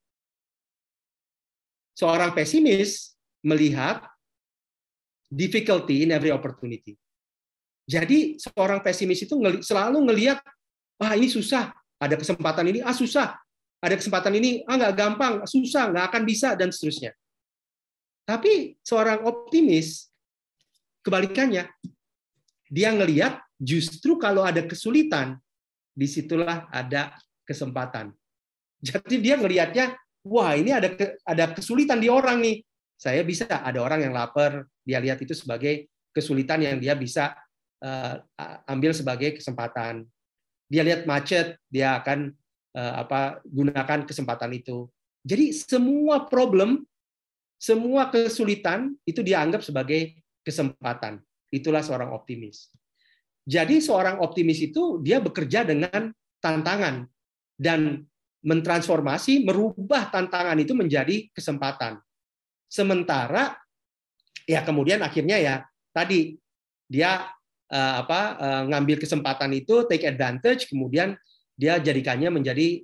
Seorang pesimis melihat difficulty in every opportunity. Jadi seorang pesimis itu selalu ngelihat, ah ini susah, ada kesempatan ini, ah susah, ada kesempatan ini, ah nggak gampang, susah, nggak akan bisa, dan seterusnya. Tapi seorang optimis, kebalikannya, dia ngelihat justru kalau ada kesulitan, di situlah ada kesempatan. Jadi dia ngelihatnya, wah ini ada ada kesulitan di orang nih, saya bisa ada orang yang lapar. Dia lihat itu sebagai kesulitan yang dia bisa uh, ambil sebagai kesempatan. Dia lihat macet dia akan uh, apa gunakan kesempatan itu. Jadi semua problem semua kesulitan itu dianggap sebagai kesempatan. Itulah seorang optimis. Jadi seorang optimis itu dia bekerja dengan tantangan dan mentransformasi merubah tantangan itu menjadi kesempatan. Sementara ya kemudian akhirnya ya tadi dia uh, apa uh, ngambil kesempatan itu take advantage kemudian dia jadikannya menjadi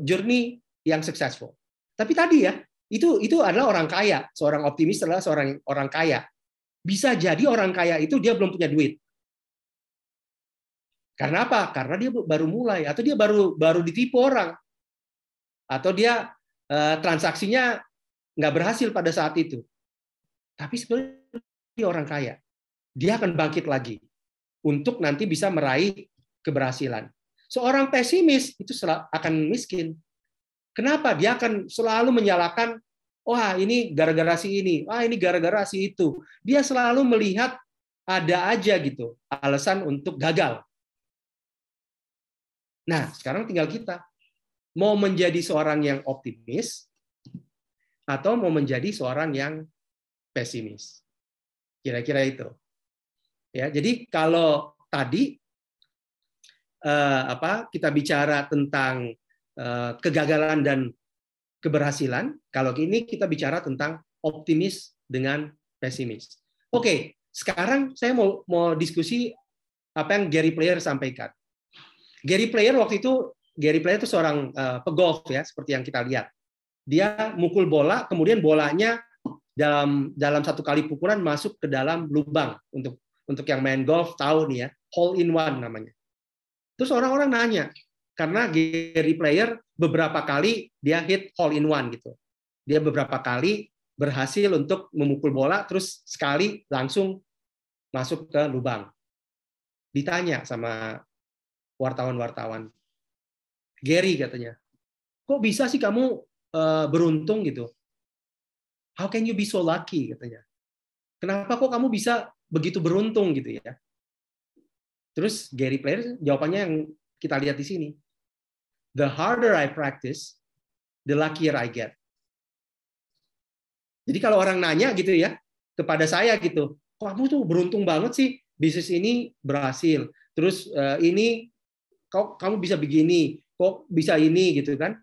journey yang successful. Tapi tadi ya itu itu adalah orang kaya, seorang optimis adalah seorang orang kaya. Bisa jadi orang kaya itu dia belum punya duit. Karena apa? Karena dia baru mulai atau dia baru baru ditipu orang. Atau dia uh, transaksinya nggak berhasil pada saat itu. Tapi sebenarnya dia orang kaya. Dia akan bangkit lagi untuk nanti bisa meraih keberhasilan. Seorang pesimis itu akan miskin. Kenapa? Dia akan selalu menyalahkan, wah ini gara-gara si ini, wah ini gara-gara si itu. Dia selalu melihat ada aja gitu alasan untuk gagal. Nah, sekarang tinggal kita mau menjadi seorang yang optimis atau mau menjadi seorang yang pesimis. Kira-kira itu. Ya, jadi kalau tadi eh, apa kita bicara tentang kegagalan dan keberhasilan, kalau ini kita bicara tentang optimis dengan pesimis. Oke, sekarang saya mau mau diskusi apa yang Gary Player sampaikan. Gary Player waktu itu Gary Player itu seorang uh, pegolf ya, seperti yang kita lihat dia mukul bola, kemudian bolanya dalam dalam satu kali pukulan masuk ke dalam lubang untuk untuk yang main golf tahu nih ya hole in one namanya. Terus orang-orang nanya karena Gary Player beberapa kali dia hit hole in one gitu. Dia beberapa kali berhasil untuk memukul bola terus sekali langsung masuk ke lubang. Ditanya sama wartawan-wartawan. Gary katanya, kok bisa sih kamu uh, beruntung gitu. How can you be so lucky katanya. Kenapa kok kamu bisa begitu beruntung gitu ya? Terus Gary Player jawabannya yang kita lihat di sini. The harder I practice, the luckier I get. Jadi kalau orang nanya gitu ya kepada saya gitu, kamu tuh beruntung banget sih bisnis ini berhasil. Terus uh, ini kok kamu bisa begini, kok bisa ini gitu kan?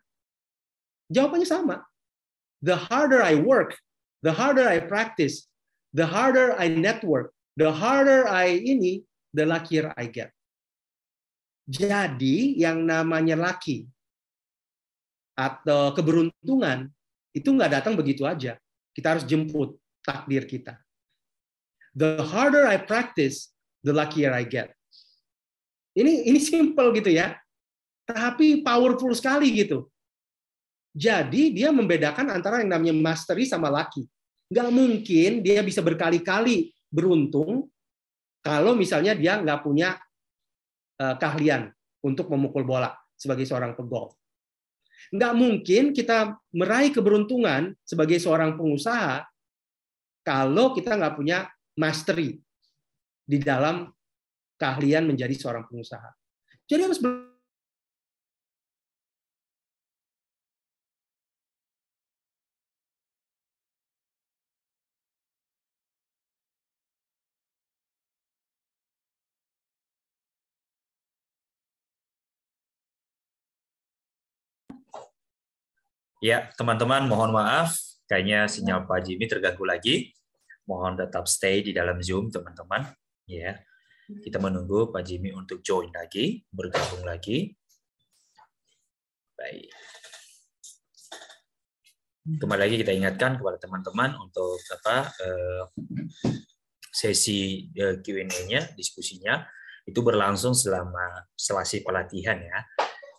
Jawabannya sama. The harder I work, the harder I practice, the harder I network, The harder I ini, the luckier I get. Jadi yang namanya laki atau keberuntungan itu nggak datang begitu aja. Kita harus jemput takdir kita. The harder I practice, the luckier I get. Ini ini simple gitu ya. Tapi powerful sekali gitu. Jadi dia membedakan antara yang namanya mastery sama laki. Nggak mungkin dia bisa berkali-kali beruntung kalau misalnya dia nggak punya keahlian untuk memukul bola sebagai seorang pegolf. Nggak mungkin kita meraih keberuntungan sebagai seorang pengusaha kalau kita nggak punya mastery di dalam keahlian menjadi seorang pengusaha. Jadi harus Ya, teman-teman mohon maaf, kayaknya sinyal Pak Jimmy terganggu lagi. Mohon tetap stay di dalam Zoom, teman-teman. Ya, kita menunggu Pak Jimmy untuk join lagi, bergabung lagi. Baik. Kembali lagi kita ingatkan kepada teman-teman untuk apa eh, sesi eh, Q&A-nya, diskusinya itu berlangsung selama selasi pelatihan ya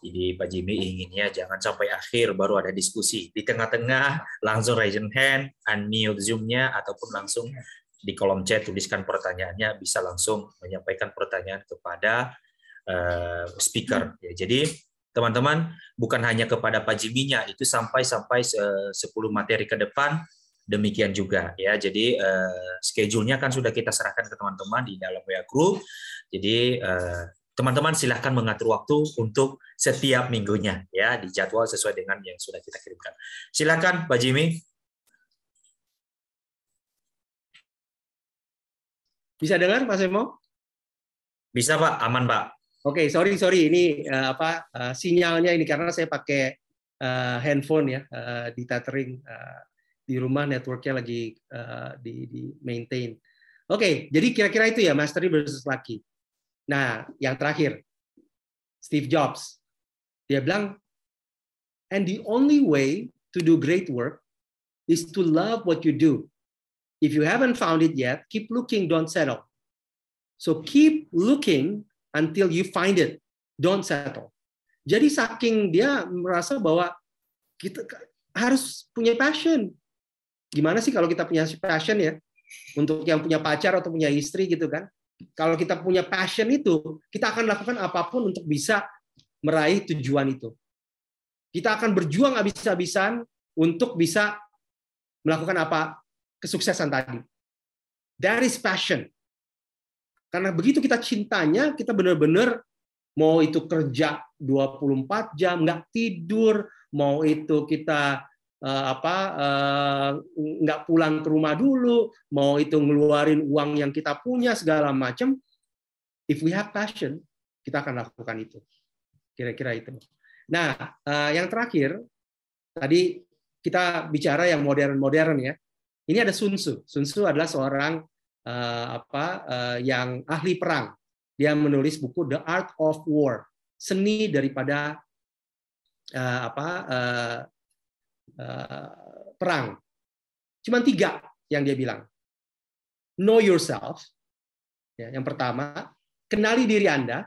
jadi Pak Jimmy inginnya jangan sampai akhir baru ada diskusi. Di tengah-tengah langsung raise hand, unmute Zoom-nya, ataupun langsung di kolom chat tuliskan pertanyaannya, bisa langsung menyampaikan pertanyaan kepada uh, speaker. Ya, jadi teman-teman bukan hanya kepada Pak Jimmy-nya, itu sampai sampai 10 materi ke depan demikian juga ya. Jadi uh, schedule-nya kan sudah kita serahkan ke teman-teman di dalam WA group. Jadi uh, teman-teman silahkan mengatur waktu untuk setiap minggunya ya di jadwal sesuai dengan yang sudah kita kirimkan. Silakan Pak Jimmy. Bisa dengar Pak Semo? Bisa Pak, aman Pak. Oke, okay, sorry sorry ini uh, apa uh, sinyalnya ini karena saya pakai uh, handphone ya uh, di tethering uh, di rumah networknya lagi uh, di, di maintain. Oke, okay, jadi kira-kira itu ya mastery versus lucky. Nah, yang terakhir, Steve Jobs. Dia bilang, and the only way to do great work is to love what you do. If you haven't found it yet, keep looking, don't settle. So keep looking until you find it. Don't settle. Jadi saking dia merasa bahwa kita harus punya passion. Gimana sih kalau kita punya passion ya? Untuk yang punya pacar atau punya istri gitu kan? Kalau kita punya passion itu, kita akan lakukan apa pun untuk bisa meraih tujuan itu. Kita akan berjuang habis-habisan untuk bisa melakukan apa kesuksesan tadi. That is passion. Karena begitu kita cintanya, kita benar-benar mau itu kerja 24 jam, nggak tidur, mau itu kita apa uh, nggak pulang ke rumah dulu, mau itu ngeluarin uang yang kita punya segala macam. If we have passion, kita akan lakukan itu. Kira-kira itu. Nah, uh, yang terakhir tadi kita bicara yang modern-modern ya. Ini ada Sun Tzu. Sun Tzu adalah seorang apa yang ahli perang. Dia menulis buku The Art of War, seni daripada apa Eh, perang. Cuma tiga yang dia bilang. Know yourself. Ya, yang pertama, kenali diri Anda.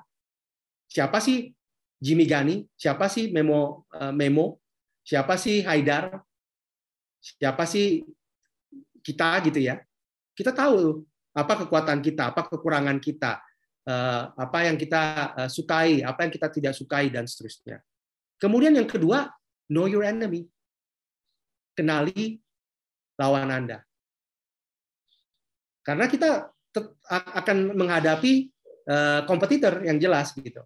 Siapa sih Jimmy Gani? Siapa sih Memo uh, Memo? Siapa sih Haidar? Siapa sih kita gitu ya? Kita tahu apa kekuatan kita, apa kekurangan kita, uh, apa yang kita sukai, apa yang kita tidak sukai dan seterusnya. Kemudian yang kedua, know your enemy kenali lawan Anda. Karena kita akan menghadapi eh, kompetitor yang jelas gitu.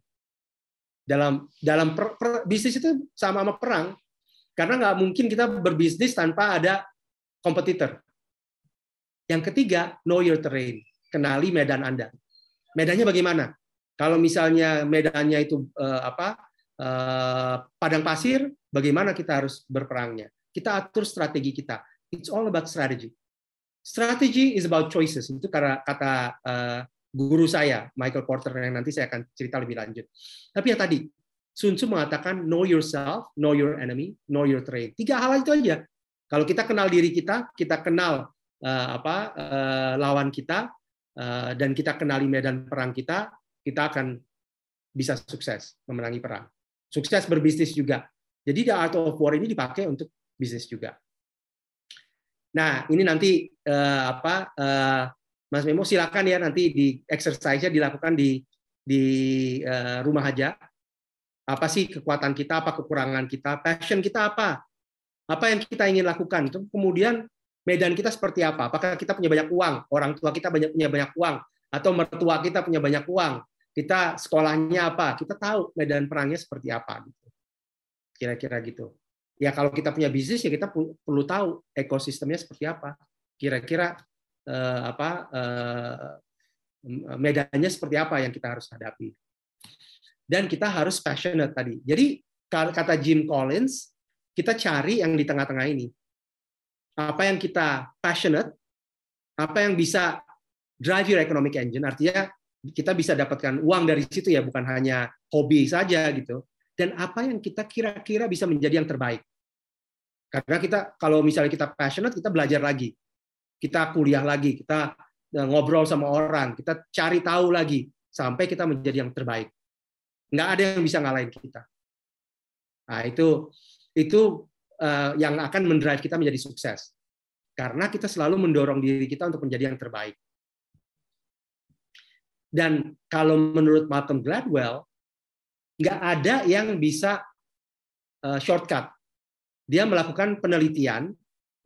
Dalam dalam per, per, bisnis itu sama sama perang. Karena nggak mungkin kita berbisnis tanpa ada kompetitor. Yang ketiga, know your terrain. Kenali medan Anda. Medannya bagaimana? Kalau misalnya medannya itu uh, apa? Uh, padang pasir, bagaimana kita harus berperangnya? Kita atur strategi kita. It's all about strategy. Strategy is about choices. Itu karena kata uh, guru saya, Michael Porter, yang nanti saya akan cerita lebih lanjut. Tapi ya tadi, Sun Tzu mengatakan know yourself, know your enemy, know your trade. Tiga hal itu aja. Kalau kita kenal diri kita, kita kenal uh, apa uh, lawan kita, uh, dan kita kenali medan perang kita, kita akan bisa sukses memenangi perang. Sukses berbisnis juga. Jadi the art of war ini dipakai untuk bisnis juga. Nah, ini nanti uh, apa uh, Mas Memo silakan ya nanti di exercise-nya dilakukan di di uh, rumah aja. Apa sih kekuatan kita, apa kekurangan kita, passion kita apa? Apa yang kita ingin lakukan? Itu kemudian medan kita seperti apa? Apakah kita punya banyak uang? Orang tua kita banyak punya banyak uang atau mertua kita punya banyak uang? Kita sekolahnya apa? Kita tahu medan perangnya seperti apa gitu. Kira-kira gitu ya kalau kita punya bisnis ya kita perlu tahu ekosistemnya seperti apa. Kira-kira eh, apa eh, medannya seperti apa yang kita harus hadapi. Dan kita harus passionate tadi. Jadi kata Jim Collins kita cari yang di tengah-tengah ini. Apa yang kita passionate apa yang bisa drive your economic engine. Artinya kita bisa dapatkan uang dari situ ya bukan hanya hobi saja gitu. Dan apa yang kita kira-kira bisa menjadi yang terbaik. Karena kita kalau misalnya kita passionate, kita belajar lagi. Kita kuliah lagi, kita eh, ngobrol sama orang, kita cari tahu lagi sampai kita menjadi yang terbaik. Nggak ada yang bisa ngalahin kita. Nah, itu itu uh, yang akan mendrive kita menjadi sukses. Karena kita selalu mendorong diri kita untuk menjadi yang terbaik. Dan kalau menurut Malcolm Gladwell, nggak ada yang bisa uh, shortcut. Dia melakukan penelitian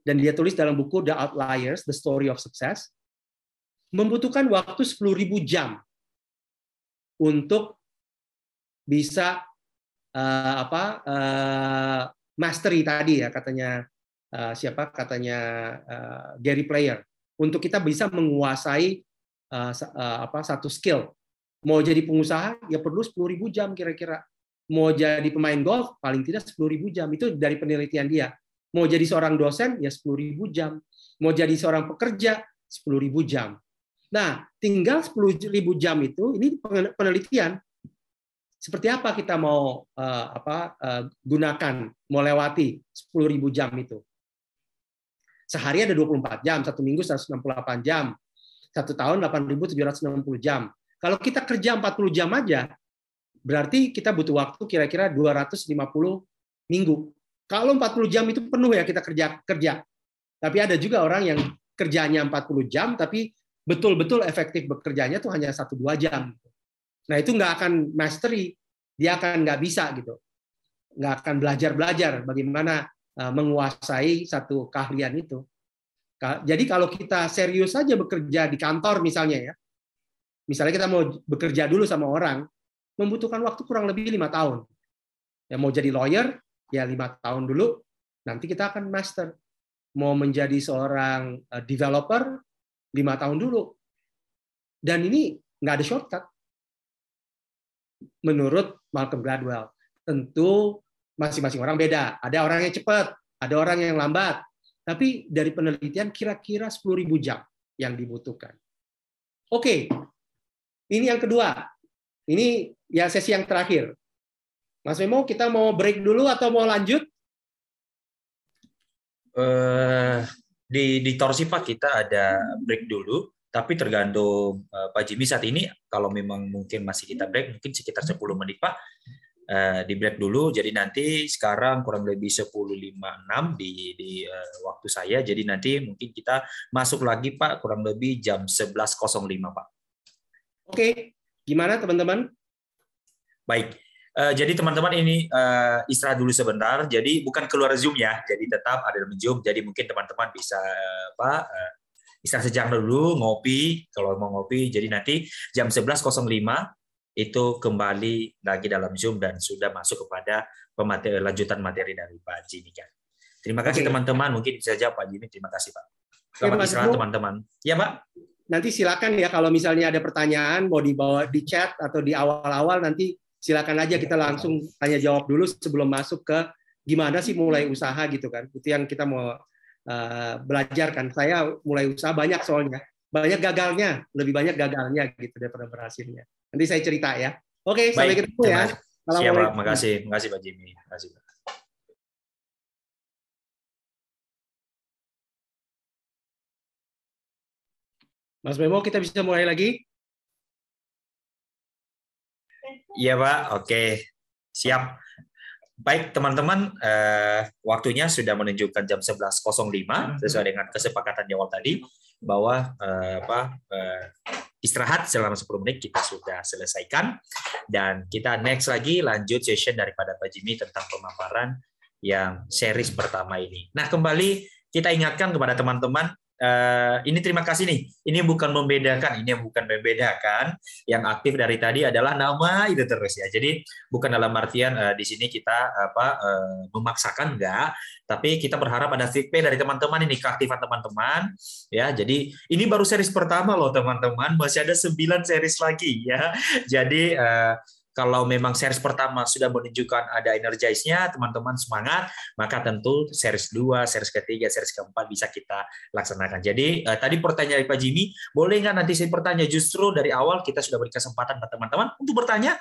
dan dia tulis dalam buku The Outliers: The Story of Success. Membutuhkan waktu 10.000 jam untuk bisa uh, apa uh, mastery tadi ya katanya uh, siapa katanya uh, Gary Player untuk kita bisa menguasai uh, uh, apa satu skill Mau jadi pengusaha ya perlu 10.000 jam kira-kira. Mau jadi pemain golf paling tidak 10.000 jam. Itu dari penelitian dia. Mau jadi seorang dosen ya 10.000 jam. Mau jadi seorang pekerja 10.000 jam. Nah, tinggal 10.000 jam itu ini penelitian seperti apa kita mau uh, apa uh, gunakan mau lewati 10.000 jam itu. Sehari ada 24 jam, satu minggu 168 jam, satu tahun 8.760 jam. Kalau kita kerja 40 jam aja, berarti kita butuh waktu kira-kira 250 minggu. Kalau 40 jam itu penuh ya kita kerja kerja. Tapi ada juga orang yang kerjanya 40 jam tapi betul-betul efektif bekerjanya tuh hanya 1 2 jam. Nah, itu nggak akan mastery, dia akan nggak bisa gitu. Nggak akan belajar-belajar bagaimana eh, menguasai satu keahlian itu. Jadi kalau kita serius saja bekerja di kantor misalnya ya, misalnya kita mau bekerja dulu sama orang, membutuhkan waktu kurang lebih lima tahun. Ya mau jadi lawyer, ya lima tahun dulu, nanti kita akan master. Mau menjadi seorang eh, developer, lima tahun dulu. Dan ini nggak ada shortcut. Menurut Malcolm Gladwell, tentu masing-masing orang beda. Ada orang yang cepat, ada orang yang lambat. Tapi dari penelitian kira-kira 10.000 jam yang dibutuhkan. Oke, ini yang kedua. Ini ya sesi yang terakhir. Mas Memo, kita mau break dulu atau mau lanjut? Uh, di di torsi Pak kita ada break dulu, tapi tergantung uh, Pak Jimmy saat ini kalau memang mungkin masih kita break mungkin sekitar 10 menit Pak. Uh, di break dulu jadi nanti sekarang kurang lebih 10.56 di di uh, waktu saya jadi nanti mungkin kita masuk lagi Pak kurang lebih jam 11.05 Pak. Oke, gimana teman-teman? Baik. Uh, jadi teman-teman ini uh, istirahat dulu sebentar. Jadi bukan keluar Zoom ya. Jadi tetap ada dalam Zoom. Jadi mungkin teman-teman bisa uh, apa uh, istirahat sejam dulu, ngopi kalau mau ngopi. Jadi nanti jam 11.05 itu kembali lagi dalam Zoom dan sudah masuk kepada pemateri, lanjutan materi dari Pak Jimmy kan. Terima kasih teman-teman. Mungkin bisa saja Pak Jimmy. Terima kasih Pak. Selamat istirahat teman-teman. Ya Pak nanti silakan ya kalau misalnya ada pertanyaan mau dibawa di chat atau di awal-awal nanti silakan aja kita langsung tanya jawab dulu sebelum masuk ke gimana sih mulai usaha gitu kan itu yang kita mau uh, belajar kan. Saya mulai usaha banyak soalnya, banyak gagalnya, lebih banyak gagalnya gitu daripada berhasilnya. Nanti saya cerita ya. Oke, sampai ketemu ya. Siap, Pak. Makasih, makasih Pak Jimmy. Makasih, Mas Memo, kita bisa mulai lagi? Iya, Pak. Oke. Siap. Baik, teman-teman, eh, waktunya sudah menunjukkan jam 11.05 sesuai dengan kesepakatan di awal tadi bahwa eh, apa eh, istirahat selama 10 menit kita sudah selesaikan dan kita next lagi lanjut session daripada Pak Jimmy tentang pemaparan yang series pertama ini. Nah, kembali kita ingatkan kepada teman-teman uh, ini terima kasih nih. Ini bukan membedakan, ini bukan membedakan. Yang aktif dari tadi adalah nama itu terus ya. Jadi bukan dalam artian uh, di sini kita apa uh, memaksakan enggak, tapi kita berharap ada feedback dari teman-teman ini keaktifan teman-teman ya. Jadi ini baru series pertama loh teman-teman, masih ada 9 series lagi ya. Jadi uh, kalau memang series pertama sudah menunjukkan ada energize-nya, teman-teman semangat, maka tentu series 2, series ketiga, series keempat bisa kita laksanakan. Jadi eh, tadi pertanyaan dari Pak Jimmy, boleh nggak nanti saya bertanya? Justru dari awal kita sudah beri kesempatan ke teman-teman untuk bertanya.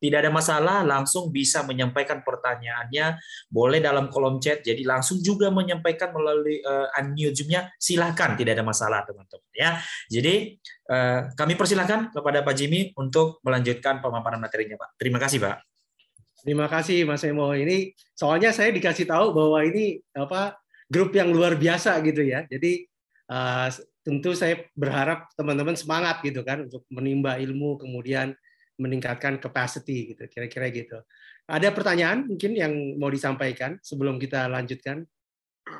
Tidak ada masalah, langsung bisa menyampaikan pertanyaannya, boleh dalam kolom chat. Jadi langsung juga menyampaikan melalui uh, unmute Zoom-nya, silakan, tidak ada masalah teman-teman. Ya, jadi kami persilahkan kepada Pak Jimmy untuk melanjutkan pemaparan materinya, Pak. Terima kasih, Pak. Terima kasih, Mas Emo. Ini soalnya saya dikasih tahu bahwa ini apa grup yang luar biasa gitu ya. Jadi uh, tentu saya berharap teman-teman semangat gitu kan untuk menimba ilmu kemudian meningkatkan capacity gitu kira-kira gitu. Ada pertanyaan mungkin yang mau disampaikan sebelum kita lanjutkan?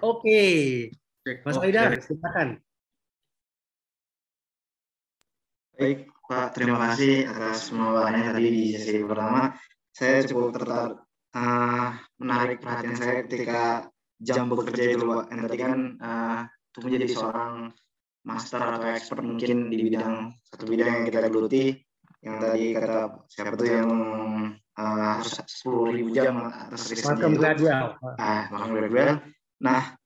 Oke, Mas Aida, silakan. Baik, Pak. Terima kasih atas pemaparannya tadi di sesi pertama. Saya cukup tertarik uh, menarik perhatian saya ketika jam bekerja itu, Pak. Yang tadi kan uh, untuk menjadi seorang master atau expert mungkin di bidang satu bidang yang kita geluti yang tadi kata siapa tuh yang uh, harus sepuluh ribu jam atas riset Malcolm Gladwell. Ah, Malcolm Gladwell. Nah,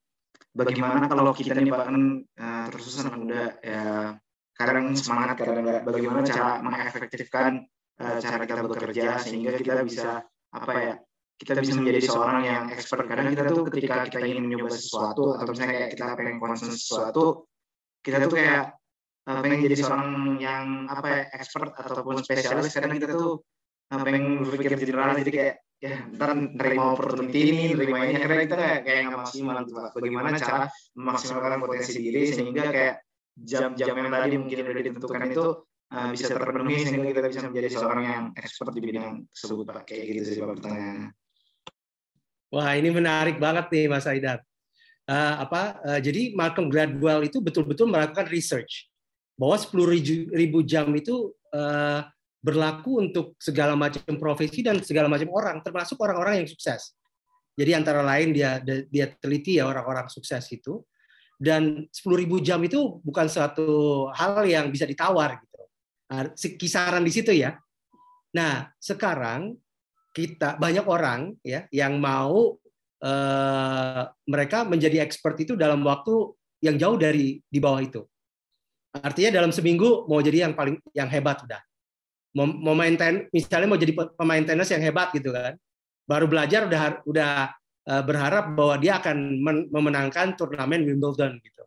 bagaimana kalau kita nih bahkan uh, terus anak muda ya kadang semangat kadang enggak bagaimana cara mengefektifkan uh, cara kita bekerja sehingga kita bisa apa ya kita bisa menjadi seorang yang expert. Kadang kita tuh ketika kita ingin mencoba sesuatu atau misalnya kayak kita pengen concern sesuatu kita tuh kayak uh, pengen jadi seorang yang apa ya, expert ataupun spesialis. Kadang kita tuh uh, pengen berpikir general. Jadi kayak ya ntar nerima opportunity ini nerima ini. Karena kita kayak nggak maksimal gitu bagaimana cara memaksimalkan potensi diri sehingga kayak jam-jam yang tadi mungkin udah ditentukan itu uh, bisa terpenuhi sehingga kita bisa menjadi seorang yang expert di bidang tersebut pak kayak gitu sih pak Wah ini menarik banget nih Mas Aidat. Uh, apa? Uh, jadi Malcolm Gladwell itu betul-betul melakukan research bahwa 10 ribu jam itu uh, berlaku untuk segala macam profesi dan segala macam orang, termasuk orang-orang yang sukses. Jadi antara lain dia dia teliti ya orang-orang sukses itu dan 10.000 jam itu bukan suatu hal yang bisa ditawar gitu. Nah, kisaran di situ ya. Nah, sekarang kita banyak orang ya yang mau eh, mereka menjadi expert itu dalam waktu yang jauh dari di bawah itu. Artinya dalam seminggu mau jadi yang paling yang hebat udah. Mau, mau main ten, misalnya mau jadi pemain tenis yang hebat gitu kan. Baru belajar udah udah berharap bahwa dia akan memenangkan turnamen Wimbledon gitu.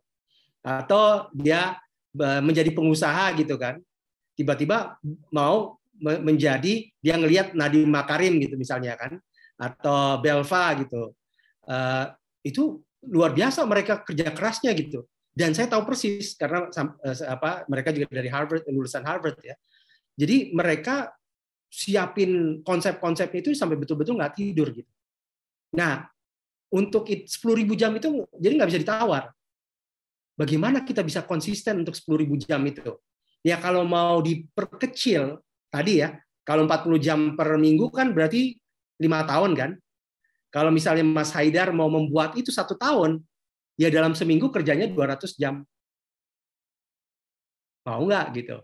Atau dia uh, menjadi pengusaha gitu kan. Tiba-tiba mau menjadi dia ngelihat Nadiem Makarim gitu misalnya kan atau Belva gitu. Uh, itu luar biasa mereka kerja kerasnya gitu dan saya tahu persis karena eh, apa mereka juga dari Harvard lulusan Harvard ya jadi mereka siapin konsep-konsep itu sampai betul-betul nggak tidur gitu nah untuk sepuluh ribu jam itu jadi nggak bisa ditawar bagaimana kita bisa konsisten untuk sepuluh ribu jam itu ya kalau mau diperkecil tadi ya kalau 40 jam per minggu kan berarti lima tahun kan kalau misalnya Mas Haidar mau membuat itu satu tahun ya dalam seminggu kerjanya 200 jam. Mau nggak gitu?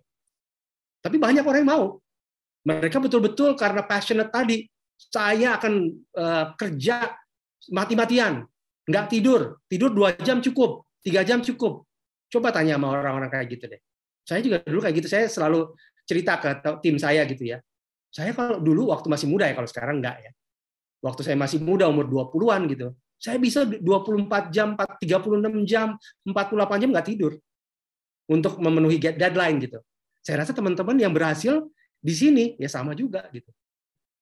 Tapi banyak orang yang mau. Mereka betul-betul karena passionate tadi, saya akan uh, kerja mati-matian. Nggak tidur, tidur dua jam cukup, tiga jam cukup. Coba tanya sama orang-orang kayak gitu deh. Saya juga dulu kayak gitu, saya selalu cerita ke tim saya gitu ya. Saya kalau dulu waktu masih muda ya, kalau sekarang enggak ya. Waktu saya masih muda umur 20-an gitu. Saya bisa 24 jam, 36 jam, 48 jam nggak tidur untuk memenuhi deadline gitu. Saya rasa teman-teman yang berhasil di sini ya sama juga gitu.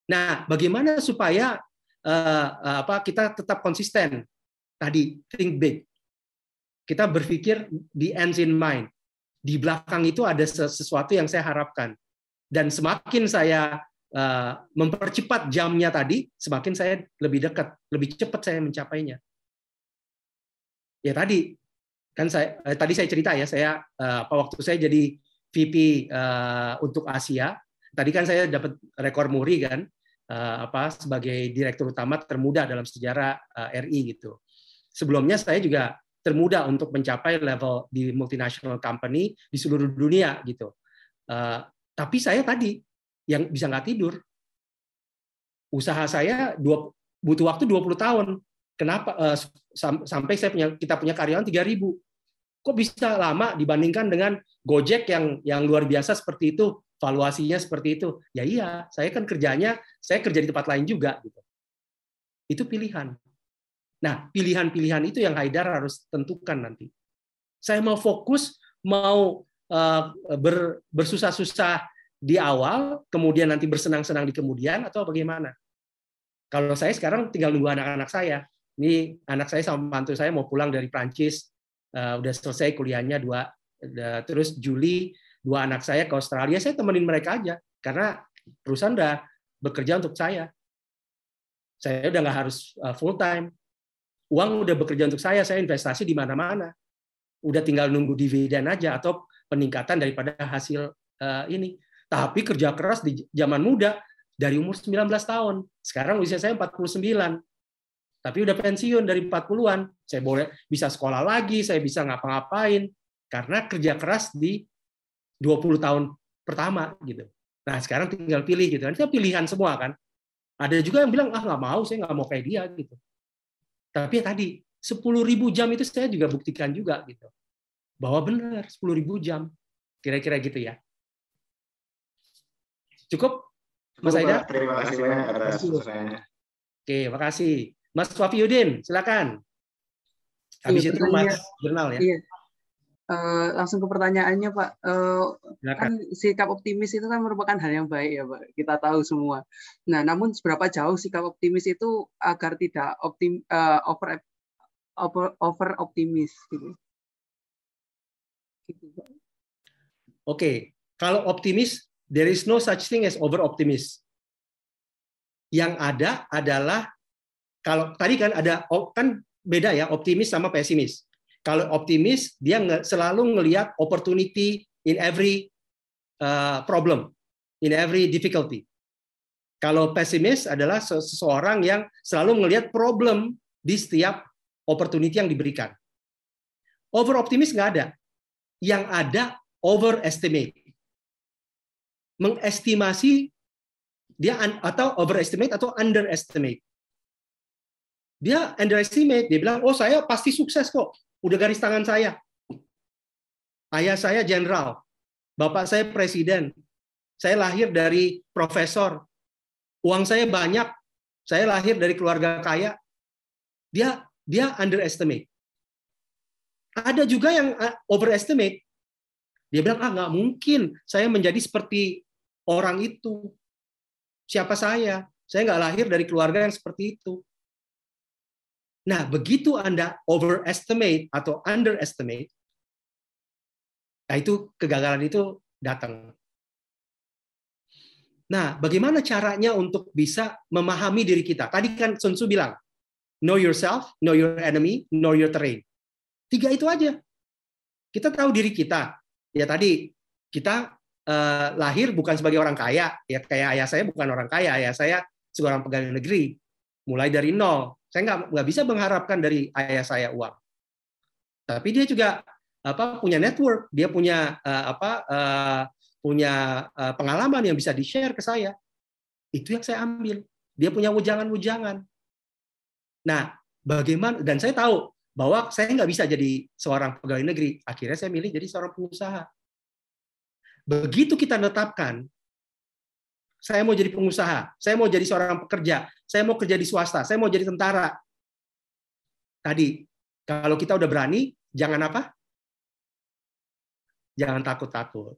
Nah, bagaimana supaya uh, apa kita tetap konsisten? Tadi think big. Kita berpikir di ends in mind. Di belakang itu ada sesuatu yang saya harapkan. Dan semakin saya uh, mempercepat jamnya tadi, semakin saya lebih dekat, lebih cepat saya mencapainya. Ya tadi kan saya eh, tadi saya cerita ya, saya uh, waktu saya jadi VP uh, untuk Asia, tadi kan saya dapat rekor muri kan, uh, apa sebagai direktur utama termuda dalam sejarah uh, RI gitu. Sebelumnya saya juga termuda untuk mencapai level di multinational company di seluruh dunia gitu. Uh, tapi saya tadi yang bisa nggak tidur. Usaha saya dua, butuh waktu 20 tahun. Kenapa? Uh, sampai saya punya kita punya karyawan 3000 kok bisa lama dibandingkan dengan Gojek yang yang luar biasa seperti itu, valuasinya seperti itu. Ya iya, saya kan kerjanya, saya kerja di tempat lain juga gitu. Itu pilihan. Nah, pilihan-pilihan itu yang Haidar harus tentukan nanti. Saya mau fokus, mau ber, bersusah-susah di awal, kemudian nanti bersenang-senang di kemudian, atau bagaimana? Kalau saya sekarang tinggal nunggu anak-anak saya. Ini anak saya sama mantu saya mau pulang dari Prancis, uh, udah selesai kuliahnya dua uh, terus Juli dua anak saya ke Australia saya temenin mereka aja. Karena perusahaan udah bekerja untuk saya. Saya udah nggak harus uh, full time uang udah bekerja untuk saya saya investasi di mana-mana. Udah tinggal nunggu dividen aja atau peningkatan daripada hasil uh, ini. Tapi kerja keras di zaman muda dari umur 19 tahun. Sekarang usia saya 49 tapi udah pensiun dari 40-an. Saya boleh bisa sekolah lagi, saya bisa ngapa-ngapain. Karena kerja keras di 20 tahun pertama gitu. Nah, sekarang tinggal pilih gitu. Itu pilihan semua kan. Ada juga yang bilang, ah nggak mau, saya nggak mau kayak dia gitu. Tapi ya tadi, 10.000 jam itu saya juga buktikan juga gitu. Bahwa benar, 10.000 jam. Kira-kira gitu ya. Cukup? Mas Aida? Terima kasih banyak atas Oke, makasih. Mas Wafiudin, silakan. Habis iya, itu Mas Jurnal ya. Iya. Uh, langsung ke pertanyaannya Pak. Uh, kan sikap optimis itu kan merupakan hal yang baik ya Pak. Kita tahu semua. Nah, namun seberapa jauh sikap optimis itu agar tidak optim uh, over over over optimis gitu. gitu. Oke, okay. kalau optimis there is no such thing as over optimis. Yang ada adalah kalau tadi kan ada kan beda ya optimis sama pesimis. Kalau optimis dia selalu ngelihat opportunity in every uh, problem, in every difficulty. Kalau pesimis adalah seseorang yang selalu melihat problem di setiap opportunity yang diberikan. Over optimis nggak ada. Yang ada overestimate. Mengestimasi dia atau overestimate atau underestimate dia underestimate, dia bilang, oh saya pasti sukses kok, udah garis tangan saya. Ayah saya jenderal, bapak saya presiden, saya lahir dari profesor, uang saya banyak, saya lahir dari keluarga kaya. Dia dia underestimate. Ada juga yang uh, overestimate. Dia bilang, ah nggak mungkin saya menjadi seperti orang itu. Siapa saya? Saya nggak lahir dari keluarga yang seperti itu. Nah, begitu Anda overestimate atau underestimate, nah itu kegagalan itu datang. Nah, bagaimana caranya untuk bisa memahami diri kita? Tadi kan Sun Tzu bilang, know yourself, know your enemy, know your terrain. Tiga itu aja. Kita tahu diri kita. Ya tadi kita uh, lahir bukan sebagai orang kaya, ya kayak ayah saya bukan orang kaya, ayah saya seorang pegawai negeri, mulai dari nol. Saya nggak nggak bisa mengharapkan dari ayah saya uang. Tapi dia juga apa punya network, dia punya uh, apa uh, punya uh, pengalaman yang bisa di-share ke saya. Itu yang saya ambil. Dia punya wujangan-wujangan. Nah, bagaimana dan saya tahu bahwa saya nggak bisa jadi seorang pegawai negeri. Akhirnya saya milih jadi seorang pengusaha. Begitu kita menetapkan, saya mau jadi pengusaha, saya mau jadi seorang pekerja, saya mau kerja di swasta, saya mau jadi tentara. Tadi, kalau kita udah berani, jangan apa? Jangan takut-takut.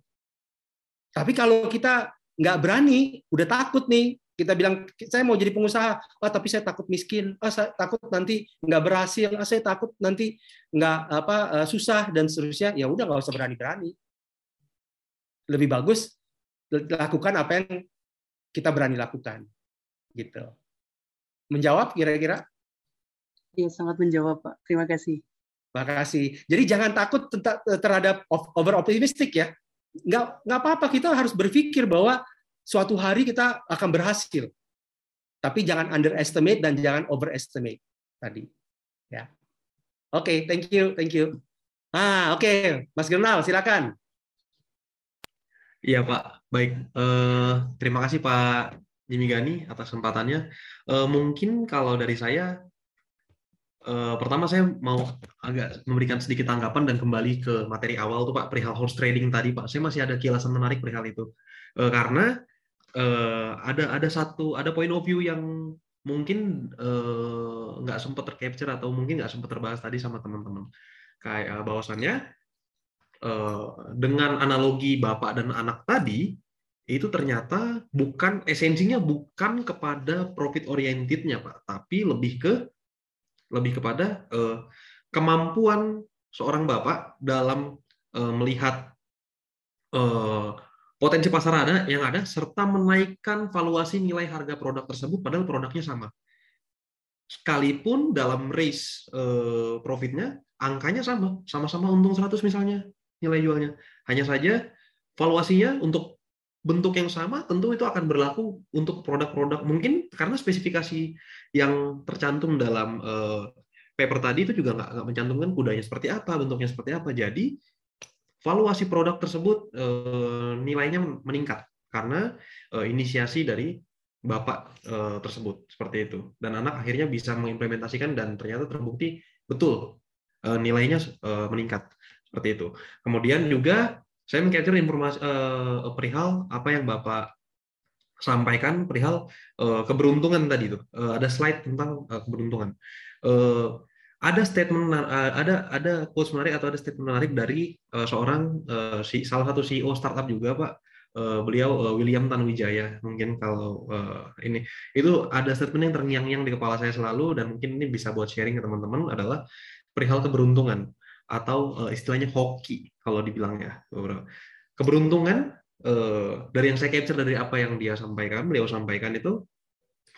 Tapi kalau kita nggak berani, udah takut nih, kita bilang saya mau jadi pengusaha, oh tapi saya takut miskin, oh saya takut nanti nggak berhasil, oh, saya takut nanti nggak apa eh, susah dan seterusnya. Ya udah nggak usah berani-berani. Lebih bagus lakukan apa yang kita berani lakukan, gitu. Menjawab kira-kira? Iya sangat menjawab Pak. Terima kasih. Terima kasih. Jadi jangan takut terhadap over optimistic ya. Nggak nggak apa-apa kita harus berpikir bahwa suatu hari kita akan berhasil. Tapi jangan underestimate dan jangan overestimate tadi. Ya. Oke, okay, thank you, thank you. Ah, oke, okay. Mas Gernal, silakan. Iya Pak, baik. Uh, terima kasih Pak Jimmy Gani atas kesempatannya. Uh, mungkin kalau dari saya, uh, pertama saya mau agak memberikan sedikit tanggapan dan kembali ke materi awal tuh Pak perihal horse trading tadi Pak. Saya masih ada kilasan menarik perihal itu. Uh, karena uh, ada ada satu ada point of view yang mungkin uh, nggak sempat tercapture atau mungkin nggak sempat terbahas tadi sama teman-teman kayak uh, bahwasannya uh, dengan analogi bapak dan anak tadi itu ternyata bukan esensinya bukan kepada profit orientednya pak tapi lebih ke lebih kepada uh, kemampuan seorang bapak dalam uh, melihat uh, potensi pasar ada yang ada serta menaikkan valuasi nilai harga produk tersebut padahal produknya sama. Sekalipun dalam race eh, profitnya angkanya sama, sama-sama untung 100 misalnya nilai jualnya. Hanya saja valuasinya untuk bentuk yang sama tentu itu akan berlaku untuk produk-produk. Mungkin karena spesifikasi yang tercantum dalam eh, paper tadi itu juga nggak mencantumkan kudanya seperti apa, bentuknya seperti apa. Jadi valuasi produk tersebut eh, nilainya meningkat karena eh, inisiasi dari bapak tersebut. Seperti itu. Dan anak akhirnya bisa mengimplementasikan dan ternyata terbukti betul nilainya meningkat. Seperti itu. Kemudian juga saya mengcapture informasi perihal apa yang bapak sampaikan perihal keberuntungan tadi itu ada slide tentang keberuntungan. Ada statement eh, ada ada quotes menarik atau ada statement menarik dari uh, seorang uh, si salah satu CEO startup juga Pak. Uh, beliau uh, William Tanuwijaya mungkin kalau uh, ini. Itu ada statement yang terngiang-ngiang di kepala saya selalu dan mungkin ini bisa buat sharing ke teman-teman adalah perihal keberuntungan atau uh, istilahnya hoki kalau dibilang ya keberuntungan uh, dari yang saya capture dari apa yang dia sampaikan beliau sampaikan itu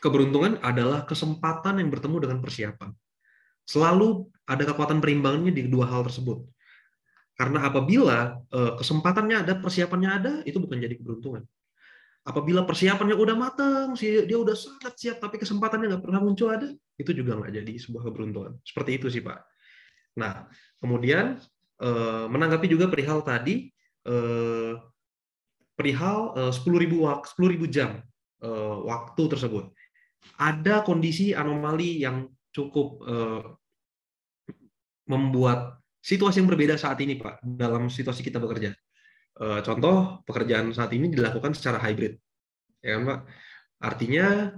keberuntungan adalah kesempatan yang bertemu dengan persiapan Selalu ada kekuatan perimbangnya di dua hal tersebut. Karena apabila eh, kesempatannya ada, persiapannya ada, itu bukan jadi keberuntungan. Apabila persiapannya udah matang, dia udah sangat siap, tapi kesempatannya nggak pernah muncul ada, itu juga nggak jadi sebuah keberuntungan. Seperti itu sih Pak. Nah, kemudian eh, menanggapi juga perihal tadi, eh, perihal 10.000 10.000 jam waktu tersebut. Ada kondisi anomali yang cukup membuat situasi yang berbeda saat ini, Pak, dalam situasi kita bekerja. Contoh, pekerjaan saat ini dilakukan secara hybrid. Ya kan, Pak? Artinya,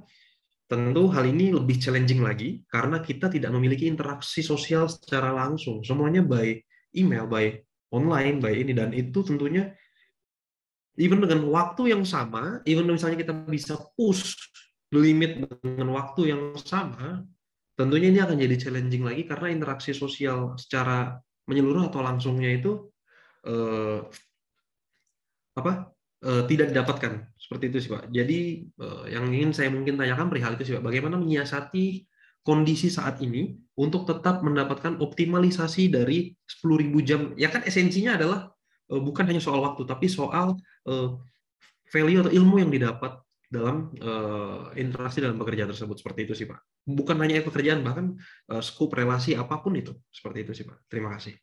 tentu hal ini lebih challenging lagi karena kita tidak memiliki interaksi sosial secara langsung. Semuanya by email, by online, by ini. Dan itu tentunya, even dengan waktu yang sama, even misalnya kita bisa push limit dengan waktu yang sama, tentunya ini akan jadi challenging lagi karena interaksi sosial secara menyeluruh atau langsungnya itu eh, apa eh, tidak didapatkan. Seperti itu sih pak. Jadi eh, yang ingin saya mungkin tanyakan perihal itu sih pak. Bagaimana menyiasati kondisi saat ini untuk tetap mendapatkan optimalisasi dari 10.000 jam. Ya kan esensinya adalah eh, bukan hanya soal waktu tapi soal eh, value atau ilmu yang didapat dalam uh, interaksi dalam pekerjaan tersebut. Seperti itu sih pak. Bukan hanya pekerjaan bahkan uh, skup relasi apa pun itu. Seperti itu sih pak. Terima kasih.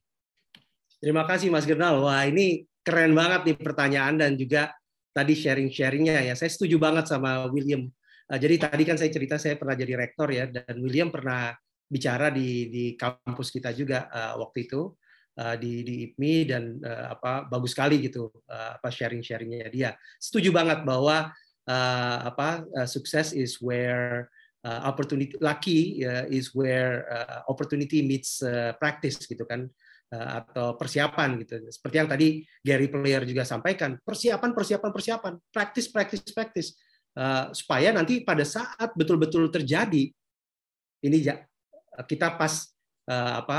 Terima kasih mas Gernal. Wah ini keren banget nih pertanyaan dan juga tadi sharing sharingnya ya. Saya setuju banget sama William. Uh, jadi tadi kan saya cerita saya pernah jadi rektor ya dan William pernah bicara di di kampus kita juga uh, waktu itu uh, di di IPMI dan uh, apa bagus sekali gitu uh, apa sharing-sharingnya dia. Setuju banget bahwa uh, apa uh, sukses is where uh, opportunity lucky uh, is where uh, opportunity meets uh, practice gitu kan atau persiapan gitu. Seperti yang tadi Gary Player juga sampaikan, persiapan persiapan persiapan, practice practice practice uh, supaya nanti pada saat betul-betul terjadi ini ya kita pas uh, apa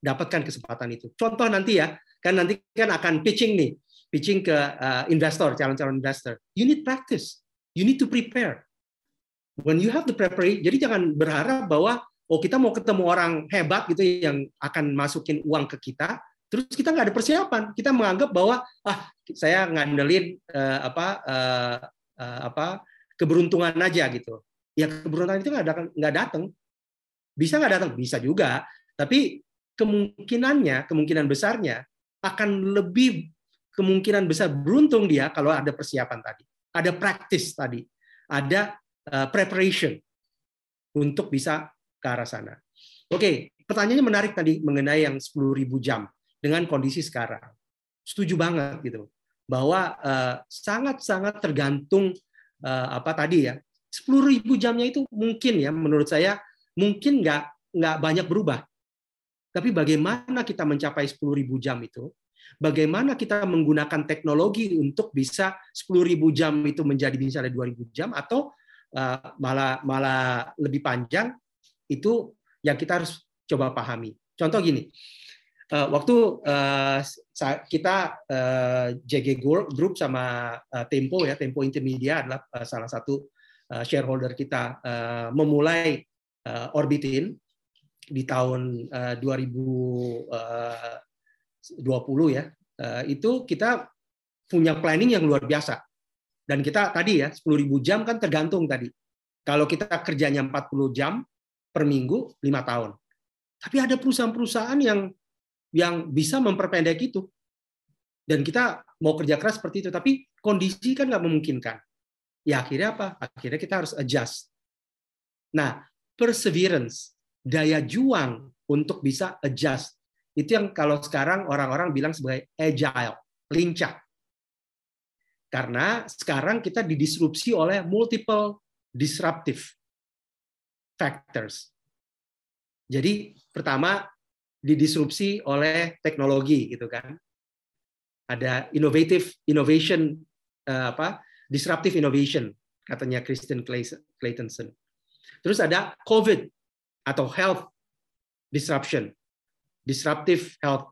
dapatkan kesempatan itu. Contoh nanti ya, kan nanti kan akan pitching nih, pitching ke investor, calon-calon investor. You need practice. You need to prepare. When you have the preparation, jadi jangan berharap bahwa oh kita mau ketemu orang hebat gitu yang akan masukin uang ke kita, terus kita nggak ada persiapan. Kita menganggap bahwa ah saya ngandelin uh, apa uh, uh, apa keberuntungan aja gitu ya keberuntungan itu nggak datang. Bisa nggak datang? Bisa juga. Tapi kemungkinannya, kemungkinan besarnya akan lebih kemungkinan besar beruntung dia kalau ada persiapan tadi, ada practice tadi, ada uh, preparation untuk bisa ke arah sana. Oke, pertanyaannya menarik tadi mengenai yang 10.000 jam dengan kondisi sekarang. Setuju banget gitu bahwa uh, sangat-sangat tergantung uh, apa tadi ya sepuluh ribu jamnya itu mungkin ya menurut saya mungkin nggak nggak banyak berubah. Tapi bagaimana kita mencapai sepuluh ribu jam itu? Bagaimana kita menggunakan teknologi untuk bisa sepuluh ribu jam itu menjadi misalnya ribu jam atau uh, malah malah lebih panjang itu yang kita harus coba pahami. Contoh gini, uh, waktu uh, kita uh, JG Group sama Tempo ya, Tempo Intermedia adalah salah satu shareholder kita memulai Orbitin di tahun 2020 ya, itu kita punya planning yang luar biasa. Dan kita tadi ya 10.000 jam kan tergantung tadi. Kalau kita kerjanya 40 jam per minggu 5 tahun. Tapi ada perusahaan-perusahaan yang yang bisa memperpendek itu. Dan kita mau kerja keras seperti itu, tapi kondisi kan nggak memungkinkan ya akhirnya apa? Akhirnya kita harus adjust. Nah, perseverance, daya juang untuk bisa adjust. Itu yang kalau sekarang orang-orang bilang sebagai agile, lincah. Karena sekarang kita didisrupsi oleh multiple disruptive factors. Jadi pertama didisrupsi oleh teknologi gitu kan. Ada innovative innovation uh, apa disruptive innovation katanya Christian Claytonson. Terus ada COVID atau health disruption, disruptive health.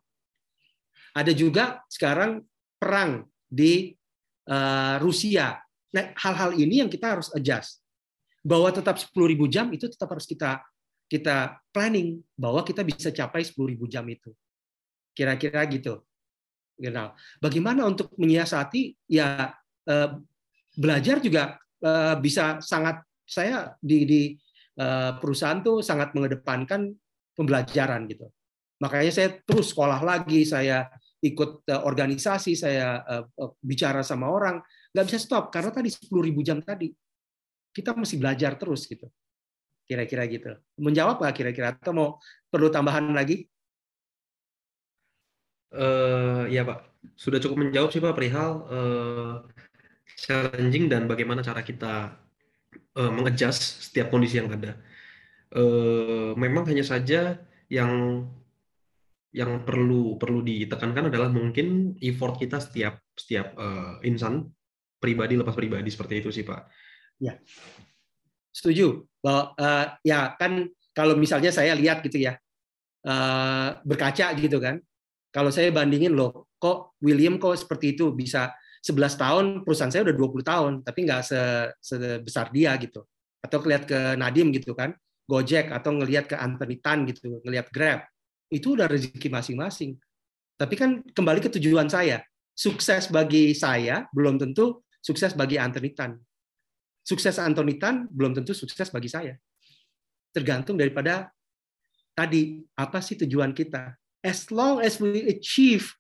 Ada juga sekarang perang di uh, Rusia. Nah, hal-hal ini yang kita harus adjust. Bahwa tetap 10.000 jam itu tetap harus kita kita planning bahwa kita bisa capai 10.000 jam itu. Kira-kira gitu. Gitu. Bagaimana untuk menyiasati ya eh, belajar juga uh, bisa sangat saya di di uh, perusahaan tuh sangat mengedepankan pembelajaran gitu. Makanya saya terus sekolah lagi, saya ikut organisasi, saya bicara sama orang, nggak bisa stop karena tadi 10.000 jam tadi kita mesti belajar terus gitu. Kira-kira gitu. Menjawab nggak kira-kira atau mau perlu tambahan lagi? Uh, ya Pak, sudah cukup menjawab sih Pak perihal uh, challenging dan bagaimana cara kita uh, mengadjust setiap kondisi yang ada. Uh, memang hanya saja yang yang perlu perlu ditekankan adalah mungkin effort kita setiap setiap uh, insan pribadi lepas pribadi seperti itu sih pak. Ya, setuju. Bahwa uh, ya kan kalau misalnya saya lihat gitu ya uh, berkaca gitu kan, kalau saya bandingin loh kok William kok seperti itu? Bisa 11 tahun perusahaan saya udah 20 tahun tapi nggak se sebesar dia gitu. Atau ngeliat ke Nadim gitu kan Gojek atau ngelihat ke Anthony Tan gitu ngelihat Grab itu udah rezeki masing-masing. Tapi kan kembali ke tujuan saya sukses bagi saya belum tentu sukses bagi Anthony Tan sukses Anthony Tan belum tentu sukses bagi saya. Tergantung daripada tadi apa sih tujuan kita? As long as we achieve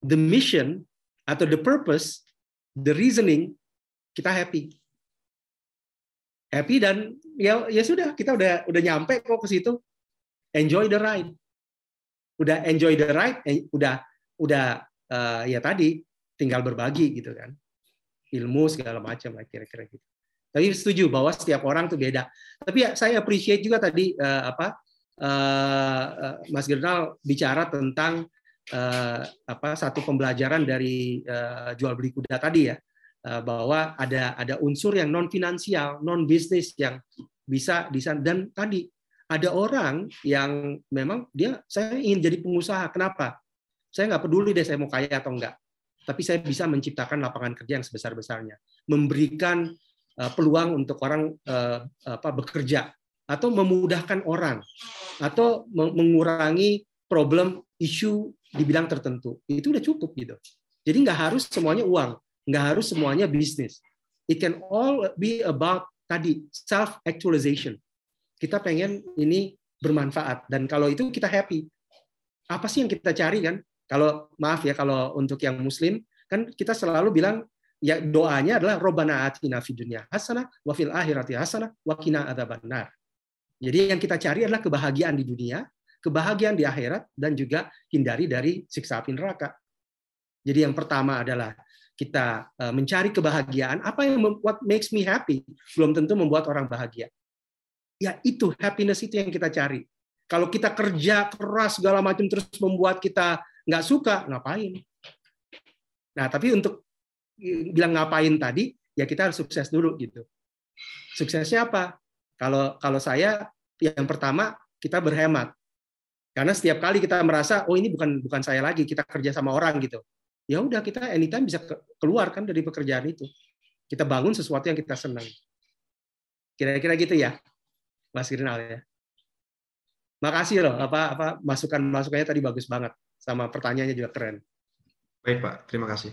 the mission atau the purpose, the reasoning, kita happy. happy dan ya ya sudah kita udah udah nyampe kok ke situ. Enjoy the ride. Udah enjoy the ride eh, udah udah uh, ya tadi tinggal berbagi gitu kan. Ilmu segala macam lah kira-kira gitu tapi setuju bahwa setiap orang tuh beda. Tapi ya, saya appreciate juga tadi uh, apa uh, Mas Gernal bicara tentang uh, apa satu pembelajaran dari uh, jual beli kuda tadi ya uh, bahwa ada ada unsur yang non finansial non bisnis yang bisa di dan tadi ada orang yang memang dia saya ingin jadi pengusaha. Kenapa? Saya nggak peduli deh saya mau kaya atau enggak tapi saya bisa menciptakan lapangan kerja yang sebesar besarnya memberikan peluang untuk orang uh, apa bekerja atau memudahkan orang atau mengurangi problem isu di bidang tertentu. Itu udah cukup gitu. Jadi nggak harus semuanya uang nggak harus semuanya bisnis. It can all be about tadi self actualization kita pengen ini bermanfaat. Dan kalau itu kita happy. Apa sih yang kita cari kan? Kalau maaf ya kalau untuk yang muslim kan kita selalu bilang ya doanya adalah robana atina fid dunya hasanah wa fil akhirati hasanah wa qina adzabannar. Jadi yang kita cari adalah kebahagiaan di dunia, kebahagiaan di akhirat dan juga hindari dari siksa api neraka. Jadi yang pertama adalah kita eh, mencari kebahagiaan, apa yang what makes me happy belum tentu membuat orang bahagia ya itu happiness itu yang kita cari. Kalau kita kerja keras segala macam terus membuat kita nggak suka, ngapain? Nah, tapi untuk bilang ngapain tadi, ya kita harus sukses dulu gitu. Suksesnya apa? Kalau kalau saya yang pertama kita berhemat. Karena setiap kali kita merasa oh ini bukan bukan saya lagi, kita kerja sama orang gitu. Ya udah kita anytime bisa keluar kan dari pekerjaan itu. Kita bangun sesuatu yang kita senang. Kira-kira gitu ya. Mas Girinal ya. Makasih loh apa apa masukan masukannya tadi bagus banget sama pertanyaannya juga keren. Baik Pak, terima kasih.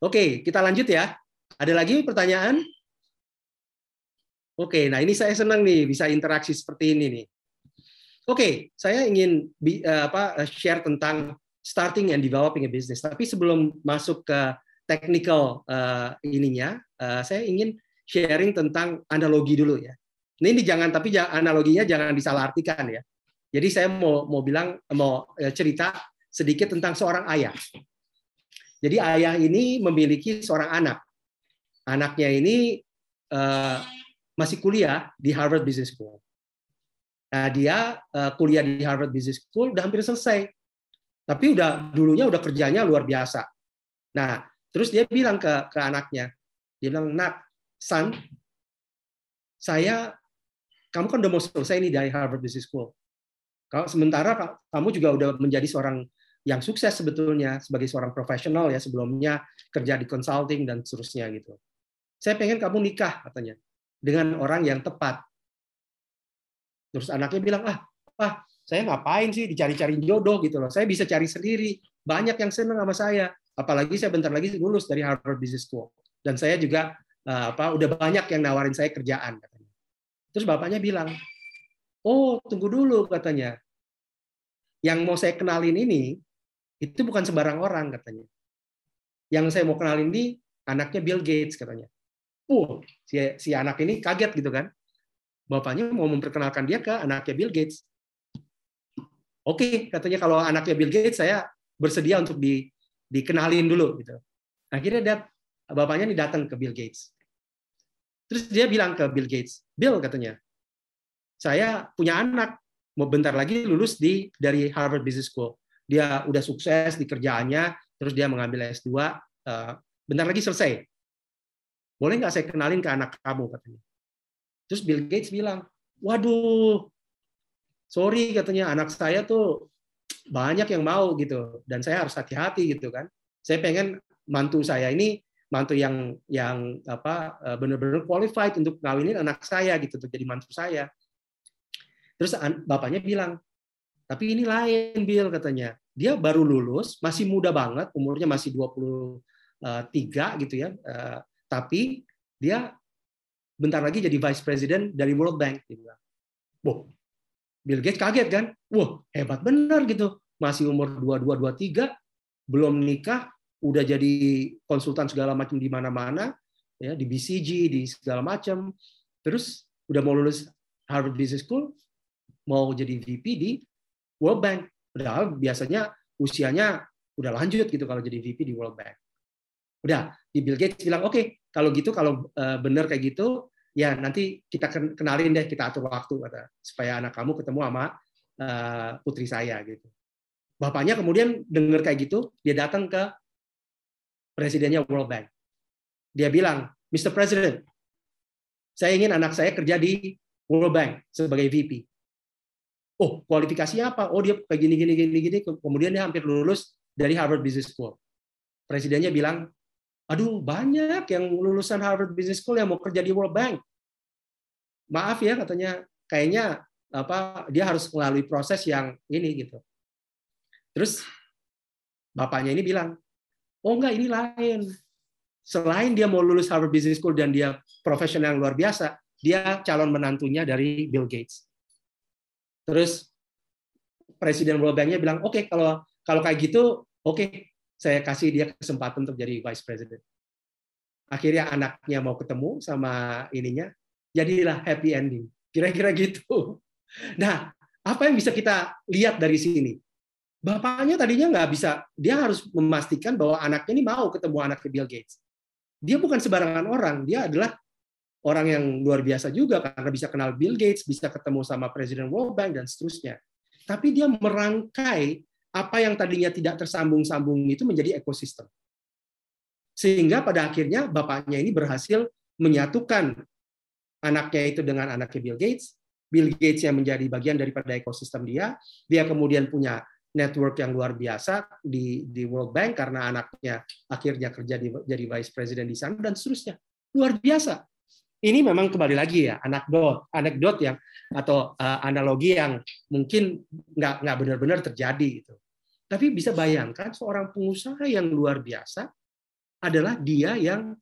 Oke, kita lanjut ya. Ada lagi pertanyaan? Oke, nah ini saya senang nih bisa interaksi seperti ini nih. Oke, saya ingin eh, apa share tentang starting and developing a business. Tapi sebelum masuk ke technical uh, ininya, uh, saya ingin sharing tentang analogi dulu ya. Ini jangan tapi analoginya jangan disalahartikan ya. Jadi saya mau mau bilang mau cerita sedikit tentang seorang ayah. Jadi ayah ini memiliki seorang anak. Anaknya ini uh, masih kuliah di Harvard Business School. Nah, dia uh, kuliah di Harvard Business School udah hampir selesai. Tapi udah dulunya udah kerjanya luar biasa. Nah, terus dia bilang ke ke anaknya, dia bilang, "Nak, son, saya kamu kan udah mau selesai nih dari Harvard Business School. Kalau sementara kamu juga udah menjadi seorang yang sukses sebetulnya sebagai seorang profesional ya sebelumnya kerja di consulting dan seterusnya gitu. Saya pengen kamu nikah katanya dengan orang yang tepat. Terus anaknya bilang ah, ah saya ngapain sih dicari-cari jodoh gitu loh. Saya bisa cari sendiri. Banyak yang senang sama saya. Apalagi saya bentar lagi lulus dari Harvard Business School dan saya juga eh, apa udah banyak yang nawarin saya kerjaan katanya. Terus bapaknya bilang, oh tunggu dulu katanya. Yang mau saya kenalin ini, itu bukan sembarang orang katanya. Yang saya mau kenalin ini anaknya Bill Gates katanya. Uh, si, si anak ini kaget gitu kan. Bapaknya mau memperkenalkan dia ke anaknya Bill Gates. Oke, okay, katanya kalau anaknya Bill Gates saya bersedia untuk di, dikenalin dulu gitu. Akhirnya dia bapaknya ini datang ke Bill Gates. Terus dia bilang ke Bill Gates, Bill katanya, saya punya anak, mau bentar lagi lulus di dari Harvard Business School. Dia udah sukses di kerjaannya, terus dia mengambil S2, eh, bentar lagi selesai. Boleh nggak saya kenalin ke anak kamu katanya. Terus Bill Gates bilang, waduh, sorry katanya anak saya tuh banyak yang mau gitu dan saya harus hati-hati gitu kan. Saya pengen mantu saya ini mantu yang yang apa eh, benar-benar qualified untuk ngawinin anak saya gitu untuk jadi mantu saya. Terus bapaknya bilang, tapi ini lain Bill katanya. Dia baru lulus, masih muda banget, umurnya masih 23 gitu ya. Eh, tapi dia bentar lagi jadi vice president dari World Bank gitu. Wow. Bill Gates kaget kan? Wah, hebat benar gitu. Masih umur 22 23, belum nikah, udah jadi konsultan segala macam di mana-mana ya di BCG di segala macam terus udah mau lulus Harvard Business School, mau jadi VP di World Bank. Padahal biasanya usianya udah lanjut gitu kalau jadi VP di World Bank. Udah, di Bill Gates bilang, oke, okay, kalau gitu, kalau uh, bener kayak gitu, ya nanti kita kenalin deh, kita atur waktu, kata, supaya anak kamu ketemu sama uh, putri saya gitu. Bapaknya kemudian dengar kayak gitu, dia datang ke presidennya World Bank. Dia bilang, Mr. President, saya ingin anak saya kerja di World Bank sebagai VP. Oh, kualifikasinya apa? Oh, dia kayak gini, gini, gini, gini. Kemudian dia hampir lulus dari Harvard Business School. Presidennya bilang, aduh banyak yang lulusan Harvard Business School yang mau kerja di World Bank. Maaf ya katanya, kayaknya apa dia harus melalui proses yang ini gitu. Terus bapaknya ini bilang, oh enggak ini lain. Selain dia mau lulus Harvard Business School dan dia profesional yang luar biasa, dia calon menantunya dari Bill Gates. Terus Presiden World Bank-nya bilang, oke okay, kalau kalau kayak gitu, oke okay, saya kasih dia kesempatan untuk jadi Vice President. Akhirnya anaknya mau ketemu sama ininya, jadilah happy ending. Kira-kira gitu. Nah, apa yang bisa kita lihat dari sini? Bapaknya tadinya nggak bisa, dia harus memastikan bahwa anaknya ini mau ketemu anaknya Bill Gates. Dia bukan sembarangan orang, dia adalah orang yang luar biasa juga karena bisa kenal Bill Gates, bisa ketemu sama Presiden World Bank dan seterusnya. Tapi dia merangkai apa yang tadinya tidak tersambung-sambung itu menjadi ekosistem. Sehingga pada akhirnya bapaknya ini berhasil menyatukan anaknya itu dengan anaknya Bill Gates, Bill Gates yang menjadi bagian daripada ekosistem dia, dia kemudian punya network yang luar biasa di di World Bank karena anaknya akhirnya kerja di, jadi vice president di sana dan seterusnya. Luar biasa. Ini memang kembali lagi ya anekdot, anekdot yang atau uh, analogi yang mungkin nggak nggak benar-benar terjadi gitu. Tapi bisa bayangkan seorang pengusaha yang luar biasa adalah dia yang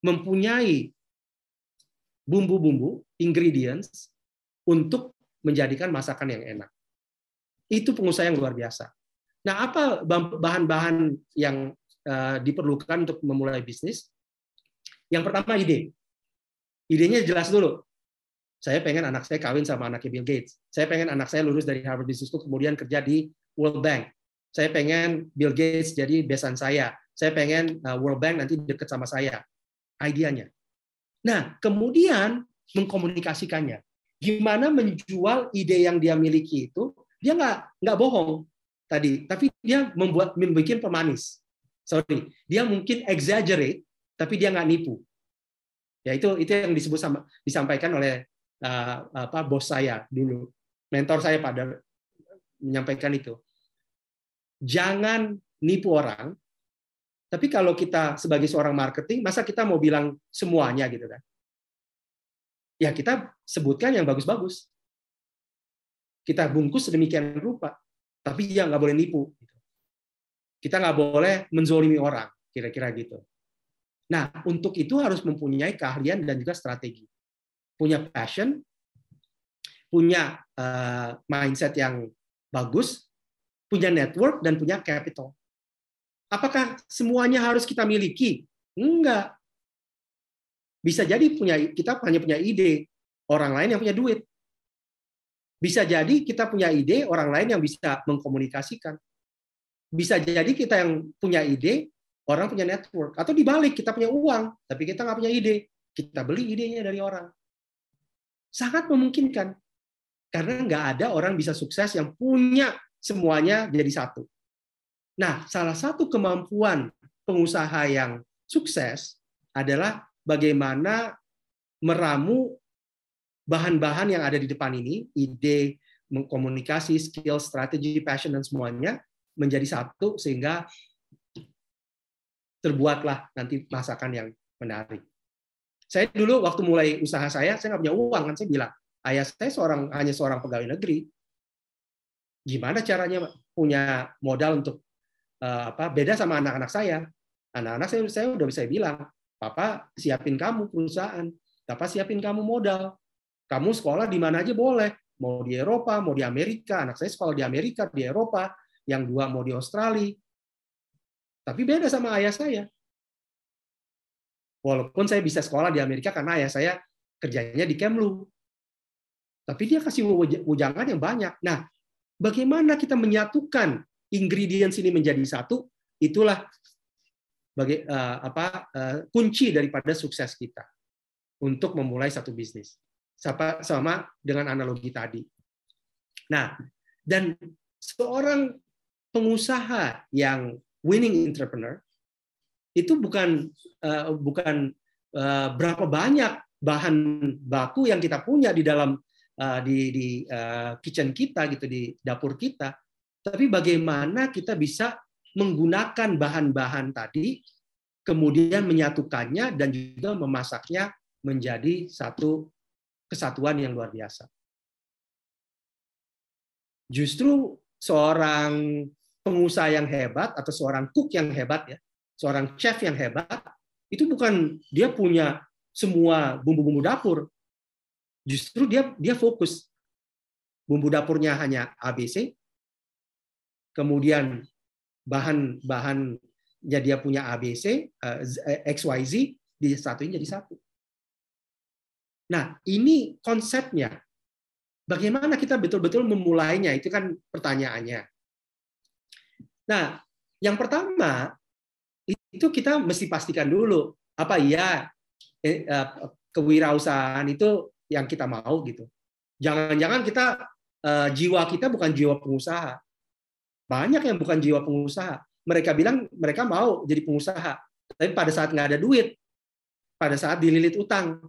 mempunyai bumbu-bumbu, ingredients untuk menjadikan masakan yang enak. Itu pengusaha yang luar biasa. Nah, apa bahan-bahan yang uh, diperlukan untuk memulai bisnis? Yang pertama ide. Idenya jelas dulu. Saya pengen anak saya kawin sama anaknya Bill Gates. Saya pengen anak saya lulus dari Harvard Business School kemudian kerja di World Bank. Saya pengen Bill Gates jadi besan saya. Saya pengen uh, World Bank nanti deket sama saya. Ideanya. Nah, kemudian mengkomunikasikannya gimana menjual ide yang dia miliki itu dia nggak nggak bohong tadi tapi dia membuat membuat pemanis sorry dia mungkin exaggerate tapi dia nggak nipu ya itu itu yang disebut sama disampaikan oleh uh, apa bos saya dulu mentor saya pada menyampaikan itu jangan nipu orang tapi kalau kita sebagai seorang marketing masa kita mau bilang semuanya gitu kan ya kita sebutkan yang bagus-bagus. Kita bungkus sedemikian rupa, tapi ya nggak boleh nipu. Kita nggak boleh menzolimi orang, kira-kira gitu. Nah, untuk itu harus mempunyai keahlian dan juga strategi. Punya passion, punya uh, mindset yang bagus, punya network, dan punya capital. Apakah semuanya harus kita miliki? Enggak. Bisa jadi punya kita hanya punya ide, orang lain yang punya duit. Bisa jadi kita punya ide, orang lain yang bisa mengkomunikasikan. Bisa jadi kita yang punya ide, orang punya network. Atau dibalik, kita punya uang, tapi kita nggak punya ide. Kita beli idenya dari orang. Sangat memungkinkan. Karena nggak ada orang bisa sukses yang punya semuanya jadi satu. Nah, salah satu kemampuan pengusaha yang sukses adalah bagaimana meramu bahan-bahan yang ada di depan ini, ide, komunikasi, skill, strategi, passion, dan semuanya menjadi satu sehingga terbuatlah nanti masakan yang menarik. Saya dulu waktu mulai usaha saya, saya nggak punya uang kan saya bilang, ayah saya seorang hanya seorang pegawai negeri. Gimana caranya punya modal untuk uh, apa? Beda sama anak-anak saya. Anak-anak saya saya udah bisa bilang, Papa siapin kamu perusahaan, Papa siapin kamu modal. Kamu sekolah di mana aja boleh, mau di Eropa, mau di Amerika. Anak saya sekolah di Amerika, di Eropa, yang dua mau di Australia. Tapi beda sama ayah saya. Walaupun saya bisa sekolah di Amerika karena ayah saya kerjanya di Kemlu. Tapi dia kasih wejangan yang banyak. Nah, bagaimana kita menyatukan ingredients ini menjadi satu? Itulah bagi uh, apa uh, kunci daripada sukses kita untuk memulai satu bisnis. Sama, sama dengan analogi tadi. Nah, dan seorang pengusaha yang winning entrepreneur itu bukan uh, bukan uh, berapa banyak bahan baku yang kita punya di dalam uh, di di uh, kitchen kita gitu di dapur kita, tapi bagaimana kita bisa menggunakan bahan-bahan tadi kemudian menyatukannya dan juga memasaknya menjadi satu kesatuan yang luar biasa. Justru seorang pengusaha yang hebat atau seorang cook yang hebat ya, seorang chef yang hebat itu bukan dia punya semua bumbu-bumbu dapur. Justru dia dia fokus bumbu dapurnya hanya ABC. Kemudian bahan-bahan ya dia punya ABC, eh, XYZ disatuin jadi satu. Nah, ini konsepnya. Bagaimana kita betul-betul memulainya? Itu kan pertanyaannya. Nah, yang pertama itu kita mesti pastikan dulu apa eh, kewirausahaan itu yang kita mau gitu. Jangan-jangan kita eh, jiwa kita bukan jiwa pengusaha. Banyak yang bukan jiwa pengusaha. Mereka bilang mereka mau jadi pengusaha, tapi pada saat nggak ada duit, pada saat dililit utang,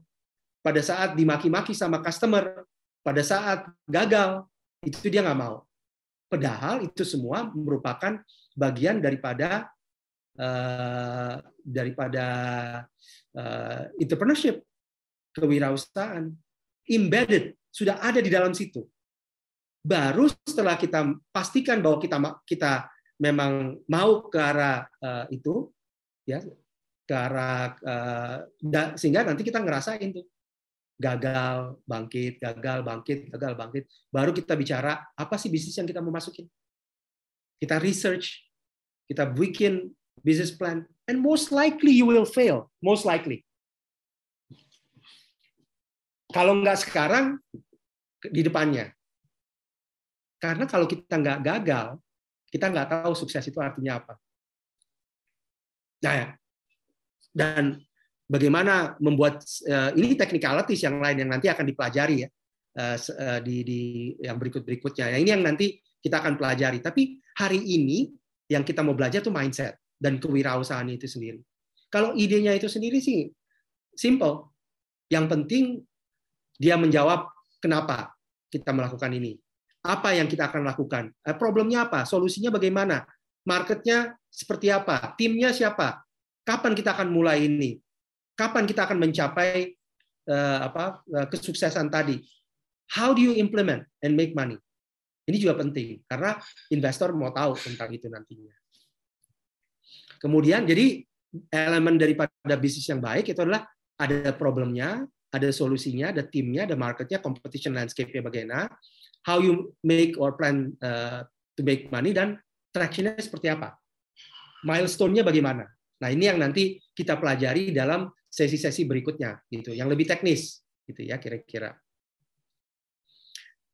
pada saat dimaki-maki sama customer, pada saat gagal, itu dia nggak mau. Padahal itu semua merupakan bagian daripada uh, daripada uh, entrepreneurship, kewirausahaan, embedded sudah ada di dalam situ. Baru setelah kita pastikan bahwa kita kita memang mau ke arah uh, itu, ya ke arah uh, sehingga nanti kita ngerasain tuh gagal, bangkit, gagal, bangkit, gagal, bangkit. Baru kita bicara apa sih bisnis yang kita mau masukin. Kita research, kita bikin business plan, and most likely you will fail, most likely. Kalau nggak sekarang, di depannya. Karena kalau kita nggak gagal, kita nggak tahu sukses itu artinya apa. Nah, ya. dan bagaimana membuat uh, ini technicalities yang lain yang nanti akan dipelajari ya uh, di, di yang berikut berikutnya. Ya, ini yang nanti kita akan pelajari. Tapi hari ini yang kita mau belajar tuh mindset dan kewirausahaan itu sendiri. Kalau idenya itu sendiri sih simple. Yang penting dia menjawab kenapa kita melakukan ini. Apa yang kita akan lakukan? Problemnya apa? Solusinya bagaimana? Marketnya seperti apa? Timnya siapa? Kapan kita akan mulai ini? Kapan kita akan mencapai uh, apa uh, kesuksesan tadi? How do you implement and make money? Ini juga penting karena investor mau tahu tentang itu nantinya. Kemudian jadi elemen daripada bisnis yang baik itu adalah ada problemnya, ada solusinya, ada timnya, ada marketnya, competition landscape-nya bagaimana, how you make or plan uh, to make money dan traction-nya seperti apa, milestone-nya bagaimana. Nah ini yang nanti kita pelajari dalam sesi-sesi berikutnya gitu yang lebih teknis gitu ya kira-kira.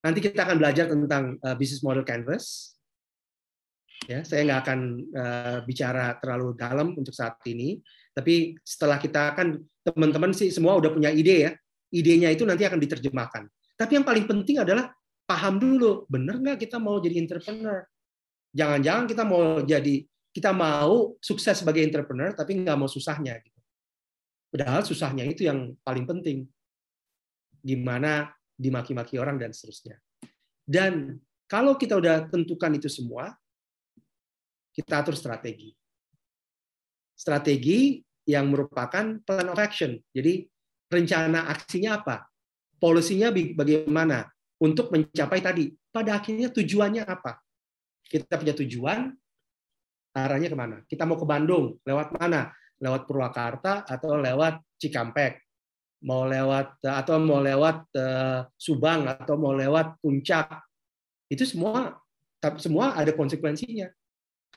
Nanti kita akan belajar tentang uh, business model canvas. Ya, saya nggak akan uh, bicara terlalu dalam untuk saat ini, tapi setelah kita akan teman-teman sih semua udah punya ide ya, idenya itu nanti akan diterjemahkan. Tapi yang paling penting adalah paham dulu, benar nggak kita mau jadi entrepreneur? Jangan-jangan kita mau jadi kita mau sukses sebagai entrepreneur tapi nggak mau susahnya. Gitu. Padahal susahnya itu yang paling penting. Gimana dimaki-maki orang dan seterusnya. Dan kalau kita udah tentukan itu semua, kita atur strategi. Strategi yang merupakan plan of action. Jadi rencana aksinya apa? Polisinya bagaimana untuk mencapai tadi? Pada akhirnya tujuannya apa? Kita punya tujuan, arahnya ke mana? Kita mau ke Bandung, lewat mana? Lewat Purwakarta atau lewat Cikampek, mau lewat atau mau lewat uh, Subang atau mau lewat Puncak, itu semua semua ada konsekuensinya.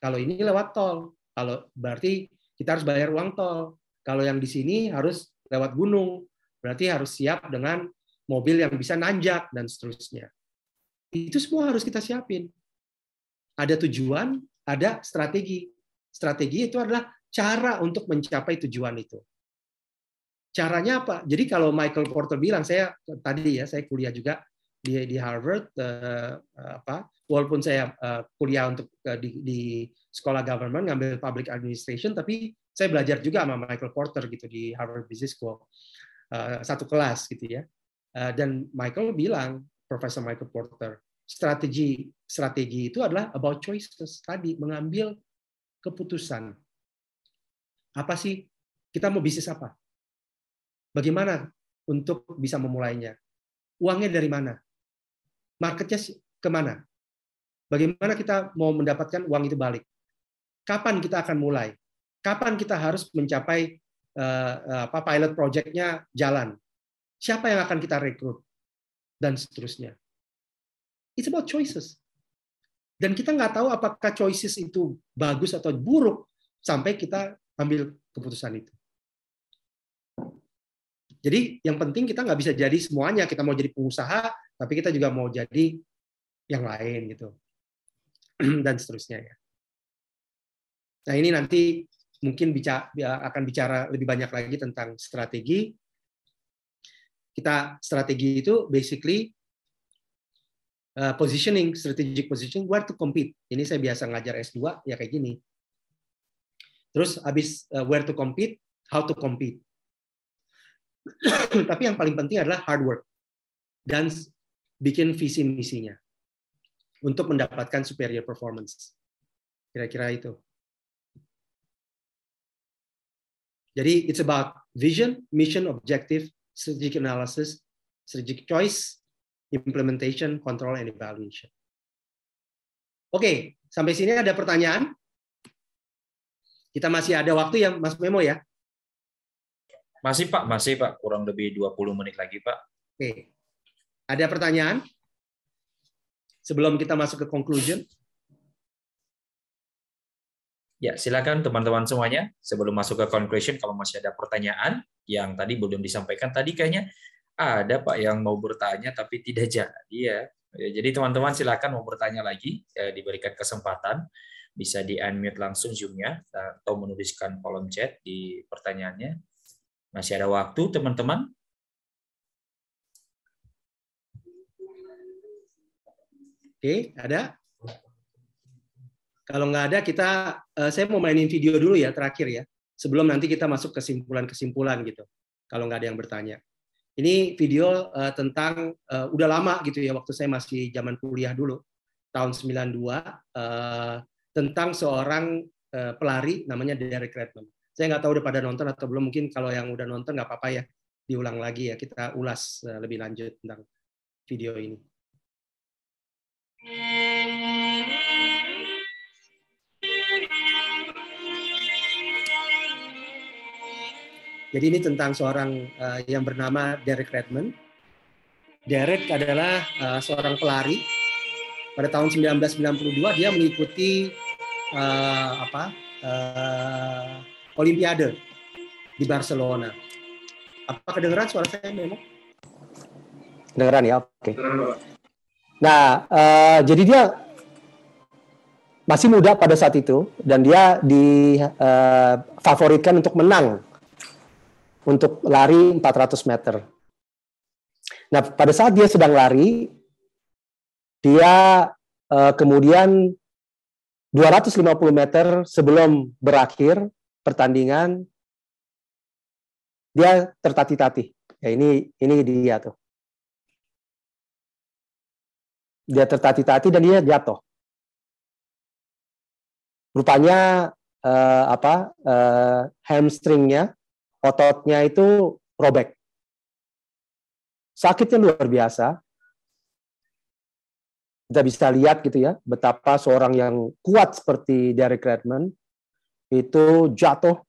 Kalau ini lewat tol, kalau berarti kita harus bayar uang tol. Kalau yang di sini harus lewat gunung, berarti harus siap dengan mobil yang bisa nanjak dan seterusnya. Itu semua harus kita siapin. Ada tujuan, ada strategi. Strategi itu adalah cara untuk mencapai tujuan itu. Caranya apa? Jadi kalau Michael Porter bilang, saya tadi ya, saya kuliah juga di, di Harvard, uh, apa, walaupun saya uh, kuliah untuk uh, di, di sekolah government, ngambil public administration, tapi saya belajar juga sama Michael Porter gitu di Harvard Business School, uh, satu kelas gitu ya. Uh, dan Michael bilang, Profesor Michael Porter, strategi strategi itu adalah about choices tadi, mengambil keputusan. Apa sih kita mau bisnis apa? Bagaimana untuk bisa memulainya? Uangnya dari mana? Marketnya ke mana? Bagaimana kita mau mendapatkan uang itu balik? Kapan kita akan mulai? Kapan kita harus mencapai uh, apa pilot projectnya jalan? Siapa yang akan kita rekrut? Dan seterusnya. It's about choices. Dan kita nggak tahu apakah choices itu bagus atau buruk sampai kita ambil keputusan itu. Jadi yang penting kita nggak bisa jadi semuanya. Kita mau jadi pengusaha, tapi kita juga mau jadi yang lain gitu. <clears throat> Dan seterusnya ya. Nah ini nanti mungkin bicara, akan bicara lebih banyak lagi tentang strategi. Kita strategi itu basically uh, positioning, strategic positioning, where to compete. Ini saya biasa ngajar S2 ya kayak gini. Terus habis uh, where to compete, how to compete. <clears throat> Tapi yang paling penting adalah hard work dan bikin visi misinya untuk mendapatkan superior performance. Kira-kira itu. Jadi it's about vision, mission, objective, strategic analysis, strategic choice, implementation, control, and evaluation. Oke, sampai sini ada pertanyaan? Kita masih ada waktu ya, Mas Memo ya? Masih Pak, masih Pak. Kurang lebih 20 menit lagi Pak. Oke. Ada pertanyaan? Sebelum kita masuk ke conclusion. Ya, silakan teman-teman semuanya. Sebelum masuk ke conclusion, kalau masih ada pertanyaan yang tadi belum disampaikan, tadi kayaknya ada Pak yang mau bertanya tapi tidak jadi ya. ya jadi teman-teman silakan mau bertanya lagi, ya, diberikan kesempatan bisa di unmute langsung Zoom-nya atau menuliskan kolom chat di pertanyaannya. Masih ada waktu, teman-teman? Oke, ada? Kalau nggak ada, kita uh, saya mau mainin video dulu ya terakhir ya, sebelum nanti kita masuk kesimpulan-kesimpulan gitu. Kalau nggak ada yang bertanya. Ini video uh, tentang uh, udah lama gitu ya, waktu saya masih zaman kuliah dulu, tahun 92, uh, tentang seorang uh, pelari namanya Derek Redmond. Saya nggak tahu udah pada nonton atau belum. Mungkin kalau yang udah nonton nggak apa-apa ya, diulang lagi ya. Kita ulas eh, lebih lanjut tentang video ini. Jadi ini tentang seorang uh, yang bernama Derek Redmond. Derek adalah seorang pelari. Pada tahun 1992 dia mengikuti uh, apa uh, Olimpiade di Barcelona. Apa kedengeran suara saya memang? Kedengeran ya, oke. Okay. Nah, uh, jadi dia masih muda pada saat itu dan dia difavoritkan uh, untuk menang untuk lari 400 meter. Nah, pada saat dia sedang lari, dia uh, kemudian 250 meter sebelum berakhir pertandingan dia tertati-tati. Ya ini ini dia tuh. Dia tertati-tati dan dia jatuh. Rupanya uh, apa uh, hamstringnya, ototnya itu robek. Sakitnya luar biasa. Kita bisa lihat gitu ya, betapa seorang yang kuat seperti Derek Redmond itu jatuh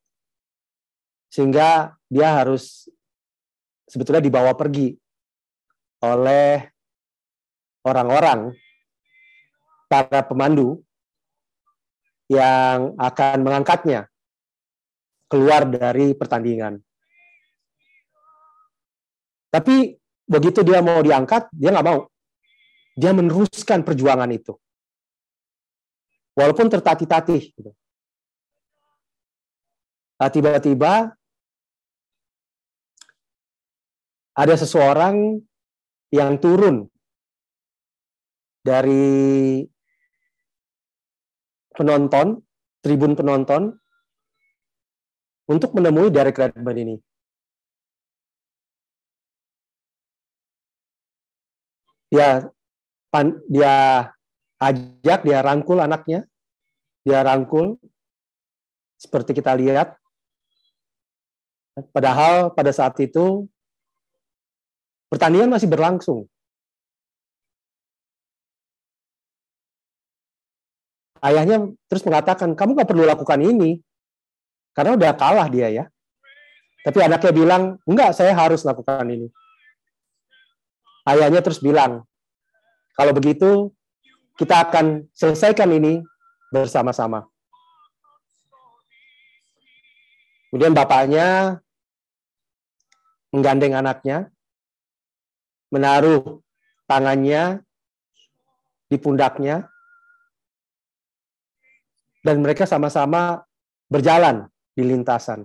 sehingga dia harus sebetulnya dibawa pergi oleh orang-orang para pemandu yang akan mengangkatnya keluar dari pertandingan. Tapi begitu dia mau diangkat, dia nggak mau. Dia meneruskan perjuangan itu. Walaupun tertatih-tatih. Gitu. Nah, tiba-tiba ada seseorang yang turun dari penonton, tribun penonton, untuk menemui Derek Redmond ini. Dia dia ajak, dia rangkul anaknya, dia rangkul seperti kita lihat. Padahal pada saat itu pertandingan masih berlangsung. Ayahnya terus mengatakan, kamu nggak perlu lakukan ini, karena udah kalah dia ya. Tapi anaknya bilang, enggak, saya harus lakukan ini. Ayahnya terus bilang, kalau begitu, kita akan selesaikan ini bersama-sama. Kemudian bapaknya menggandeng anaknya, menaruh tangannya di pundaknya, dan mereka sama-sama berjalan di lintasan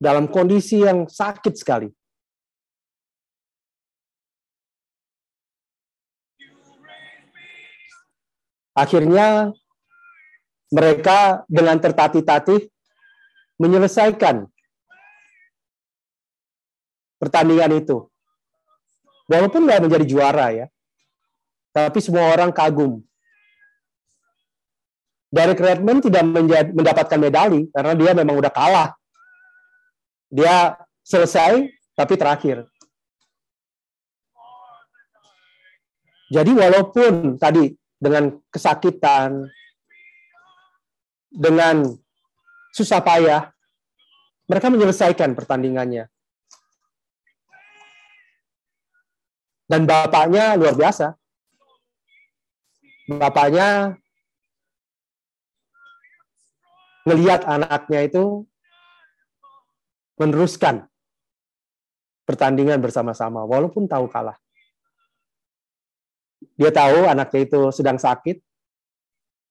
dalam kondisi yang sakit sekali. Akhirnya mereka dengan tertatih-tatih menyelesaikan pertandingan itu. Walaupun nggak menjadi juara ya, tapi semua orang kagum Derek Redmond tidak mendapatkan medali karena dia memang udah kalah. Dia selesai tapi terakhir. Jadi walaupun tadi dengan kesakitan, dengan susah payah, mereka menyelesaikan pertandingannya. Dan bapaknya luar biasa. Bapaknya ngelihat anaknya itu meneruskan pertandingan bersama-sama walaupun tahu kalah. Dia tahu anaknya itu sedang sakit,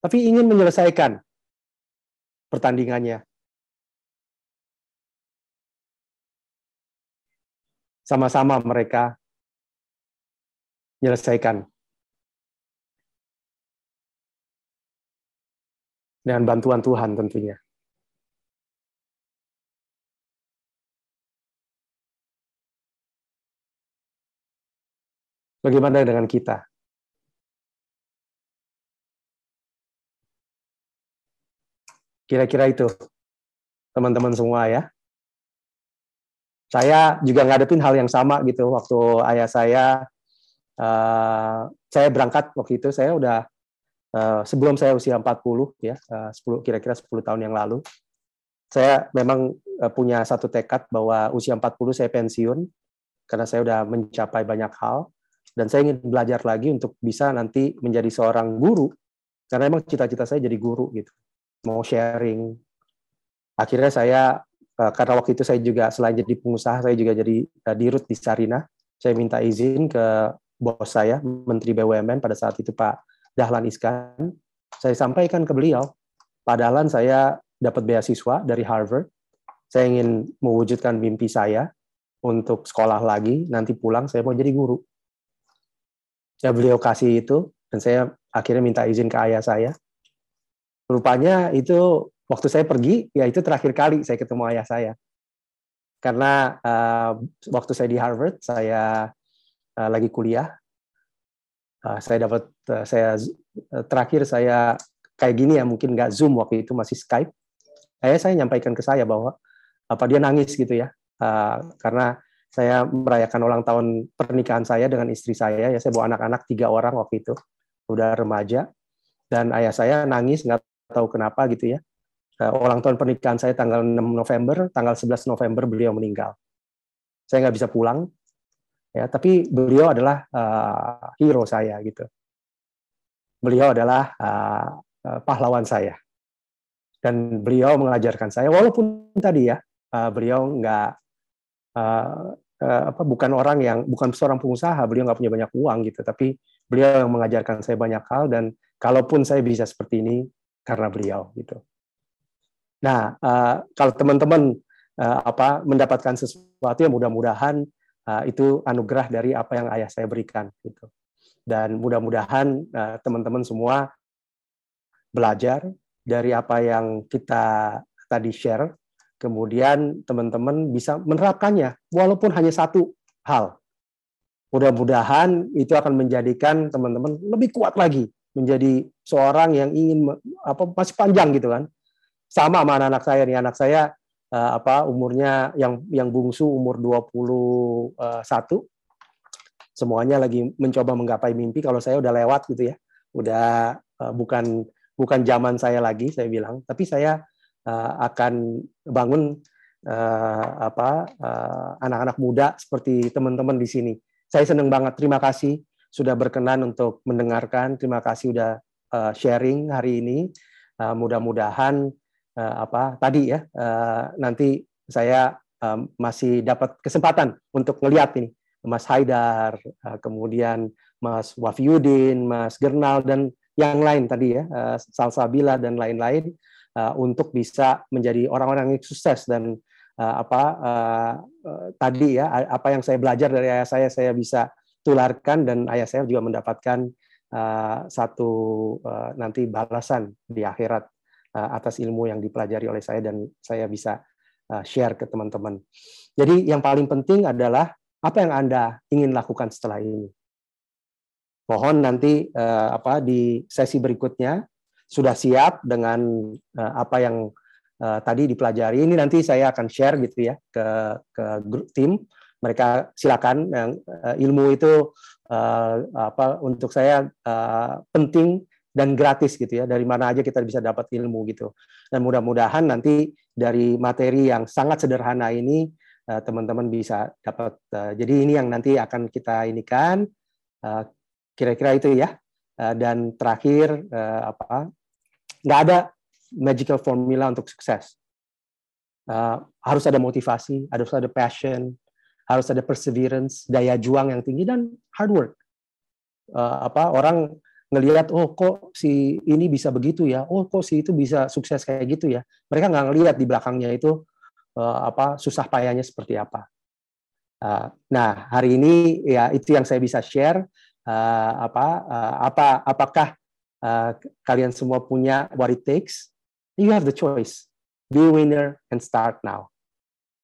tapi ingin menyelesaikan pertandingannya. Sama-sama mereka menyelesaikan dengan bantuan Tuhan tentunya. Bagaimana dengan kita? Kira-kira itu, teman-teman semua ya. Saya juga ngadepin hal yang sama gitu waktu ayah saya, uh, saya berangkat waktu itu saya udah Eh, sebelum saya usia 40 ya, uh, 10 kira-kira 10 tahun yang lalu, saya memang uh, punya satu tekad bahwa usia 40 saya pensiun karena saya sudah mencapai banyak hal dan saya ingin belajar lagi untuk bisa nanti menjadi seorang guru karena memang cita-cita saya jadi guru gitu. Mau sharing. Akhirnya saya uh, karena waktu itu saya juga selain jadi pengusaha saya juga jadi uh, dirut di Sarina. Saya minta izin ke bos saya, Menteri BUMN pada saat itu Pak Dahlan Iskan, saya sampaikan ke beliau, Pak Dahlan saya dapat beasiswa dari Harvard, saya ingin mewujudkan mimpi saya untuk sekolah lagi, nanti pulang saya mau jadi guru. Ya beliau kasih itu, dan saya akhirnya minta izin ke ayah saya. Rupanya itu waktu saya pergi, ya itu terakhir kali saya ketemu ayah saya. Karena uh, waktu saya di Harvard, saya uh, lagi kuliah, uh, saya dapat uh, saya uh, terakhir saya kayak gini ya mungkin nggak zoom waktu itu masih Skype saya saya nyampaikan ke saya bahwa apa dia nangis gitu ya uh, karena saya merayakan ulang tahun pernikahan saya dengan istri saya ya saya bawa anak-anak tiga orang waktu itu udah remaja dan ayah saya nangis nggak tahu kenapa gitu ya. Uh, ulang tahun pernikahan saya tanggal 6 November tanggal 11 November beliau meninggal. Saya nggak bisa pulang ya tapi beliau adalah uh, hero saya gitu. Beliau adalah uh, pahlawan saya. Dan beliau mengajarkan saya walaupun tadi ya uh, beliau nggak uh, uh, apa bukan orang yang bukan seorang pengusaha, beliau nggak punya banyak uang gitu, tapi beliau yang mengajarkan saya banyak hal dan kalaupun saya bisa seperti ini karena beliau gitu. Nah, uh, kalau teman-teman uh, apa mendapatkan sesuatu yang mudah-mudahan uh, itu anugerah dari apa yang ayah saya berikan gitu. Dan mudah-mudahan uh, teman-teman semua belajar dari apa yang kita tadi share kemudian teman-teman bisa menerapkannya walaupun hanya satu hal. Mudah-mudahan itu akan menjadikan teman-teman lebih kuat lagi menjadi seorang yang ingin apa masih panjang gitu kan. Sama sama anak-anak saya nih, anak saya uh, apa umurnya yang yang bungsu umur 21 semuanya lagi mencoba menggapai mimpi kalau saya udah lewat gitu ya. Udah uh, bukan bukan zaman saya lagi saya bilang, tapi saya uh, akan bangun uh, apa anak-anak uh, muda seperti teman-teman di sini. Saya senang banget. Terima kasih sudah berkenan untuk mendengarkan. Terima kasih sudah uh, sharing hari ini. Uh, mudah-mudahan uh, apa tadi ya uh, nanti saya uh, masih dapat kesempatan untuk melihat ini Mas Haidar, uh, kemudian Mas Wafiudin, Mas Gernal dan yang lain tadi ya, uh, Salsabila dan lain-lain uh, untuk bisa menjadi orang-orang yang sukses dan uh, apa uh, uh, tadi ya apa yang saya belajar dari ayah saya saya bisa tularkan dan ayah saya juga mendapatkan satu uh, nanti balasan di akhirat uh, atas ilmu yang dipelajari oleh saya dan saya bisa share ke teman-teman. Jadi yang paling penting adalah apa yang Anda ingin lakukan setelah ini. Mohon nanti apa di sesi berikutnya sudah siap dengan apa yang tadi dipelajari. Ini nanti saya akan share gitu ya ke ke grup tim. Mereka silakan yang ilmu itu uh, apa untuk saya uh, penting dan gratis gitu ya. Dari mana aja kita bisa dapat ilmu gitu. Dan mudah-mudahan nanti dari materi yang sangat sederhana ini teman-teman uh, bisa dapat. Uh, jadi ini yang nanti akan kita inikan. Kira-kira uh, itu ya. Uh, dan terakhir uh, apa nggak ada magical formula untuk sukses. Uh, harus ada motivasi, harus ada passion, harus ada perseverance, daya juang yang tinggi dan hard work. Uh, apa orang ngelihat oh kok si ini bisa begitu ya, oh kok si itu bisa sukses kayak gitu ya. Mereka nggak ngelihat di belakangnya itu uh, apa susah payahnya seperti apa. Uh, nah hari ini ya itu yang saya bisa share. Uh, apa uh, apa apakah uh, kalian semua punya what it takes, you have the choice. Be winner and start now.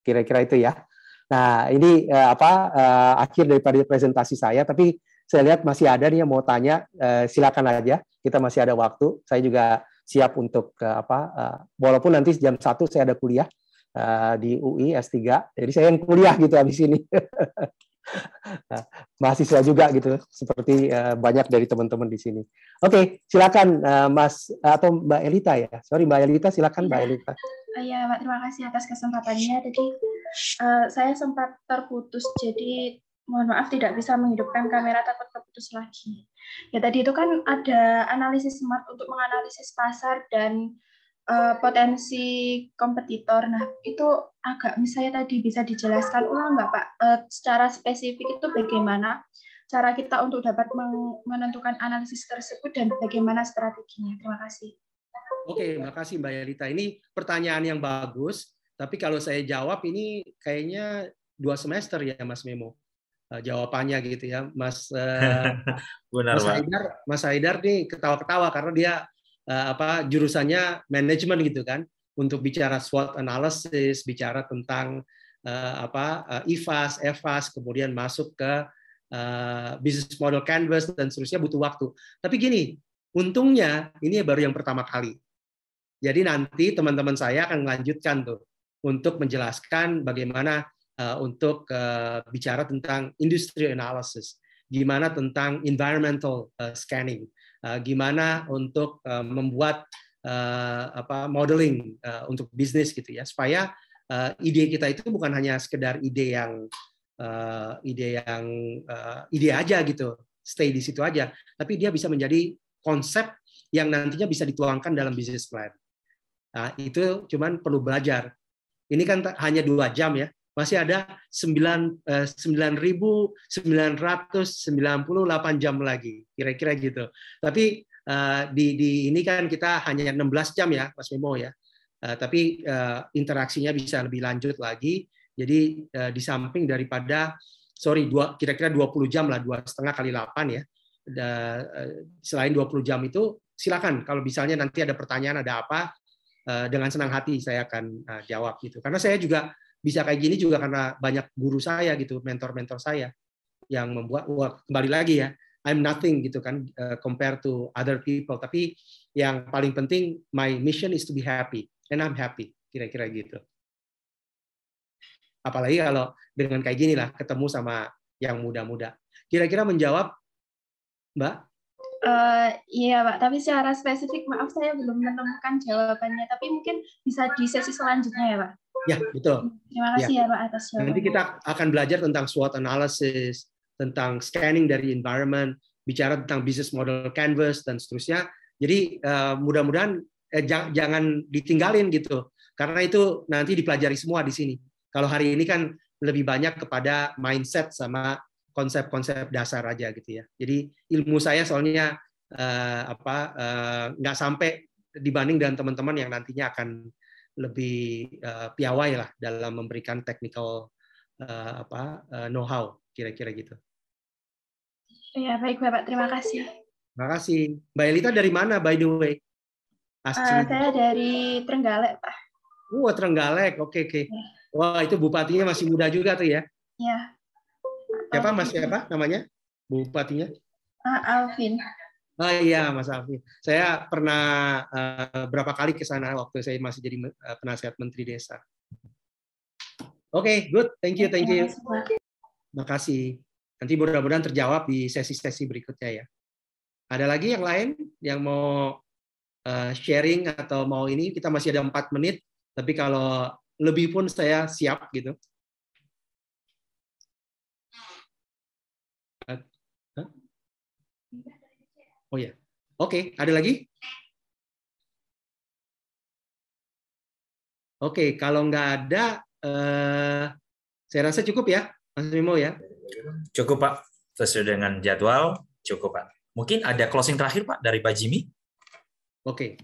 Kira-kira itu ya. Nah, ini uh, apa uh, akhir daripada presentasi saya, tapi saya lihat masih ada nih yang mau tanya, uh, silakan aja. Kita masih ada waktu. Saya juga siap untuk uh, apa uh, walaupun nanti jam satu saya ada kuliah uh, di UI S3. Jadi saya yang kuliah gitu habis ini. <laughs> Nah, mahasiswa juga gitu seperti uh, banyak dari teman-teman di sini. Oke, okay, silakan uh, Mas atau Mbak Elita ya. Sorry Mbak Elita, silakan ya. Mbak Elita. Iya, Pak. Terima kasih atas kesempatannya. Jadi uh, saya sempat terputus, jadi mohon maaf tidak bisa menghidupkan kamera takut terputus lagi. Ya tadi itu kan ada analisis smart untuk menganalisis pasar dan uh, potensi kompetitor. Nah, itu agak misalnya tadi bisa dijelaskan ulang nggak Pak? Uh, secara spesifik itu bagaimana cara kita untuk dapat menentukan analisis tersebut dan bagaimana strateginya? Terima kasih. Oke, terima kasih Mbak Yelita. Ini pertanyaan yang bagus, tapi kalau saya jawab ini kayaknya dua semester ya Mas Memo. Uh, jawabannya gitu ya, Mas uh, <laughs> Benar, Mas Haidar, Mas Haidar nih ketawa-ketawa karena dia apa jurusannya manajemen gitu kan untuk bicara SWOT analysis, bicara tentang uh, apa uh, IFAS, EFAS, kemudian masuk ke uh, business model canvas dan seterusnya butuh waktu. Tapi gini, untungnya ini baru yang pertama kali. Jadi nanti teman-teman saya akan melanjutkan tuh untuk menjelaskan bagaimana uh, untuk uh, bicara tentang industry analysis, gimana tentang environmental uh, scanning, uh, gimana untuk uh, membuat uh, apa modeling uh, untuk bisnis gitu ya. Supaya uh, ide kita itu bukan hanya sekedar ide yang uh, ide yang uh, ide aja gitu stay di situ aja tapi dia bisa menjadi konsep yang nantinya bisa dituangkan dalam bisnis plan. Nah itu cuman perlu belajar. Ini kan hanya dua jam ya masih ada 9.998 jam lagi, kira-kira gitu. Tapi di, di ini kan kita hanya 16 jam ya, Mas Memo ya. Tapi interaksinya bisa lebih lanjut lagi. Jadi di samping daripada sorry dua kira-kira 20 jam lah dua setengah kali 8 ya selain 20 jam itu silakan kalau misalnya nanti ada pertanyaan ada apa dengan senang hati saya akan jawab gitu karena saya juga bisa kayak gini juga karena banyak guru saya gitu mentor-mentor saya yang membuat wah, kembali lagi ya I'm nothing gitu kan uh, compared to other people. Tapi yang paling penting my mission is to be happy and I'm happy kira-kira gitu. Apalagi kalau dengan kayak gini lah ketemu sama yang muda-muda. Kira-kira menjawab mbak? Uh, iya Pak, tapi secara spesifik maaf saya belum menemukan jawabannya, tapi mungkin bisa di sesi selanjutnya ya Pak. Ya, betul. Terima kasih ya, ya Pak atas jawabannya. Nanti kita akan belajar tentang SWOT analysis, tentang scanning dari environment, bicara tentang business model canvas dan seterusnya. Jadi uh, mudah-mudahan eh, jangan ditinggalin gitu, karena itu nanti dipelajari semua di sini. Kalau hari ini kan lebih banyak kepada mindset sama konsep-konsep dasar aja gitu ya. Jadi ilmu saya soalnya uh, apa uh, nggak sampai dibanding dengan teman-teman yang nantinya akan lebih uh, piawai lah dalam memberikan technical uh, apa uh, know-how kira-kira gitu. Ya baik Bapak, terima kasih. Terima kasih. Mbak Elita dari mana by the way? Asli. Uh, saya dari Trenggalek Pak. Wah, oh, Trenggalek. Oke, okay, oke. Okay. Ya. Wah, itu bupatinya masih muda juga tuh ya? Iya. Siapa Mas siapa namanya? Bupatinya? Uh, Alvin. Oh iya, Mas Alvin. Saya pernah uh, berapa kali ke sana waktu saya masih jadi uh, penasihat Menteri Desa. Oke, okay, good. Thank you, thank you. Terima kasih. Nanti mudah-mudahan terjawab di sesi-sesi berikutnya ya. Ada lagi yang lain yang mau uh, sharing atau mau ini? Kita masih ada empat menit, tapi kalau lebih pun saya siap gitu. Oh ya. Oke, ada lagi? Oke, kalau nggak ada, eh, saya rasa cukup ya, Mas Mimo ya. Cukup Pak, sesuai dengan jadwal, cukup Pak. Mungkin ada closing terakhir Pak dari Pak Jimmy? Oke.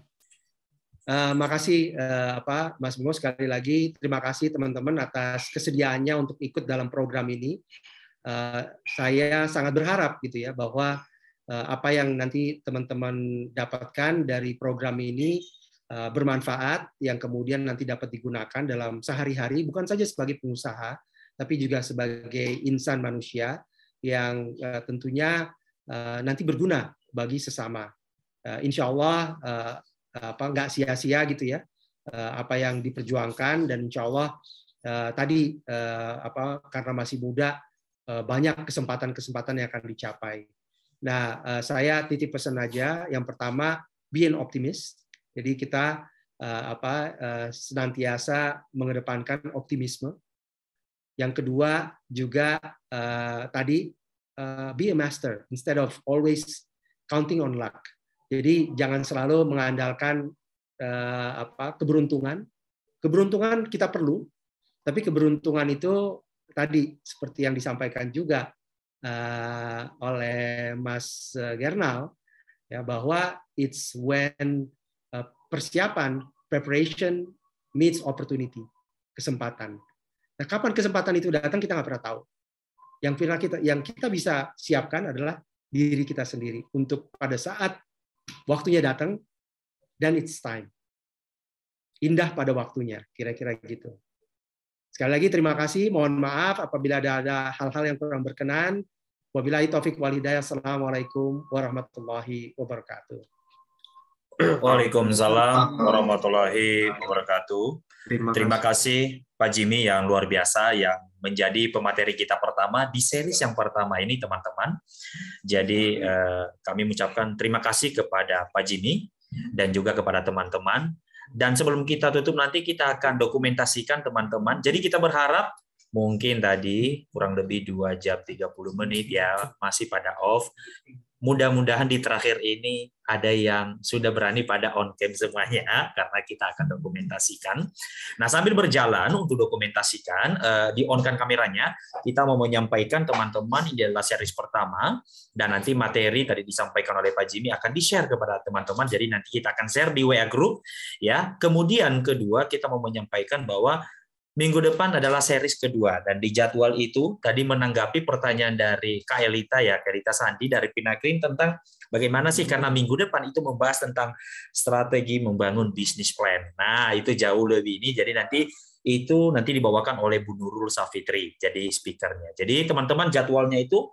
Uh, makasih uh, apa Mas Bimo sekali lagi terima kasih teman-teman atas kesediaannya untuk ikut dalam program ini. Uh, saya sangat berharap gitu ya bahwa Eh, apa yang nanti teman-teman dapatkan dari program ini eh, bermanfaat yang kemudian nanti dapat digunakan dalam sehari-hari bukan saja sebagai pengusaha tapi juga sebagai insan manusia yang eh, tentunya nanti berguna bagi sesama. Insya Allah apa nggak sia-sia gitu ya apa yang diperjuangkan dan insya Allah tadi apa karena masih muda banyak kesempatan-kesempatan yang akan dicapai. Nah, uh, saya titip pesan aja. Yang pertama, be an optimist. Jadi kita uh, apa uh, senantiasa mengedepankan optimisme. Yang kedua juga tadi be a master instead of always counting on luck. Jadi jangan selalu mengandalkan apa keberuntungan. Keberuntungan kita perlu, tapi keberuntungan itu tadi seperti yang disampaikan juga uh, oleh Mas eh, Gernal ya bahwa it's when uh, persiapan preparation meets opportunity kesempatan. Nah, kapan kesempatan itu datang kita nggak pernah tahu. Yang kita yang kita bisa siapkan adalah diri kita sendiri untuk pada saat waktunya datang dan it's time. Indah pada waktunya, kira-kira gitu. Sekali lagi terima kasih, mohon maaf apabila ada hal-hal yang kurang berkenan. Wabillahi taufik wal hidayah. Assalamualaikum warahmatullahi wabarakatuh. Waalaikumsalam warahmatullahi wabarakatuh. Terima, Terima kasih Pak Jimmy yang luar biasa yang menjadi pemateri kita pertama di series yang pertama ini teman-teman. Jadi eh, kami mengucapkan terima kasih kepada Pak Jimmy dan juga kepada teman-teman. Dan sebelum kita tutup nanti kita akan dokumentasikan teman-teman. Jadi kita berharap mungkin tadi kurang lebih 2 jam 30 menit ya masih pada off. Mudah-mudahan di terakhir ini ada yang sudah berani pada on cam semuanya karena kita akan dokumentasikan. Nah, sambil berjalan untuk dokumentasikan eh, di on kan kameranya, kita mau menyampaikan teman-teman ini adalah series pertama dan nanti materi tadi disampaikan oleh Pak Jimmy akan di-share kepada teman-teman. Jadi nanti kita akan share di WA group ya. Kemudian kedua kita mau menyampaikan bahwa minggu depan adalah series kedua dan di jadwal itu tadi menanggapi pertanyaan dari Kak Elita ya, Kak Elita Sandi dari Pinakrin tentang bagaimana sih karena minggu depan itu membahas tentang strategi membangun bisnis plan. Nah, itu jauh lebih ini jadi nanti itu nanti dibawakan oleh Bu Nurul Safitri jadi speakernya. Jadi teman-teman jadwalnya itu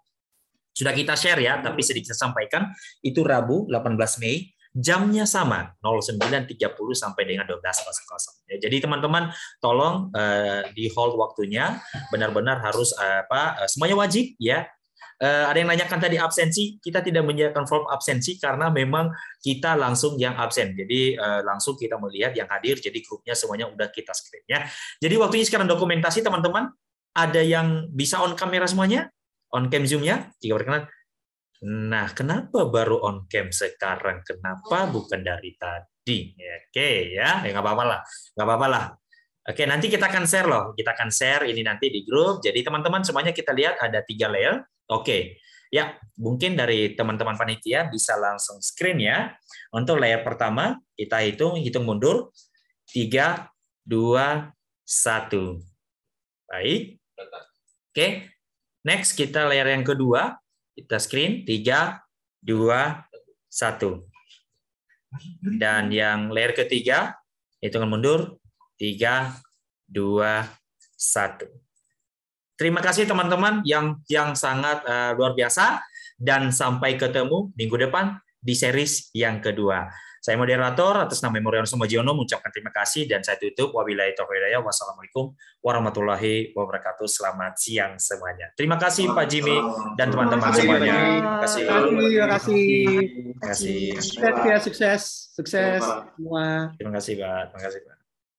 sudah kita share ya, tapi sedikit saya sampaikan itu Rabu 18 Mei jamnya sama 09.30 sampai dengan 12.00. Ya, jadi teman-teman tolong uh, di hold waktunya benar-benar harus uh, apa uh, semuanya wajib ya. Uh, ada yang nanyakan tadi absensi, kita tidak menyediakan form absensi karena memang kita langsung yang absen. Jadi uh, langsung kita melihat yang hadir, jadi grupnya semuanya udah kita screen ya. Jadi waktunya sekarang dokumentasi teman-teman. Ada yang bisa on kamera semuanya? On cam zoom-nya? Jika berkenan, Nah, kenapa baru on cam sekarang? Kenapa bukan dari tadi? Ya, Oke ya, ya nggak apa-apa lah, nggak apa-apa lah. Oke, nanti kita akan share loh. Kita akan share ini nanti di grup. Jadi teman-teman semuanya kita lihat ada tiga layer. Oke, ya mungkin dari teman-teman panitia bisa langsung screen ya. Untuk layer pertama kita hitung, hitung mundur. Tiga, dua, satu. Baik. Oke, next kita layer yang kedua kita screen 3, 2, 1. Dan yang layer ketiga, hitungan mundur, 3, 2, 1. Terima kasih teman-teman yang yang sangat uh, luar biasa dan sampai ketemu minggu depan di series yang kedua. Saya moderator atas nama Memorial Sumajiono mengucapkan terima kasih dan saya tutup. Wabillahi taufiq Wassalamualaikum warahmatullahi wabarakatuh. Selamat siang semuanya. Terima kasih Pak Jimmy dan teman-teman semuanya. Terima kasih. Terima kasih. Terima kasih. Sukses ya, sukses. Sukses semua. Terima kasih, Pak. Terima kasih, Pak.